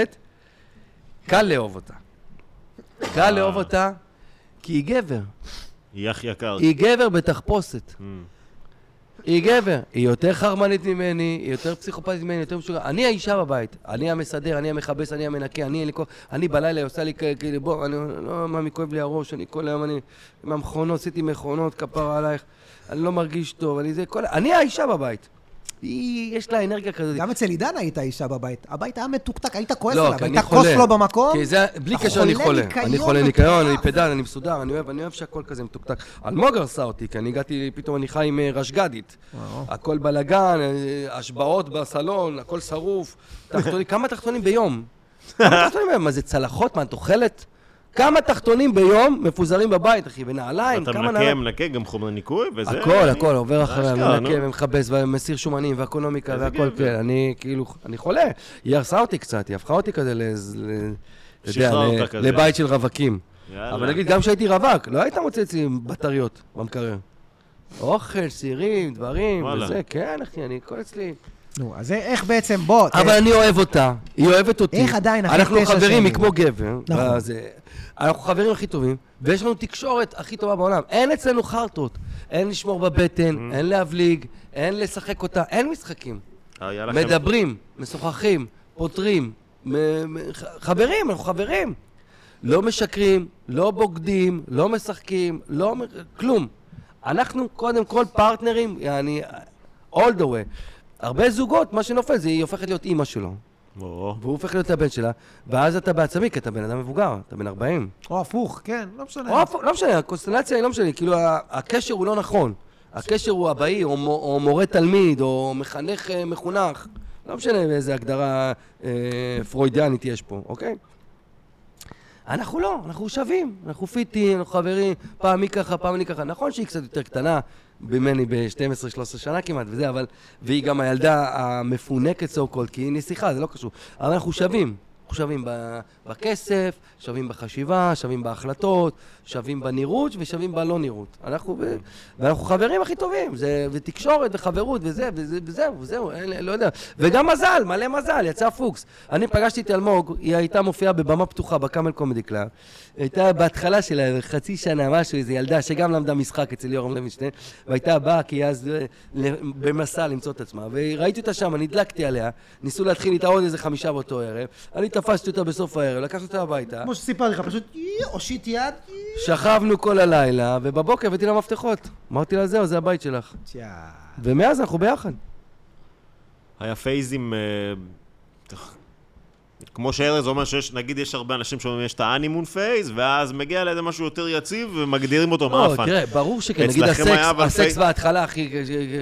קל לאהוב אותה. קל לאהוב אותה כי היא גבר. היא אח יקר. היא גבר בתחפושת. היא גבר. היא יותר חרמנית ממני, היא יותר פסיכופתית ממני, יותר משוגעת. אני האישה בבית. אני המסדר, אני המכבס, אני המנקה, אני אין לי כל... אני בלילה עושה לי כאילו, בוא, אני לא, מאמי, כואב לי הראש, אני כל היום, אני... עם המכונות, עשיתי מכונות, כפרה עלייך. אני לא מרגיש טוב, אני זה, כל... אני האישה בבית. היא, יש לה אנרגיה כזאת. גם אצל עידן היית אישה בבית. הבית היה מתוקתק, היית כועס לא, עליו, היית כוס. לו במקום. כי זה, בלי קשר אני חולה אני חולה. ניקיון, אני פדל, אני מסודר, אני אוהב, אני אוהב שהכל כזה מתוקתק. אלמוג הרסה אותי, כי אני הגעתי, פתאום אני חי עם אה, רשג"דית. הכל בלאגן, אה, השבעות בסלון, הכל שרוף. תחתונים, כמה תחתונים ביום? כמה תחתונים ביום? מה זה צלחות? מה, את אוכלת? כמה תחתונים ביום מפוזרים בבית, אחי, ונעליים, אתה כמה מנקה, נעליים. מנקה, גם חומר ניקוי, וזה... הכל, הכל, עובר אחריה, מנקה. ומכבס ומסיר שומנים ואקונומיקה והכל. כן, אני כאילו, אני חולה. היא הרסה אותי קצת, היא הפכה אותי כזה אתה. לבית של רווקים. אבל נגיד, גם כשהייתי רווק, לא היית מוצא אצלי בטריות במקרר. אוכל, סירים, דברים. וזה, כן, אחי, אני הכל אצלי. נו, אז איך בעצם, בוא, אבל אני אוהב אותה, היא אוהבת אותי. איך עדיין אחרי אנחנו תשע חברים, שנים? היא כמו גבר. נכון. אה, אנחנו חברים הכי טובים, ויש לנו תקשורת הכי טובה בעולם. אין אצלנו חרטות. אין לשמור בבטן, אין להבליג, אין לשחק אותה, אין משחקים. לכם- מדברים, משוחחים, פותרים, חברים, אנחנו חברים. לא משקרים, לא בוגדים, לא משחקים, לא... כלום. אנחנו קודם כל פרטנרים, יעני, all the way. הרבה זוגות, מה שנופל זה היא הופכת להיות אימא שלו, או, והוא הופך להיות הבן שלה, ואז אתה בעצמי, כי אתה בן אדם מבוגר, אתה בן 40. או הפוך, כן, לא משנה. או, הפוך, לא משנה, הקונסטלציה היא לא משנה, כאילו הקשר הוא לא נכון. הקשר הוא אבאי, או, מו- או מורה תלמיד, או מחנך אה, מחונך. לא משנה באיזה הגדרה אה, פרוידיאנית יש פה, אוקיי? אנחנו לא, אנחנו שווים, אנחנו פיטים, אנחנו חברים, פעם היא ככה, פעם אני ככה. נכון שהיא קצת יותר קטנה ממני ב-12-13 שנה כמעט וזה, אבל... והיא גם הילדה המפונקת called, כי היא נסיכה, זה לא קשור. אבל אנחנו שווים. אנחנו שווים בכסף, שווים בחשיבה, שווים בהחלטות, שווים בנראות ושווים בלא נראות. אנחנו, ו- ואנחנו חברים הכי טובים, זה, ותקשורת וחברות וזה, וזה, וזהו, וזהו, אין, לא יודע. וגם מזל, מלא מזל, יצא פוקס. אני פגשתי את אלמוג, היא הייתה מופיעה בבמה פתוחה בקאמל קומדי קלאב. הייתה בהתחלה שלה, חצי שנה, משהו, איזו ילדה שגם למדה משחק אצל יורם לוינשטיין, והייתה באה, כי היא אז אה, במסע למצוא את עצמה, וראיתי אותה שם, נדלקתי עליה, ניסו להתחיל איתה עוד איזה חמישה באותו ערב, אני תפסתי אותה בסוף הערב, לקחתי אותה הביתה, כמו שסיפרתי לך, פשוט הושיט יד. שכבנו כל הלילה, ובבוקר הבאתי לה מפתחות. אמרתי לה, זהו, זה הבית שלך. ומאז אנחנו ביחד. היה phase ים... אה, כמו שארז אומר שיש, נגיד יש הרבה אנשים שאומרים יש את ה honeymoon phase, ואז מגיע לאיזה משהו יותר יציב ומגדירים אותו לא, מאפן. תראה, ברור שכן, נגיד הסקס, הסקס בהתחלה, אחי,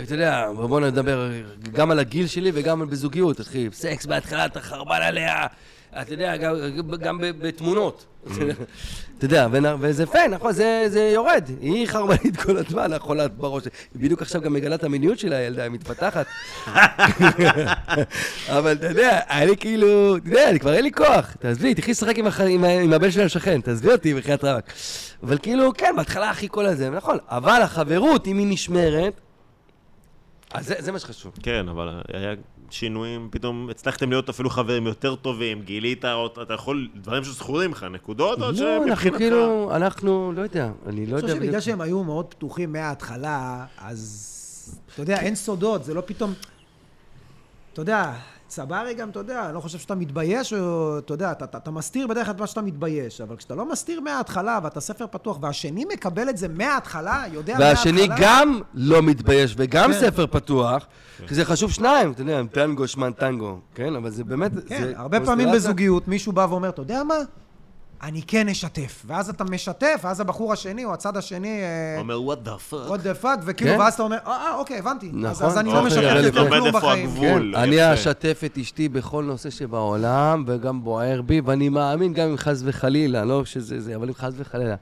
אתה יודע, בוא נדבר גם על הגיל שלי וגם בזוגיות, אחי, סקס בהתחלה אתה חרבן עליה, אתה יודע, גם, גם בתמונות. אתה יודע, וזה פיין, נכון, זה, זה יורד. היא חרבנית כל הזמן, החולת בראש. היא בדיוק עכשיו גם מגלה את המיניות שלה, הילדה, היא מתפתחת. אבל אתה יודע, אני כאילו, אתה יודע, אני כבר אין לי כוח. תעזבי, תלכי לשחק עם, הח... עם. עם הבן של השכן, תעזבי אותי בחייאת רבאק. אבל כאילו, כן, בהתחלה הכי כל הזה, נכון. אבל החברות, אם היא נשמרת, אז זה, זה מה שחשוב. כן, אבל היה שינויים, פתאום הצלחתם להיות אפילו חברים יותר טובים, גילית, אתה יכול, דברים שזכורים לך, נקודות, או לא, אנחנו שמבחינתך... כאילו, אנחנו, לא יודע, אני לא אני יודע. חושב שבגלל. שהם היו מאוד פתוחים מההתחלה, אז אתה יודע, אין סודות, זה לא פתאום... אתה יודע, צברי גם, אתה יודע, אני לא חושב שאתה מתבייש, או אתה יודע, אתה, אתה, אתה מסתיר בדרך כלל את מה שאתה מתבייש, אבל כשאתה לא מסתיר מההתחלה ואתה ספר פתוח, והשני מקבל את זה מההתחלה, יודע והשני מההתחלה... גם לא מתבייש וגם כן. ספר פתוח, כי זה חשוב שניים, אתה יודע, טנגו שמן טנגו, כן? אבל זה באמת, כן, זה הרבה פעמים. בזוגיות מישהו בא ואומר, אתה יודע מה? אני כן אשתף. ואז אתה משתף, ואז הבחור השני או הצד השני... אה, אומר, what the fuck? what the fuck, וכאילו, כן. ואז אתה אומר, אה, אה, אוקיי, הבנתי. אז- נכון. אז אני לא אוקיי, משתף לומד כלום בחיים. כן, אני. אשתף את אשתי בכל נושא שבעולם, וגם בוער בי, ואני מאמין גם אם חס וחלילה, לא שזה זה, אבל אם חס וחלילה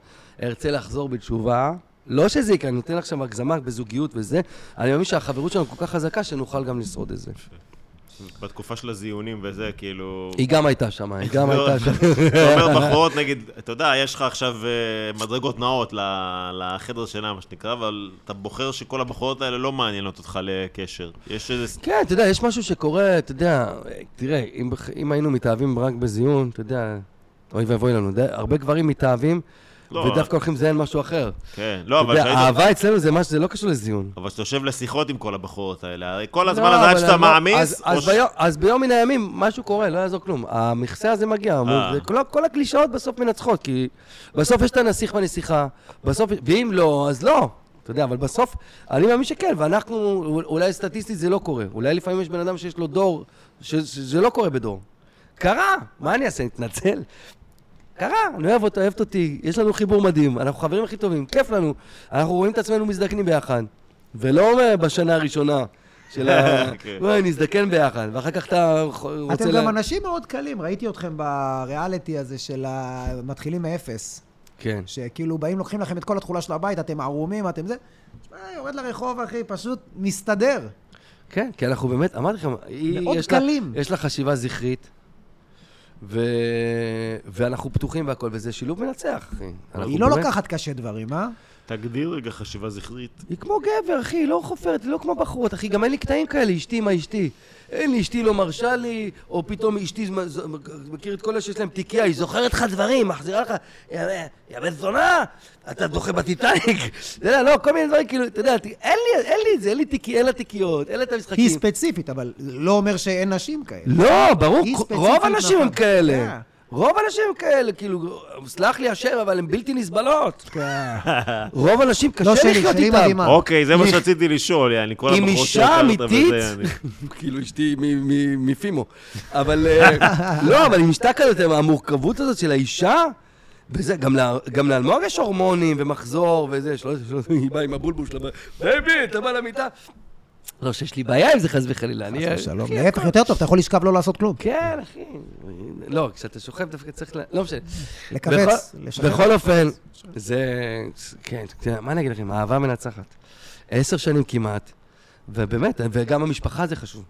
ארצה לחזור בתשובה, לא שזה יקרה, אני נותן עכשיו הגזמה בזוגיות וזה, אני מאמין שהחברות שלנו כל כך חזקה שנוכל גם לשרוד את זה. בתקופה של הזיונים וזה, כאילו... היא גם הייתה שם, היא גם לא, הייתה שם. אתה אומר בחורות, נגיד, אתה יודע, יש לך עכשיו אה, מדרגות נאות לחדר שינה, מה שנקרא, אבל אתה בוחר שכל הבחורות האלה לא מעניינות אותך לקשר. יש איזה... כן, אתה יודע, יש משהו שקורה, אתה יודע, תראה, אם, היינו מתאהבים רק בזיון, אתה יודע, אוי ואבוי לנו, הרבה גברים מתאהבים, לא. ודווקא הולכים לזיין משהו אחר. כן, לא, אתה אבל יודע, כשהיית... אהבה אצלנו זה משהו, זה לא קשור לזיון. אבל כשאתה יושב לשיחות עם כל הבחורות האלה, הרי כל הזמן לא, הזה עד אבל שאתה לא- מעמיס... אז- ביום- מן הימים משהו קורה, לא יעזור כלום. המכסה הזה מגיע, אה. כל- כל הקלישאות בסוף מנצחות, כי בסוף יש את הנסיך והנסיכה, בסוף, ואם לא, אז לא. אתה יודע, אבל בסוף, אני מאמין שכן, ואנחנו, אולי סטטיסטית זה לא קורה. אולי לפעמים יש בן אדם שיש לו דור, שזה לא קורה בדור. קרה, מה אני אעשה, נתנצל? קרה, אני אוהב אותו, אוהבת אותי, יש לנו חיבור מדהים, אנחנו חברים הכי טובים, כיף לנו, אנחנו רואים את עצמנו מזדקנים ביחד. ולא בשנה הראשונה של ה... כן. וואי, נזדקן ביחד, ואחר כך אתה רוצה... אתם גם אנשים מאוד קלים, ראיתי אתכם בריאליטי הזה של המתחילים מאפס. כן. שכאילו באים, לוקחים לכם את כל התכולה של הבית, אתם ערומים, אתם זה. תשמע, יורד לרחוב, אחי, פשוט מסתדר. כן, כי אנחנו באמת, אמרתי לכם, היא, מאוד יש לה- קלים. יש לה חשיבה זכרית. ו... ואנחנו פתוחים והכל, וזה שילוב מנצח, אחי. היא לא באמת- לוקחת קשה דברים, אה? תגדיר רגע חשיבה זכרית. היא כמו גבר, אחי, היא לא חופרת, היא לא כמו בחורות, אחי, גם אין לי קטעים כאלה, אשתי מה אשתי. אין לי, אשתי לא מרשה לי, או פתאום אשתי, מכיר את כל אלה שיש להם תיקייה, היא זוכרת לך דברים, מחזירה לך, יא בן זונה, אתה דוחה בטיטניק. אתה יודע, לא, כל מיני דברים, כאילו, אתה יודע, אין לי, אין לי את זה, אין לי תיקי, אין לה תיקיות, אין לה את המשחקים. היא ספציפית, אבל לא אומר שאין נשים כאלה. לא, ברור, רוב האנשים הם. כאלה. רוב האנשים הם כאלה, כאילו, סלח לי השם, אבל הם בלתי נסבלות. כן. רוב האנשים קשה לא לחיות איתם. מדהימה. אוקיי, זה מה שרציתי לשאול, יעני, כל עם הבחורות אישה שהכרת אמיתית, כאילו אשתי מפימו, אבל אה, לא, אבל עם אשתה כזאת, עם המורכבות הזאת של האישה, וזה, גם לאלמוג יש הורמונים ומחזור וזה, שלא, שלא, היא באה עם הבולבול שלה, baby, אתה בא למיטה. לא שיש לי בעיה עם זה חס וחלילה. חס ושלום. אחי, להפך, יותר טוב, אתה יכול לשכב לא לעשות כלום. כן, אחי. לא, כשאתה שוכב דווקא צריך ל... לא משנה. לכווץ, בכל- אופן, זה... כן, מה אני אגיד לכם, אהבה מנצחת. עשר שנים כמעט, ובאמת, וגם המשפחה זה חשוב.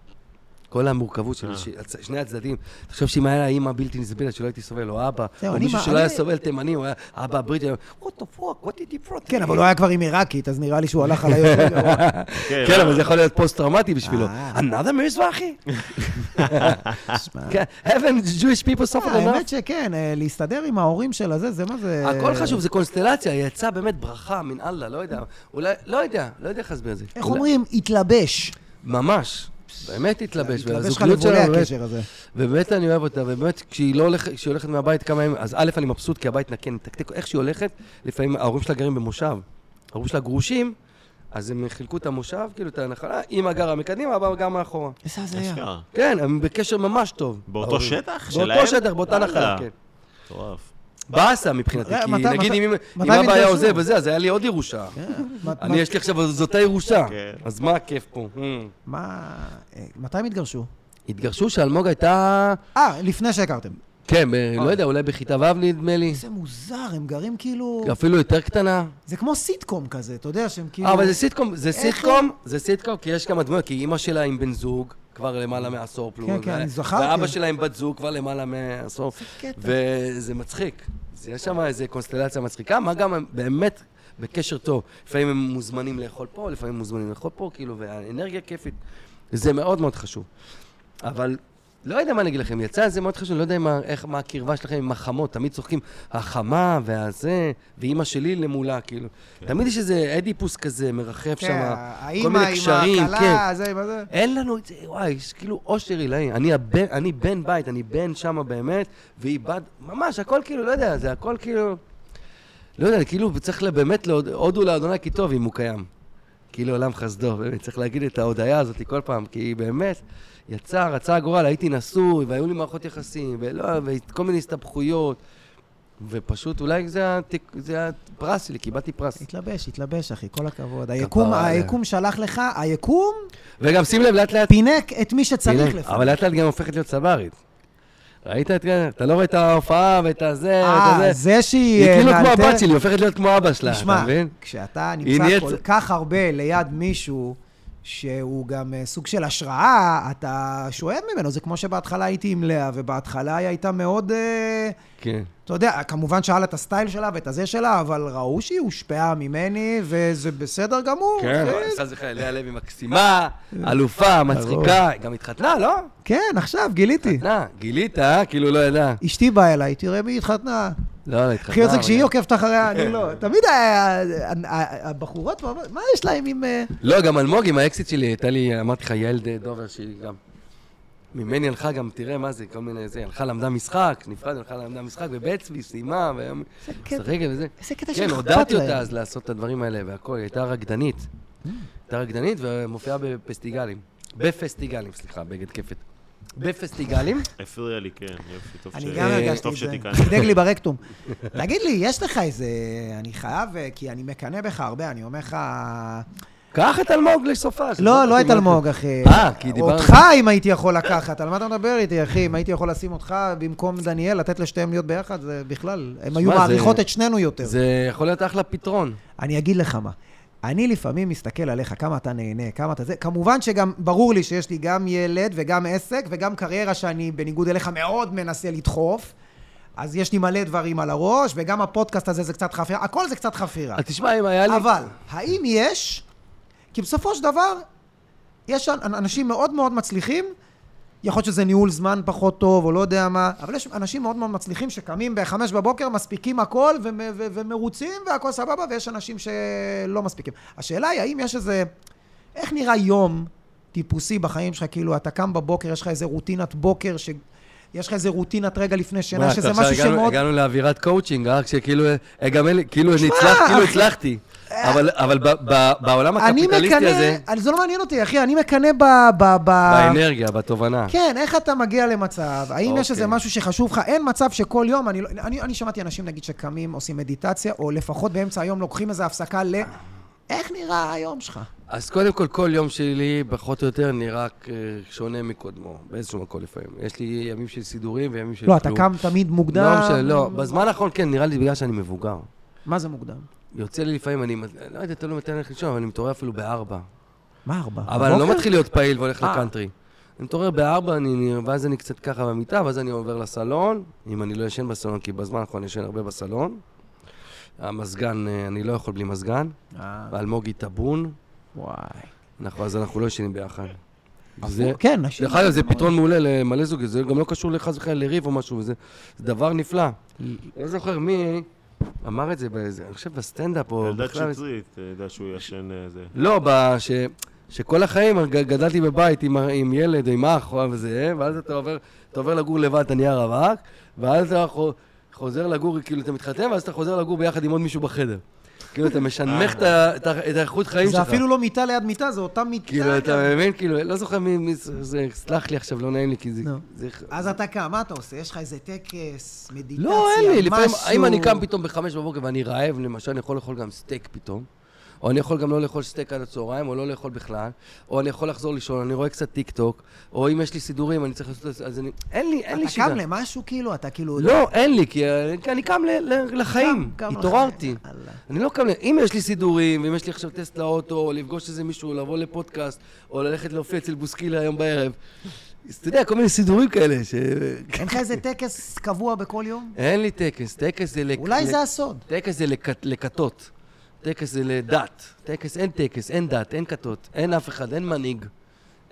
כל המורכבות של אה. שני הצדדים. תחשוב שאם היה לה אימא בלתי נסבלת שלא הייתי סובל, או אבא, או אני מישהו שלא היה סובל תימני, הוא היה אבא בריטי, what the fuck, what did you brought כן, me?" אבל הוא היה כבר עם עיראקית, אז נראה לי שהוא הלך על היותר גרוע. כן, אבל זה יכול להיות פוסט-טראומטי בשבילו. אה. another מזרחי? כן, haven't Jewish people suffered enough? האמת שכן, אה, להסתדר עם ההורים של הזה, זה מה זה... הכל חשוב, זה קונסטלציה, יצא באמת ברכה מן אללה, לא יודע. אולי, לא יודע, לא יודע איך להסביר את זה. איך אומרים? התלבש. ממש. באמת התלבש, התלבש והזוגיות שלנו, הקשר הזה. ובאמת אני אוהב אותה, ובאמת כשהיא לא הולכת, כשהיא הולכת מהבית כמה ימים, אז א', אני מבסוט כי הבית נקי, נתקתק, איך שהיא הולכת, לפעמים ההורים שלה גרים במושב. ההורים שלה גרושים, אז הם חילקו את המושב, כאילו את הנחלה, אמא גרה מקדימה, אבא גר מאחורה. איזה הזיה. כן, הם בקשר ממש טוב. באותו. שטח שלהם? באותו שטח, באותה. נחלה, כן. מטורף. באסה מבחינתי, רגע, כי נגיד אם אבא היה? עוזב וזה, אז היה לי עוד ירושה. כן, מה- אני, מה- יש לי עכשיו, זאת הירושה. כן. אז מה הכיף פה? Hmm. מה... אה, מתי הם התגרשו? התגרשו שאלמוג הייתה... אה, לפני שהכרתם. כן, לא יודע, אולי בכיתה ו' נדמה לי. איזה מוזר, הם גרים כאילו... אפילו יותר קטנה. זה כמו סיטקום כזה, אתה יודע שהם כאילו... אה, אבל זה סיטקום, זה סיטקום, זה סיטקום, כי יש כמה דמויות, כי אימא שלה עם בן זוג, כבר למעלה מעשור פלוס. כן, כן, אני זכרתי. ואבא שלה עם בת זוג, כבר למעלה מעשור. קטע. וזה מצחיק. יש שם איזו קונסטלציה מצחיקה, מה גם באמת בקשר טוב. לפעמים הם מוזמנים לאכול פה, לפעמים הם מוזמנים לאכול פה, כאילו, והאנרגיה כיפית. זה מאוד מאוד חשוב. אבל לא יודע מה אני אגיד לכם, יצא זה מאוד חשוב, לא יודע מה, איך, מה הקרבה שלכם עם החמות, תמיד צוחקים, החמה והזה, ואימא שלי למולה, כאילו. תמיד יש איזה אדיפוס כזה מרחף כן, שם, כל מיני קשרים, כן. הכלה, זה, מה זה? אין לנו את זה, וואי, יש כאילו אושר עילאי. אני, הבן, אני בן בית, אני בן שמה באמת, והיא בת, ממש, הכל כאילו, לא יודע, זה הכל כאילו... לא יודע, כאילו, צריך לה- באמת, הודו לאדוני כי טוב אם הוא קיים. כאילו עולם חסדו, באמת, צריך להגיד את ההודיה הזאת כל פעם, כי באמת, יצא, רצה הגורל, הייתי נשוי, והיו לי מערכות יחסים, ולא, וכל מיני הסתבכויות, ופשוט אולי זה, התיק, זה הפרס שלי, קיבלתי פרס. התלבש, התלבש, אחי, כל הכבוד. היקום. היקום שלח לך, היקום וגם שים לב, לאט לאט פינק את מי שצריך לפעמים. אבל לאט לאט גם הופכת להיות צברית. ראית את זה? אתה לא רואה את ההופעה ואת הזה, ואת אה, הזה. זה שהיא... היא אה, כאילו כמו הבת שלי, היא הופכת להיות כמו אבא שלה, אתה תשמע, מבין? כשאתה היא נמצא כל כך הרבה ליד מישהו שהוא גם אה, סוג של השראה, אתה שואב ממנו. זה כמו שבהתחלה הייתי עם לאה, ובהתחלה היא הייתה מאוד... אה, כן. אתה יודע, כמובן שאל את הסטייל שלה ואת הזה שלה, אבל ראו שהיא הושפעה ממני, וזה בסדר גמור. כן, לאה לוי מקסימה, אלופה, מצחיקה, גם התחתנה, לא? כן, עכשיו, גיליתי. התחתנה, גילית, אה? כאילו לא ידע. אשתי באה אליי, תראה מי התחתנה. לא, לא, התחתנה. את זה כשהיא עוקבת אחריה, אני לא. תמיד הבחורות, מה- יש להם עם... אה, לא, גם אלמוג עם האקסיט שלי, הייתה לי, אמרתי לך, יעל ד- דובר, שהיא גם... ממני הלכה גם, תראה מה זה, כל מיני זה, הלכה למדה משחק, נפרד, הלכה למדה משחק, ובצבי, סיימה, והיום... קטע. משחקת וזה. איזה קטע כן, שאכפת הודעתי אותה להם. אז לעשות את הדברים האלה והכל, היא הייתה רקדנית. הייתה רקדנית ומופיעה בפסטיגלים. בפסטיגלים, סליחה, בגד כפת. בפסטיגלים? הפריע לי, כן, יופי, טוב ש... אני גם אה, הרגשתי את זה. חידג לי ברקטום. תגיד לי, יש לך איזה... אני חייב, אה, כי אני מקנא בך הרבה, אני אומר לך... קח את אלמוג לסופה. לא, לא את אלמוג, אחי. אה, כי דיברנו- אותך אם הייתי יכול לקחת, על מה אתה מדבר איתי, אחי? אם הייתי יכול לשים אותך במקום דניאל, לתת לשתיהם להיות ביחד, זה בכלל, הם היו מעריכות את שנינו יותר. זה יכול להיות אחלה פתרון. אני אגיד לך מה. אני לפעמים מסתכל עליך, כמה אתה נהנה, כמה אתה זה. כמובן שגם, ברור לי שיש לי גם ילד וגם עסק וגם קריירה שאני, בניגוד אליך, מאוד מנסה לדחוף. אז יש לי מלא דברים על הראש, וגם הפודקאסט הזה זה קצת חפירה, הכל זה קצת חפירה. אז תשמע, אם היה לי... אבל, האם יש... כי בסופו של דבר, יש אנ- אנשים מאוד מאוד מצליחים, יכול להיות שזה ניהול זמן פחות טוב, או לא יודע מה, אבל יש אנשים מאוד מאוד מצליחים שקמים בחמש בבוקר, מספיקים הכל ו- ומרוצים והכל סבבה, ויש אנשים שלא מספיקים. השאלה היא, האם יש איזה... איך נראה יום טיפוסי בחיים שלך? כאילו, אתה קם בבוקר, יש לך איזה רוטינת בוקר, ש... יש לך איזה רוטינת רגע לפני שינה, שזה משהו שמאוד... הגענו לאווירת קואוצ'ינג, אה? כשכאילו, אה, גם אין כאילו כאילו. הצלחתי. אבל אבל ב- ב- בעולם הקפיטליסטי מקנא, הזה, אני- זה לא מעניין אותי, אחי, אני מקנא ב... ב, ב באנרגיה, בתובנה. כן, איך אתה מגיע למצב? האם יש אוקיי. איזה משהו שחשוב לך? אין מצב שכל יום, אני, לא- אני, אני שמעתי אנשים, נגיד, שקמים, עושים מדיטציה, או לפחות באמצע היום לוקחים איזו הפסקה ל... איך נראה היום שלך? אז קודם כל, כל יום שלי, פחות או יותר, נראה אה, שונה מקודמו, באיזשהו מקום לפעמים. יש לי ימים של סידורים וימים של לא, כלום. אתה קם תמיד מוקדם. לא משנה, לא. בזמן האחרון, כן, נראה לי בגלל שאני מבוגר. מה זה מוקדם? יוצא לי לפעמים, אני, לא יודע, תלוי מתי אני הולך לישון, אבל אני מתעורר אפילו בארבע. מה ארבע? אבל אני לא? מתחיל להיות פעיל והולך אה. לקאנטרי. אני מתעורר בארבע, אני- ואז אני קצת ככה במיטה, ואז אני עובר לסלון, אם אני לא ישן בסלון, כי בזמן האחרון אני ישן הרבה בסלון. המזגן, אה, אני לא יכול בלי מזגן. אה, ואלמוגי טאבון, וואי. אנחנו- אז אנחנו לא ישנים ביחד. זה, כן, נשים... דרך אגב, זה פתרון מעולה למלא זוגי, זה גם לא קשור לחס וחלילה לריב או משהו, זה זה דבר נפלא. לא זוכר מי אמר את זה באיזה, אני חושב בסטנדאפ או אלדד בכלל. שטרית, אתה יודע שהוא ישן אה, זה. לא, ב- ש- שכל החיים גדלתי בבית עם, עם ילד, עם אח או וזה, ואז אתה עובר, אתה עובר לגור לבד, אתה נהיה רווק, ואז אתה חו- חוזר לגור, כאילו אתה מתחתן, ואז אתה חוזר לגור ביחד עם עוד מישהו בחדר. כאילו אתה משנמך את ה- את ה- את האיכות חיים זה שלך. אפילו לא מיטה ליד מיטה, זה אותה מיטה. כאילו, אתה מבין? כאילו, לא זוכר מי, זה, זה- סלח לי עכשיו, לא נעים לי, כי זה... זה- אז אתה קם, מה אתה עושה? יש לך איזה טקס, מדיטציה, לא, אין לי, לפעמים, משהו? אם אני קם פתאום בחמש בבוקר ואני רעב, למשל, אני יכול לאכול גם סטייק פתאום. או אני יכול גם לא לאכול סטייק עד הצהריים, או לא לאכול בכלל. או אני יכול לחזור לישון, אני רואה קצת טיק טוק. או אם יש לי סידורים, אני צריך לעשות... אז אני... אין לי, אין לי אתה שגרה. קם למשהו כאילו? אתה כאילו... לא, אין לי, כי אני קם לחיים. התעוררתי. אני לא קם ל... אם יש לי סידורים, ואם יש לי עכשיו טסט לאוטו, או לפגוש איזה מישהו, לבוא לפודקאסט, או ללכת להופיע אצל בוסקילה היום בערב. אז אתה יודע, כל מיני סידורים כאלה, ש... אין לך איזה טקס קבוע בכל יום? אין לי טקס, טקס זה... אולי זה הסוד. טקס זה לכתות. טקס זה לדת. טקס, אין טקס, אין דת, אין כתות. אין אף אחד, אין מנהיג.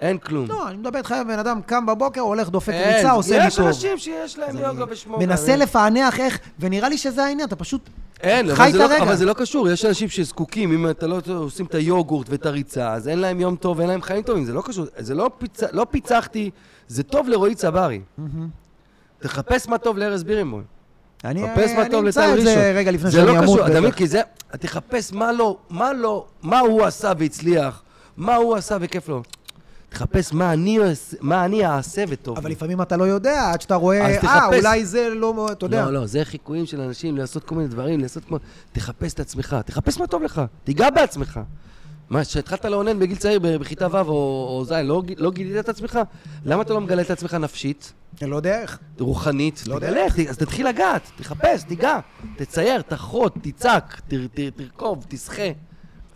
אין כלום. לא, אני מדבר איתך, בן אדם קם בבוקר, הולך, דופק ריצה, עושה לי יש טוב. אנשים שיש להם יוגה ושמורה. מנסה לפענח איך, ונראה לי שזה העניין, אתה פשוט... אין, חי את לא, הרגע. אבל זה לא קשור, יש אנשים שזקוקים, אם אתה לא עושים את היוגורט ואת הריצה, אז אין להם יום טוב, אין להם חיים טובים, זה לא קשור, זה לא. לא פיצחתי, זה טוב לרועי צברי. תחפש מה טוב לארז בירנבוים. אני חפש מה אני טוב אמצא את זה. רגע לפני זה שאני לא אמות. קשור, אתה מבין? בטח. כי זה, תחפש מה לא, מה לא, מה הוא עשה והצליח, מה הוא עשה וכיף לו. תחפש מה אני, אעשה- מה אני אעשה וטוב. אבל לי. לפעמים אתה לא יודע, עד שאתה רואה, אז אה, תחפש. אולי זה לא, אתה יודע. לא, לא, זה חיקויים של אנשים לעשות כל מיני דברים, לעשות כמו... תחפש את עצמך, תחפש מה טוב לך, תיגע בעצמך. מה, כשהתחלת לאונן בגיל צעיר בכיתה ו' או ז', לא, לא גילית את עצמך? למה אתה לא מגלה את עצמך נפשית, אני לא יודע איך. רוחנית? לא יודע ת- אז תתחיל לגעת, תחפש, תיגע, תצייר, תחרות, תצעק, תר- תר- תרכוב, תשחה.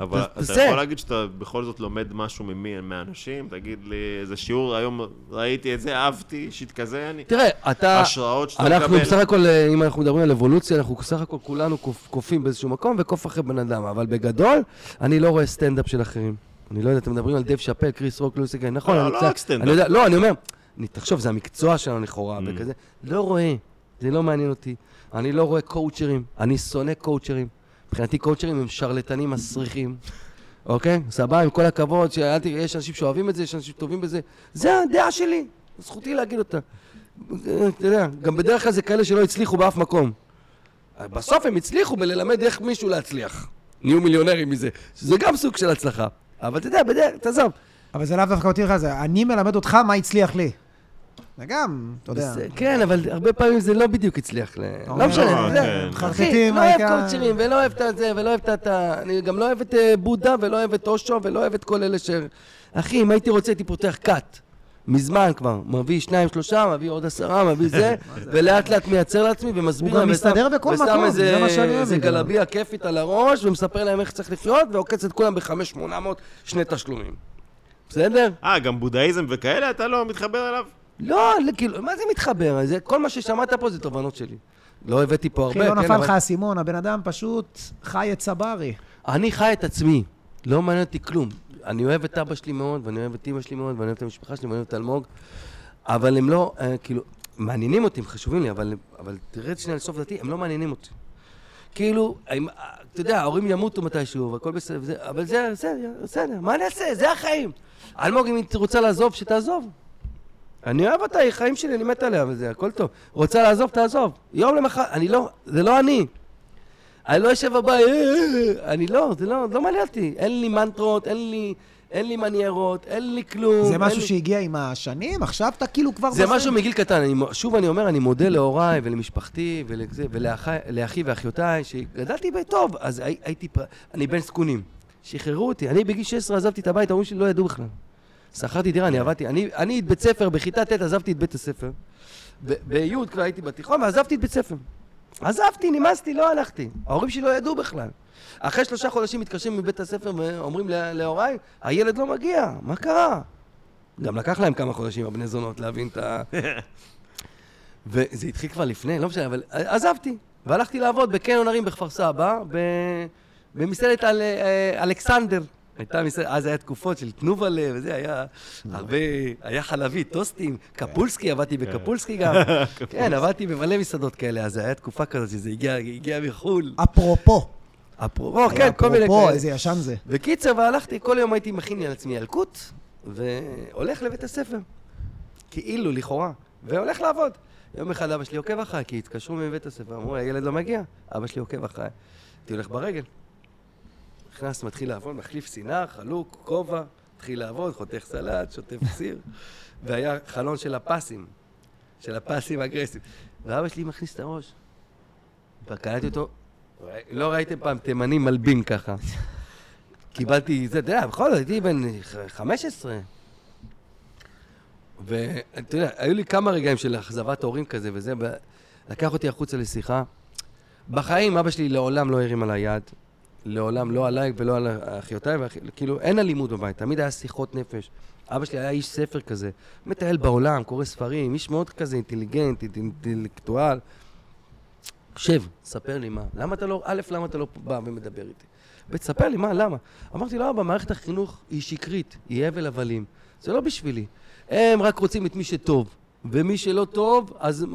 אבל אתה תעשה. יכול להגיד שאתה בכל זאת לומד משהו ממי, מהאנשים? תגיד לי, איזה שיעור היום ראיתי את זה, אהבתי, שיט כזה, אני... תראה, אתה... השראות שאתה אנחנו מקבל. בסך הכל, אה, אם אנחנו מדברים על אבולוציה, אנחנו בסך הכל כולנו קופ- קופים באיזשהו מקום וקוף אחרי בן אדם, אבל בגדול, אני לא רואה סטנדאפ של אחרים. אני לא יודע, אתם מדברים על דב שאפל, קריס רוק, לואיס אגן, נכון, לא, אני לא קצת- לא, אני אומר, אני- תחשוב, זה המקצוע שלנו לכאורה, Mm. וכזה, לא רואה, זה לא מעניין אותי. אני לא רואה קואוצ'רים, אני שונא קואוצ'רים. מבחינתי קואוצ'רים הם שרלטנים מסריחים. אוקיי? סבבה, עם כל הכבוד, יש אנשים שאוהבים את זה, יש אנשים שטובים בזה. זה הדעה שלי, זכותי להגיד אותה. אתה יודע, גם בדרך כלל זה כאלה שלא הצליחו באף מקום. בסוף הם הצליחו בללמד איך מישהו להצליח. נהיו מיליונרים מזה, שזה גם סוג של הצלחה. אבל אתה יודע, בדרך, תעזוב. אבל זה לאו דווקא אותי לך, אני מלמד אותך מה הצליח לי. זה גם, אתה יודע. כן, אבל הרבה פעמים זה לא בדיוק הצליח. ל- אומר, לא משנה, לא, אתה יודע. כן. אחי, לא אוהב קולצ'רים, ולא אוהב את זה, ולא אוהב את ה... אני גם לא אוהב את אה, בודה, ולא אוהב את אושו, ולא אוהב את כל אלה ש... אחי, אם הייתי רוצה, הייתי פותח כת. מזמן כבר. מביא שניים, שלושה, מביא עוד עשרה, מביא זה, ולאט לאט מייצר לעצמי ומסביר הוא גם להם. מסתדר ושם- בכל מקום, איזה- זה מה שאני אוהב איזה. גלביה כיפית על הראש, ומספר להם איך צריך לחיות, ועוקץ את כולם בחמש שמונה מאות שני תשלומים. בסדר? אה, גם בודהיזם וכאלה, אתה לא מתחבר אליו? לא, לא, כאילו, מה זה מתחבר? זה, כל מה ששמעת פה זה תובנות שלי. לא הבאתי פה הרבה, לא כן, נפל אבל... לך האסימון, הבן אדם פשוט חי את צברי. אני חי את עצמי, לא מעניין אותי כלום. אני אוהב את אבא שלי מאוד, ואני אוהב את אמא שלי מאוד, ואני אוהב את המשפחה שלי, ואני אוהב את אלמוג, אבל הם לא, אה, כאילו, מעניינים אותי, הם חשובים לי, אבל, אבל תרד שנייה לסוף דעתי, הם לא מעניינים אותי. כאילו, הם, אה, אתה יודע, ההורים ימותו מתישהו, והכל בסדר, אבל זה, בסדר, בסדר, מה אני אעשה? זה החיים. אלמוג, אם היא רוצה לעזוב, שתעזוב. אני אוהב אותה, היא חיים שלי, אני מת עליה, וזה, הכל טוב. רוצה לעזוב, תעזוב. יום למחר, אני לא, זה לא אני. אני לא יושב בבית, "אה, אה, אה", אני לא, זה לא, לא מעניין אותי. אין לי מנטרות, אין לי, אין לי מניירות, אין לי כלום. זה משהו לי... שהגיע עם השנים? עכשיו אתה כאילו כבר... זה בסדר. משהו מגיל קטן, אני, שוב אני אומר, אני מודה להוריי ולמשפחתי ולזה, ולאחי ואחיותיי, שגדלתי בטוב, אז הי, הייתי, פר... אני בן זקונים. שחררו אותי, אני בגיל 16 עזבתי את הבית, ההורים שלי לא ידעו בכלל. שכרתי דירה, אני עבדתי, אני, אני את בית ספר, בכיתה ט' עזבתי את בית הספר. בי' כבר הייתי בתיכון ועזבתי את בית ספר. עזבתי, נמאסתי, לא הלכתי. ההורים שלי לא ידעו בכלל. אחרי שלושה חודשים מתקשרים מבית הספר ואומרים לה- להוריי, הילד לא מגיע, מה קרה? גם לקח להם כמה חודשים, הבני זונות, להבין את ה... וזה התחיל כבר לפני, לא משנה, אבל עזבתי. והלכתי לעבוד בקניון הרים בכפר סבא. במסעדת אל... אה, אלכסנדר. הייתה מסעדת, אז היה תקופות של תנובלה וזה, היה הרבה, היה חלבי, טוסטים, קפולסקי, עבדתי בקפולסקי גם. כן, עבדתי במלא מסעדות כאלה, אז היה תקופה כזאת שזה הגיע, הגיע מחו"ל. אפרופו. אפרופו, כן, כל מיני אפרופו, כאלה. איזה ישן זה. בקיצר, והלכתי, כל יום הייתי מכין לי על עצמי ילקוט, והולך לבית הספר. כאילו, לכאורה. והולך לעבוד. יום אחד אבא שלי עוקב אחריי, כי התקשרו מבית הספר, אמרו, הילד לא מגיע, אבא שלי עוקב אחריי. הייתי הולך ברגל. נכנס, מתחיל לעבוד, מחליף סינר, חלוק, כובע, מתחיל לעבוד, חותך סלט, שוטף סיר, והיה חלון של הפסים, של הפסים האגרסיביים. ואבא שלי מכניס את הראש. וקלטתי אותו, לא ראיתם פעם תימני מלבין ככה. קיבלתי, זה, אתה יודע, בכל זאת, הייתי בן ח- 15. ואתה יודע, היו לי כמה רגעים של אכזבת הורים כזה וזה, לקח אותי החוצה לשיחה. בחיים אבא שלי לעולם לא הרים עליי יד. לעולם, לא עליי ולא על אחיותיי, כאילו, אין אלימות בבית, תמיד היה שיחות נפש. אבא שלי היה איש ספר כזה, מטייל בעולם, קורא ספרים, איש מאוד כזה אינטליגנט, אינט- אינטלקטואל. שב, ספר לי מה. למה אתה לא, א', למה אתה לא בא ומדבר איתי? ב', ספר לי מה, למה? אמרתי לו, אבא, מערכת החינוך היא שקרית, היא הבל הבלים. זה לא בשבילי. הם רק רוצים את מי שטוב, ומי שלא טוב, אז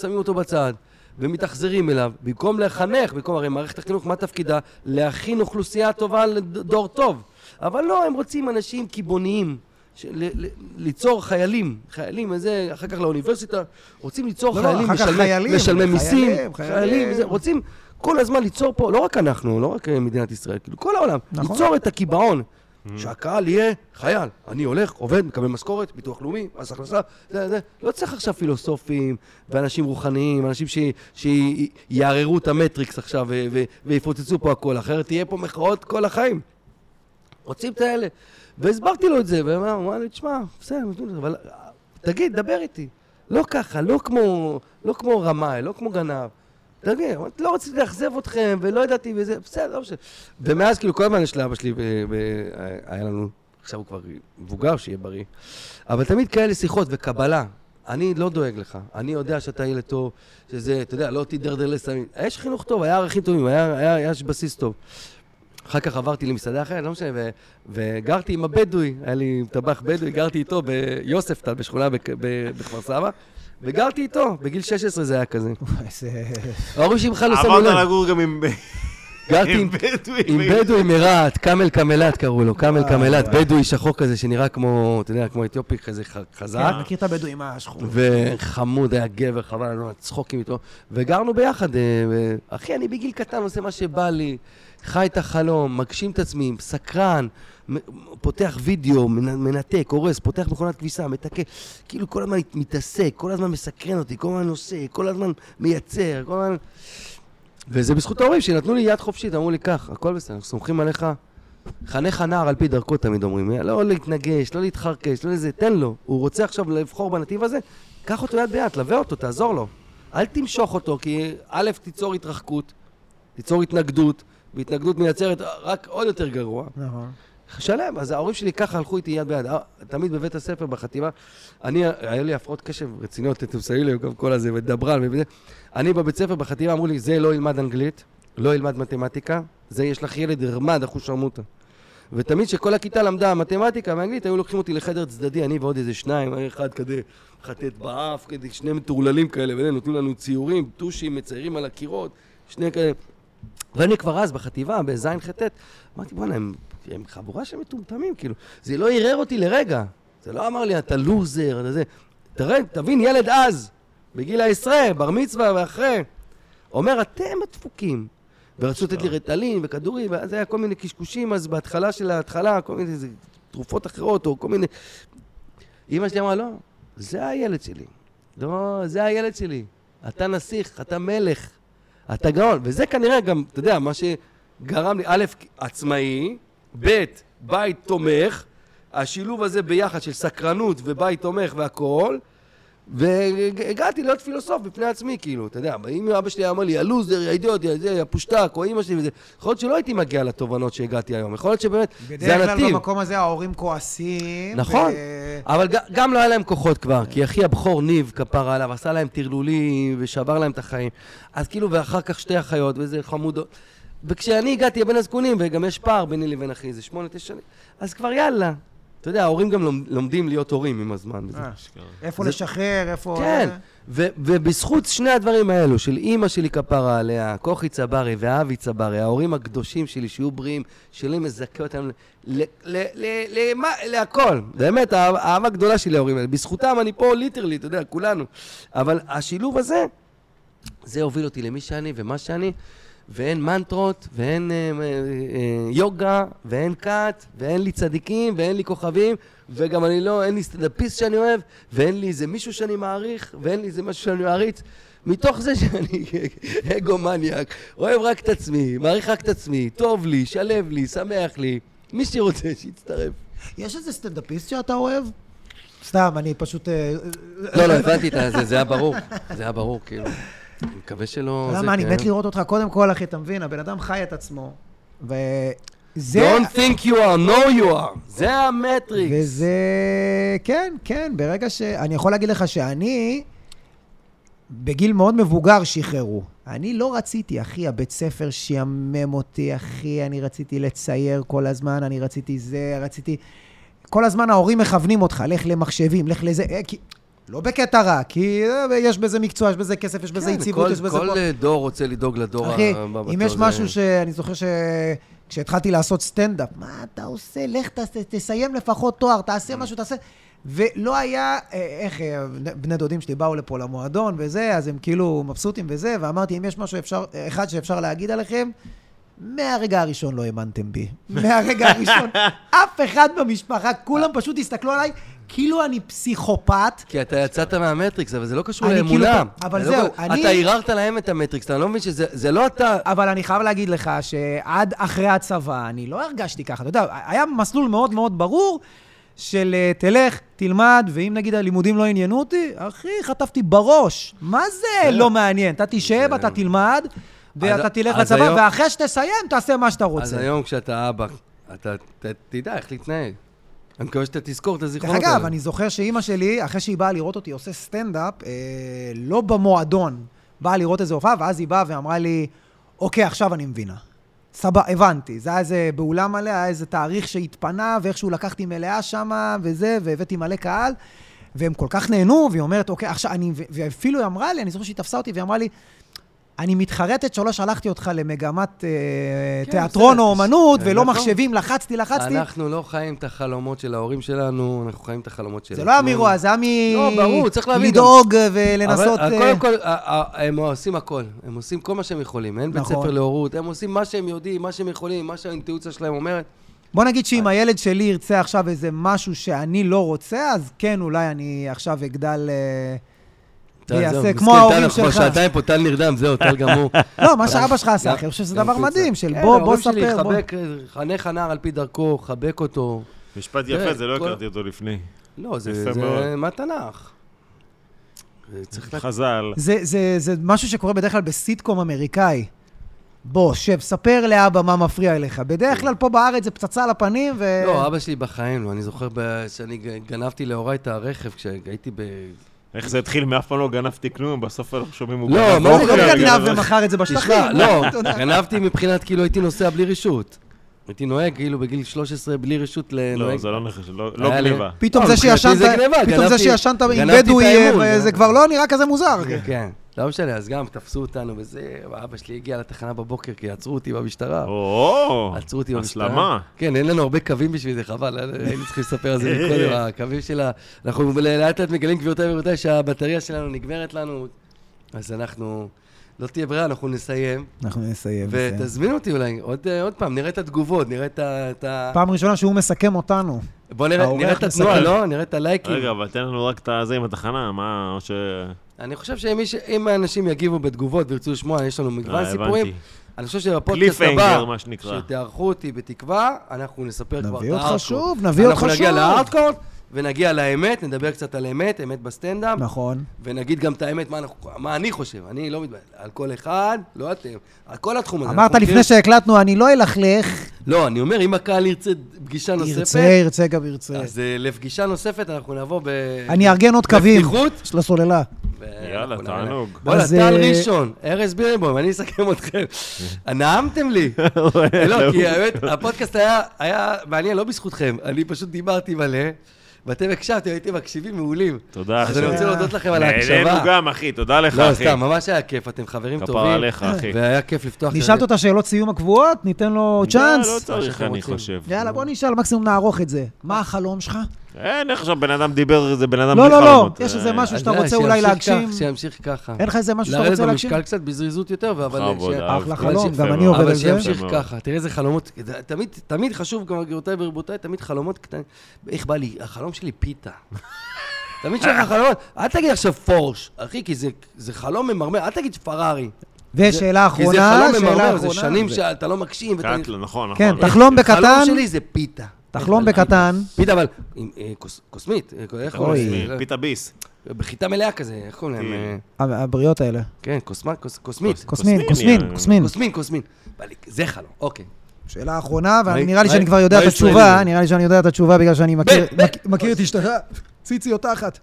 שמים אותו בצד. ומתאכזרים אליו, במקום לחנך, במקום, הרי מערכת החינוך, מה תפקידה? להכין אוכלוסייה טובה לדור טוב. אבל לא, הם רוצים אנשים קיבעוניים, ל- ל- ליצור חיילים, חיילים, וזה, אחר כך לאוניברסיטה, רוצים ליצור לא, לא, חיילים, כך משלמי- חיילים, משלמי מיסים, חיילים, חיילים. חיילים, וזה, רוצים כל הזמן ליצור פה, לא רק אנחנו, לא רק מדינת ישראל, כאילו כל העולם, נכון. ליצור את הקיבעון. שהקהל יהיה חייל. אני הולך, עובד, מקבל משכורת, ביטוח לאומי, מס הכנסה, זה, זה. לא צריך עכשיו פילוסופים ואנשים רוחניים, אנשים שיערערו את המטריקס עכשיו ויפוצצו פה הכל, אחרת תהיה פה מחאות כל החיים. רוצים את האלה. והסברתי לו את זה, והוא אמר- הוא אמר לי, תשמע, בסדר, אבל תגיד, דבר איתי. לא ככה, לא כמו, לא כמו רמאי, לא כמו גנב. תגיד, לא רציתי לאכזב אתכם, ולא ידעתי וזה, בסדר, לא משנה. ומאז, כאילו, כל הזמן יש לאבא שלי, היה לנו, עכשיו הוא כבר מבוגר, שיהיה בריא, אבל תמיד כאלה שיחות וקבלה. אני לא דואג לך, אני יודע שאתה ילד טוב, שזה, אתה יודע, לא תידרדר לסמים. יש חינוך טוב, היה ערכים טובים, היה, בסיס טוב. אחר כך עברתי למסעדה אחרת, לא משנה, וגרתי עם הבדואי, היה לי טבח בדואי, גרתי איתו ביוספטל, בשכונה בכפר סבא, וגרתי איתו, בגיל 16 זה היה כזה. איזה... ההורים שלי בכלל לא שמו עברת לב. לגור גם עם גרתי עם עם בדואים. עם בדואי מרהט, קאמל קמלת קראו לו, קאמל וואי, קמלת, וואי. בדואי שחור כזה שנראה כמו, אתה יודע, כמו אתיופי כזה חזק. כן, מכיר את הבדואים השחורים. וחמוד, היה גבר, חבל לנו צחוקים איתו. וגרנו ביחד. אה, אחי, אני בגיל קטן עושה מה שבא לי, חי את החלום, מגשים את עצמי, סקרן, פותח וידאו, מנ- מנתק, הורס, פותח מכונת כביסה, מתקן. כאילו כל הזמן מתעסק, כל הזמן מסקרן אותי, כל הזמן עושה, כל הזמן מייצר, כל הזמן... וזה בזכות ההורים שנתנו לי יד חופשית, אמרו לי, קח, הכל בסדר, אנחנו סומכים עליך, חנך הנער על פי דרכו, תמיד אומרים. לא להתנגש, לא להתחרקש, לא לזה, תן לו. הוא רוצה עכשיו לבחור בנתיב הזה, קח אותו יד ביד, תלווה אותו, תעזור לו. אל תמשוך אותו, כי א', תיצור התרחקות, תיצור התנגדות, והתנגדות מייצרת רק עוד יותר גרוע. נכון. שלם, אז ההורים שלי ככה הלכו איתי יד ביד. אה, תמיד בבית הספר, בחטיבה, אני, היה לי הפרעות קשב רציניות, אתם שמים לי גם כל הזה, ודברן וזה. אני בבית ספר, בחטיבה, אמרו לי, זה לא ילמד אנגלית, לא ילמד מתמטיקה, זה יש לך ילד רמד, אחוז שרמוטה. ותמיד כשכל הכיתה למדה מתמטיקה ואנגלית, היו לוקחים אותי לחדר צדדי, אני ועוד איזה שניים, אחד כזה חטט באף, כזה שני מטורללים כאלה, ונותנים לנו ציורים, טושים, מציירים על הקירות, שני כאלה. ואני כבר אז בחטיבה, בז'-ח', אמרתי, בואנה, הם, הם חבורה של מטומטמים, כאילו. זה לא ערער אותי לרגע. זה לא אמר לי, אתה לוזר, אתה זה. תראה, תבין, ילד אז, בגיל העשרה, בר מצווה ואחרי, אומר, אתם הדפוקים. ורצו לתת לי רטלין וכדורים, ואז היה כל מיני קשקושים, אז בהתחלה של ההתחלה, כל מיני תרופות אחרות, או כל מיני... אמא שלי אמרה, לא, זה הילד שלי. לא, זה הילד שלי. אתה נסיך, אתה מלך, אתה גאון. וזה כנראה גם, אתה יודע, מה שגרם לי, א', עצמאי, ב', בית תומך, השילוב הזה ביחד של סקרנות ובית תומך והכול, והגעתי להיות פילוסוף בפני עצמי, כאילו, אתה יודע, אם אבא שלי אמר לי, הלוזר, האידיוט, הפושטק, או אמא שלי וזה, יכול להיות שלא הייתי מגיע לתובנות שהגעתי היום, יכול להיות שבאמת, זה בדרך הנתיב. כלל במקום הזה ההורים כועסים. נכון, ו- אבל גם לא היה להם כוחות כבר, כי אחי הבכור ניב, כפרה עליו, עשה להם טרלולים ושבר להם את החיים. אז כאילו, ואחר כך שתי אחיות, וזה חמודות. וכשאני הגעתי בין הזקונים, וגם יש פער ביני לבין אחי, זה שמונה, תשע שנים, אז כבר יאללה. אתה יודע, ההורים גם לומד- לומדים להיות הורים עם הזמן. אה. איפה זה- לשחרר, איפה... כן, ו- ובזכות שני הדברים האלו, של אימא שלי כפרה עליה, כוכי צברי ואבי צברי, ההורים הקדושים שלי, שיהיו בריאים, שלי מזכה אותם ל- ל- ל- למה- להכל. באמת, האהבה האהבה גדולה שלי להורים האלה. בזכותם אני פה literally, אתה יודע, כולנו. אבל השילוב הזה, זה הוביל אותי למי שאני ומה שאני. ואין מנטרות, ואין אה, אה, אה, יוגה, ואין כת, ואין לי צדיקים, ואין לי כוכבים, וגם אני לא, אין לי סטנדאפיסט שאני אוהב, ואין לי איזה מישהו שאני מעריך, ואין לי איזה משהו שאני מעריץ. מתוך זה שאני אגו-מניאק, אוהב רק את עצמי, מעריך רק את עצמי, טוב לי, שלב לי, שמח לי, מי שרוצה, שיצטרף. יש איזה סטנדאפיסט שאתה אוהב? סתם, אני פשוט... אה, לא, לא, הבנתי את זה, זה היה ברור, זה היה ברור, כאילו. אני מקווה שלא... אתה יודע זה, מה, אני כן. מת לראות אותך. קודם כל, אחי, אתה מבין, הבן אדם חי את עצמו. וזה... Don't think you are, know you are. זה המטריקס. וזה... כן, כן, ברגע ש... אני יכול להגיד לך שאני, בגיל מאוד מבוגר שחררו. אני לא רציתי, אחי, הבית ספר שיאמם אותי, אחי, אני רציתי לצייר כל הזמן, אני רציתי זה, רציתי... כל הזמן ההורים מכוונים אותך, לך למחשבים, לך לזה, אה, כי... לא בקטע רע, כי אה, יש בזה מקצוע, יש בזה כסף, יש בזה כן, יציבות, כל- יש בזה... כל פה. אה, דור רוצה לדאוג לדור אחי, הבא אם יש זה- משהו שאני זוכר שכשהתחלתי לעשות סטנדאפ, מה אתה עושה? לך תעשה, תסיים לפחות תואר, תעשה משהו, תעשה... ולא היה, אה, איך, אה, בני דודים שלי באו לפה למועדון וזה, אז הם כאילו מבסוטים וזה, ואמרתי, אם יש משהו אפשר, אחד שאפשר להגיד עליכם, מהרגע הראשון לא האמנתם בי. מהרגע הראשון. אף אחד במשפחה, כולם פשוט הסתכלו עליי כאילו אני פסיכופת. כי אתה יצאת מהמטריקס, אבל זה לא קשור לאמונה. כאילו- אבל לא זהו, אני- אתה ערערת להם את המטריקס, אתה לא מבין שזה זה לא אתה... אבל אני חייב להגיד לך שעד אחרי הצבא, אני לא הרגשתי ככה. אתה יודע, היה מסלול מאוד מאוד ברור של אה, תלך, תלמד, ואם נגיד הלימודים לא עניינו אותי, אחי, חטפתי בראש. מה זה לא מעניין? אתה תשב, אתה תלמד, ואתה אז- תלך אז לצבא, ואחרי שתסיים, תעשה מה שאתה אז רוצה. היום כשאתה אבא, אתה תדע איך להתנהג. אני מקווה שאתה תזכור את דרך הזיכרונות אגב, אני זוכר שאימא שלי, אחרי שהיא באה לראות אותי עושה סטנדאפ, אה, לא במועדון, באה לראות איזה הופעה, ואז היא באה ואמרה לי, אוקיי, עכשיו אני מבינה. סבבה, הבנתי. זה היה איזה, באולם מלא, היה איזה תאריך שהתפנה, ואיכשהו לקחתי מלאה שמה, וזה, והבאתי מלא קהל, והם כל כך נהנו, והיא אומרת, אוקיי, עכשיו אני, ואפילו היא אמרה לי, אני זוכר שהיא תפסה אותי, והיא אמרה לי, אני מתחרטת שלא שלחתי אותך למגמת אה, כן, תיאטרון בסדר, או אומנות, ולא נכון. מחשבים, לחצתי, לחצתי. אנחנו לא חיים את החלומות של ההורים שלנו, אנחנו חיים את החלומות של זה לא היה. מרוע, זה היה מ... לא, ברור, צריך להבין גם. לדאוג ולנסות... אבל אה, קודם כל, הם עושים הכל. הם עושים כל מה שהם יכולים. אין בית נכון. ספר להורות, הם עושים מה שהם יודעים, מה שהם יכולים, מה שהאינטואיציה שלהם אומרת. בוא נגיד שאם הילד שלי ירצה עכשיו איזה משהו שאני לא רוצה, אז כן, אולי אני עכשיו אגדל... אה, ויעשה זהו, כמו ההורים טל, כבר שלך. שעתיים פה, טל נרדם, זהו, טל גמור. לא, מה שאבא שלך עשה, גם- אחי, אני חושב שזה דבר. מדהים, של כן, בוא, בוא ההורים שלי, ספר, בוא. חבק, חנך הנער על פי דרכו, חבק אותו. משפט יפה, זה לא הכרתי אותו לפני. לא, זה. מהתנ"ך. חז"ל. זה, משהו שקורה בדרך כלל בסיטקום אמריקאי. בוא, שב, ספר לאבא מה מפריע לך. בדרך כלל פה בארץ זה פצצה על הפנים, ו... לא, אבא שלי בחיים לא. אני זוכר שאני גנבתי להוריי את הרכב כשהייתי ב... איך זה התחיל? מאף פעם לא גנבתי כלום, בסוף אנחנו שומעים הוא לא, מה זה לא גנב? ומכר את זה בשטחים. תשמע, לא. גנבתי מבחינת כאילו הייתי נוסע בלי רשות. הייתי נוהג כאילו בגיל 13 בלי רשות לא, לנוהג. זה לא נחש, לא לא לא, זה מבחינתי שישנת, זה גניבה, פתאום זה שישנת עם בדואי, זה גנב- כבר לא נראה כזה מוזר. כן, לא משנה, אז גם תפסו אותנו וזה, אבא שלי הגיע לתחנה בבוקר כי עצרו אותי במשטרה. או, עצרו אותי במשטרה. הסלמה. כן, אין לנו הרבה קווים בשביל זה, חבל, היינו צריכים לספר על זה מקודם, הקווים של ה... אנחנו לאט לאט מגלים, גבירותיי ורבותיי, שהבטריה שלנו נגמרת לנו, אז אנחנו... לא תהיה ברירה, אנחנו נסיים, אנחנו נסיים. ותזמינו אותי אולי עוד אה, עוד פעם, נראה את התגובות, נראה את ה... פעם ראשונה שהוא מסכם אותנו. בוא נראה נראה את התנועה. לא? נראה את הלייקים. רגע, אבל תן לנו רק את הזה עם התחנה, מה, או ש... אני חושב שאם האנשים יגיבו בתגובות וירצו לשמוע, יש לנו מגוון אה, סיפורים. אני חושב שבפודקאסט הבא, cliffhanger, מה שנקרא. שתארחו אותי בתקווה, אנחנו נספר כבר את נביא אותך. שוב, נביא אותך אנחנו נגיע שוב. ונגיע לאמת, נדבר קצת על אמת, אמת בסטנדאפ, נכון. ונגיד גם את האמת, מה, אנחנו, מה אני חושב, אני לא מתבייש, על כל אחד, לא אתם, על כל התחום הזה. אמרת לפני מכירים- שהקלטנו, אני לא אלכלך. לא, אני אומר, אם הקהל ירצה פגישה נוספת, ירצה, ירצה גם ירצה. אז אה, לפגישה נוספת אנחנו נבוא ב... אני אארגן עוד קווים בפתיחות. של הסוללה. יאללה. תענוג. בוא'נה, אז, טל אה, ראשון, ארז בירנבוים, אני אסכם אתכם. נעמתם לי. לא, כי האמת, הפודקאסט היה- היה מעניין, לא בזכותכם. אני פשוט דיברתי מלא, ואתם הקשבתם, הייתם מקשיבים מעולים. תודה, אז אני אחי. רוצה להודות לכם על נהנינו ההקשבה. גם, אחי, תודה לך, לא, אחי. סתם, ממש היה כיף, אתם חברים טובים. כפרה עליך, אחי. והיה כיף לפתוח... נשאל את השאלות סיום הקבועות, ניתן לו לא, צ'אנס. לא צריך, שאתם אני. חושב. יאללה, בוא נשאל, מקסימום נערוך את זה. מה החלום שלך? אין, איך עכשיו בן אדם דיבר, זה בן אדם לא, בלי לא, לא, חלומות. יש אה, איזה משהו אז שאתה רוצה אולי שימשיך להגשים. שימשיך ככה. אין לך איזה משהו שאתה לרדת רוצה להגשים? במשקל קצת בזריזות יותר, אבל... אהבתי. אחלה אבל חלום, גם אני. עובד אבל על זה. שימשיך יפה מאוד. ככה, תראה איזה חלומות, זה תמיד, תמיד חשוב, גם גבירותיי ורבותיי, תמיד חלומות קטנים. איך בא לי, החלום שלי פיתה. תמיד שיש לך חלומות, אל תגיד עכשיו פורש, אחי, כי זה, זה חלום ממרמר, אל תגיד פרארי. ושאלה כי זה אחרונה, חלום שאלה ממרמר, זה אחרונה. שנים זה- שאתה לא מקשיב. קאטלה, נכון, נכון. כן. תחלום בקטן, החלום שלי זה פיתה. תחלום בקטן. פיתה? אבל עם אה, קוסמית, אה, איך. קוראים לזה? פיתה ביס. בחיטה מלאה כזה, איך קוראים להם? כן. הבריאות האלה. כן, קוסמית. קוסמין, קוסמין, קוסמין. קוסמין. קוסמין, זה חלום, אוקיי. שאלה אחרונה, ונראה לי שאני כבר יודע את התשובה? נראה לי שאני יודע את התשובה בגלל שאני מכיר- את אשתך. ציצי או תחת.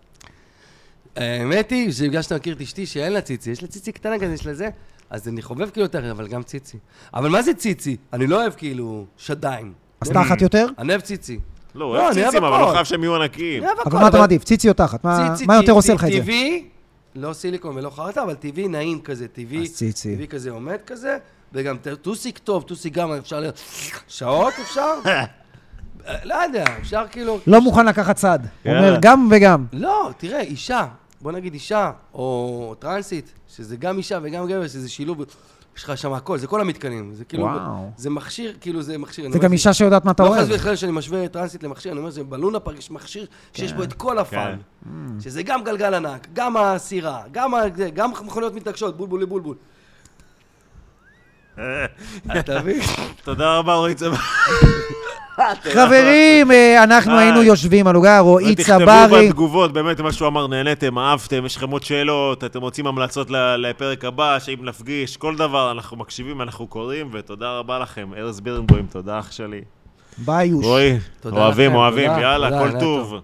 האמת היא שבגלל שאתה מכיר את אשתי שאין לה ציצי, יש לה ציצי קטנה כזה, יש לה זה, אז אני חובב כאילו יותר, אבל גם ציצי. אבל מה זה ציצי? אני לא אוהב כאילו שדיים. אז תחת יותר? אני אוהב ציצי. לא, הוא לא, אוהב אני אוהב ציצים, אבל. לא חייב שהם יהיו ענקיים. אבל מה אתה מעדיף, ציצי או תחת? מה יותר עושה לך את זה? טבעי, לא סיליקון ולא חרטה, אבל טבעי נעים כזה, טבעי. אז ציצי. טבעי כזה עומד כזה, וגם טוסיק טוב, טוסיק גם אפשר ל... שעות אפשר? לא יודע, אפשר כאילו... לא מוכן לקחת צד. יאללה. אומר גם וגם. לא, תראה, אישה, בוא נגיד אישה, או טרנסית, שזה גם אישה וגם גבר, שזה שילוב, יש לך שם הכל, זה כל המתקנים, זה כאילו, וואו. זה מכשיר, כאילו זה מכשיר. זה גם אישה שיודעת מה אתה לא אוהב. חס וחלילה שאני משווה טרנסית למכשיר, אני אומר, זה בלונה פארק, יש מכשיר שיש בו את כל הפאן. שזה גם גלגל ענק, גם הסירה, גם גם מכוניות מתנגשות, בולבול לבולבול. אתה מבין? תודה רבה, רועי צבא. חברים, אה, אנחנו היי. היינו יושבים על עוגה, רועי תכתבו צברי. בתגובות, באמת, מה שהוא אמר, נהניתם, אהבתם, יש לכם עוד שאלות, אתם רוצים המלצות לפרק הבא, שאם נפגיש, כל דבר, אנחנו מקשיבים, אנחנו קוראים, ותודה רבה לכם. ארז בירנבוים, תודה אח שלי. ביי, יוש. רועי, אוהבים, אוהבים, יאללה, כל. טוב.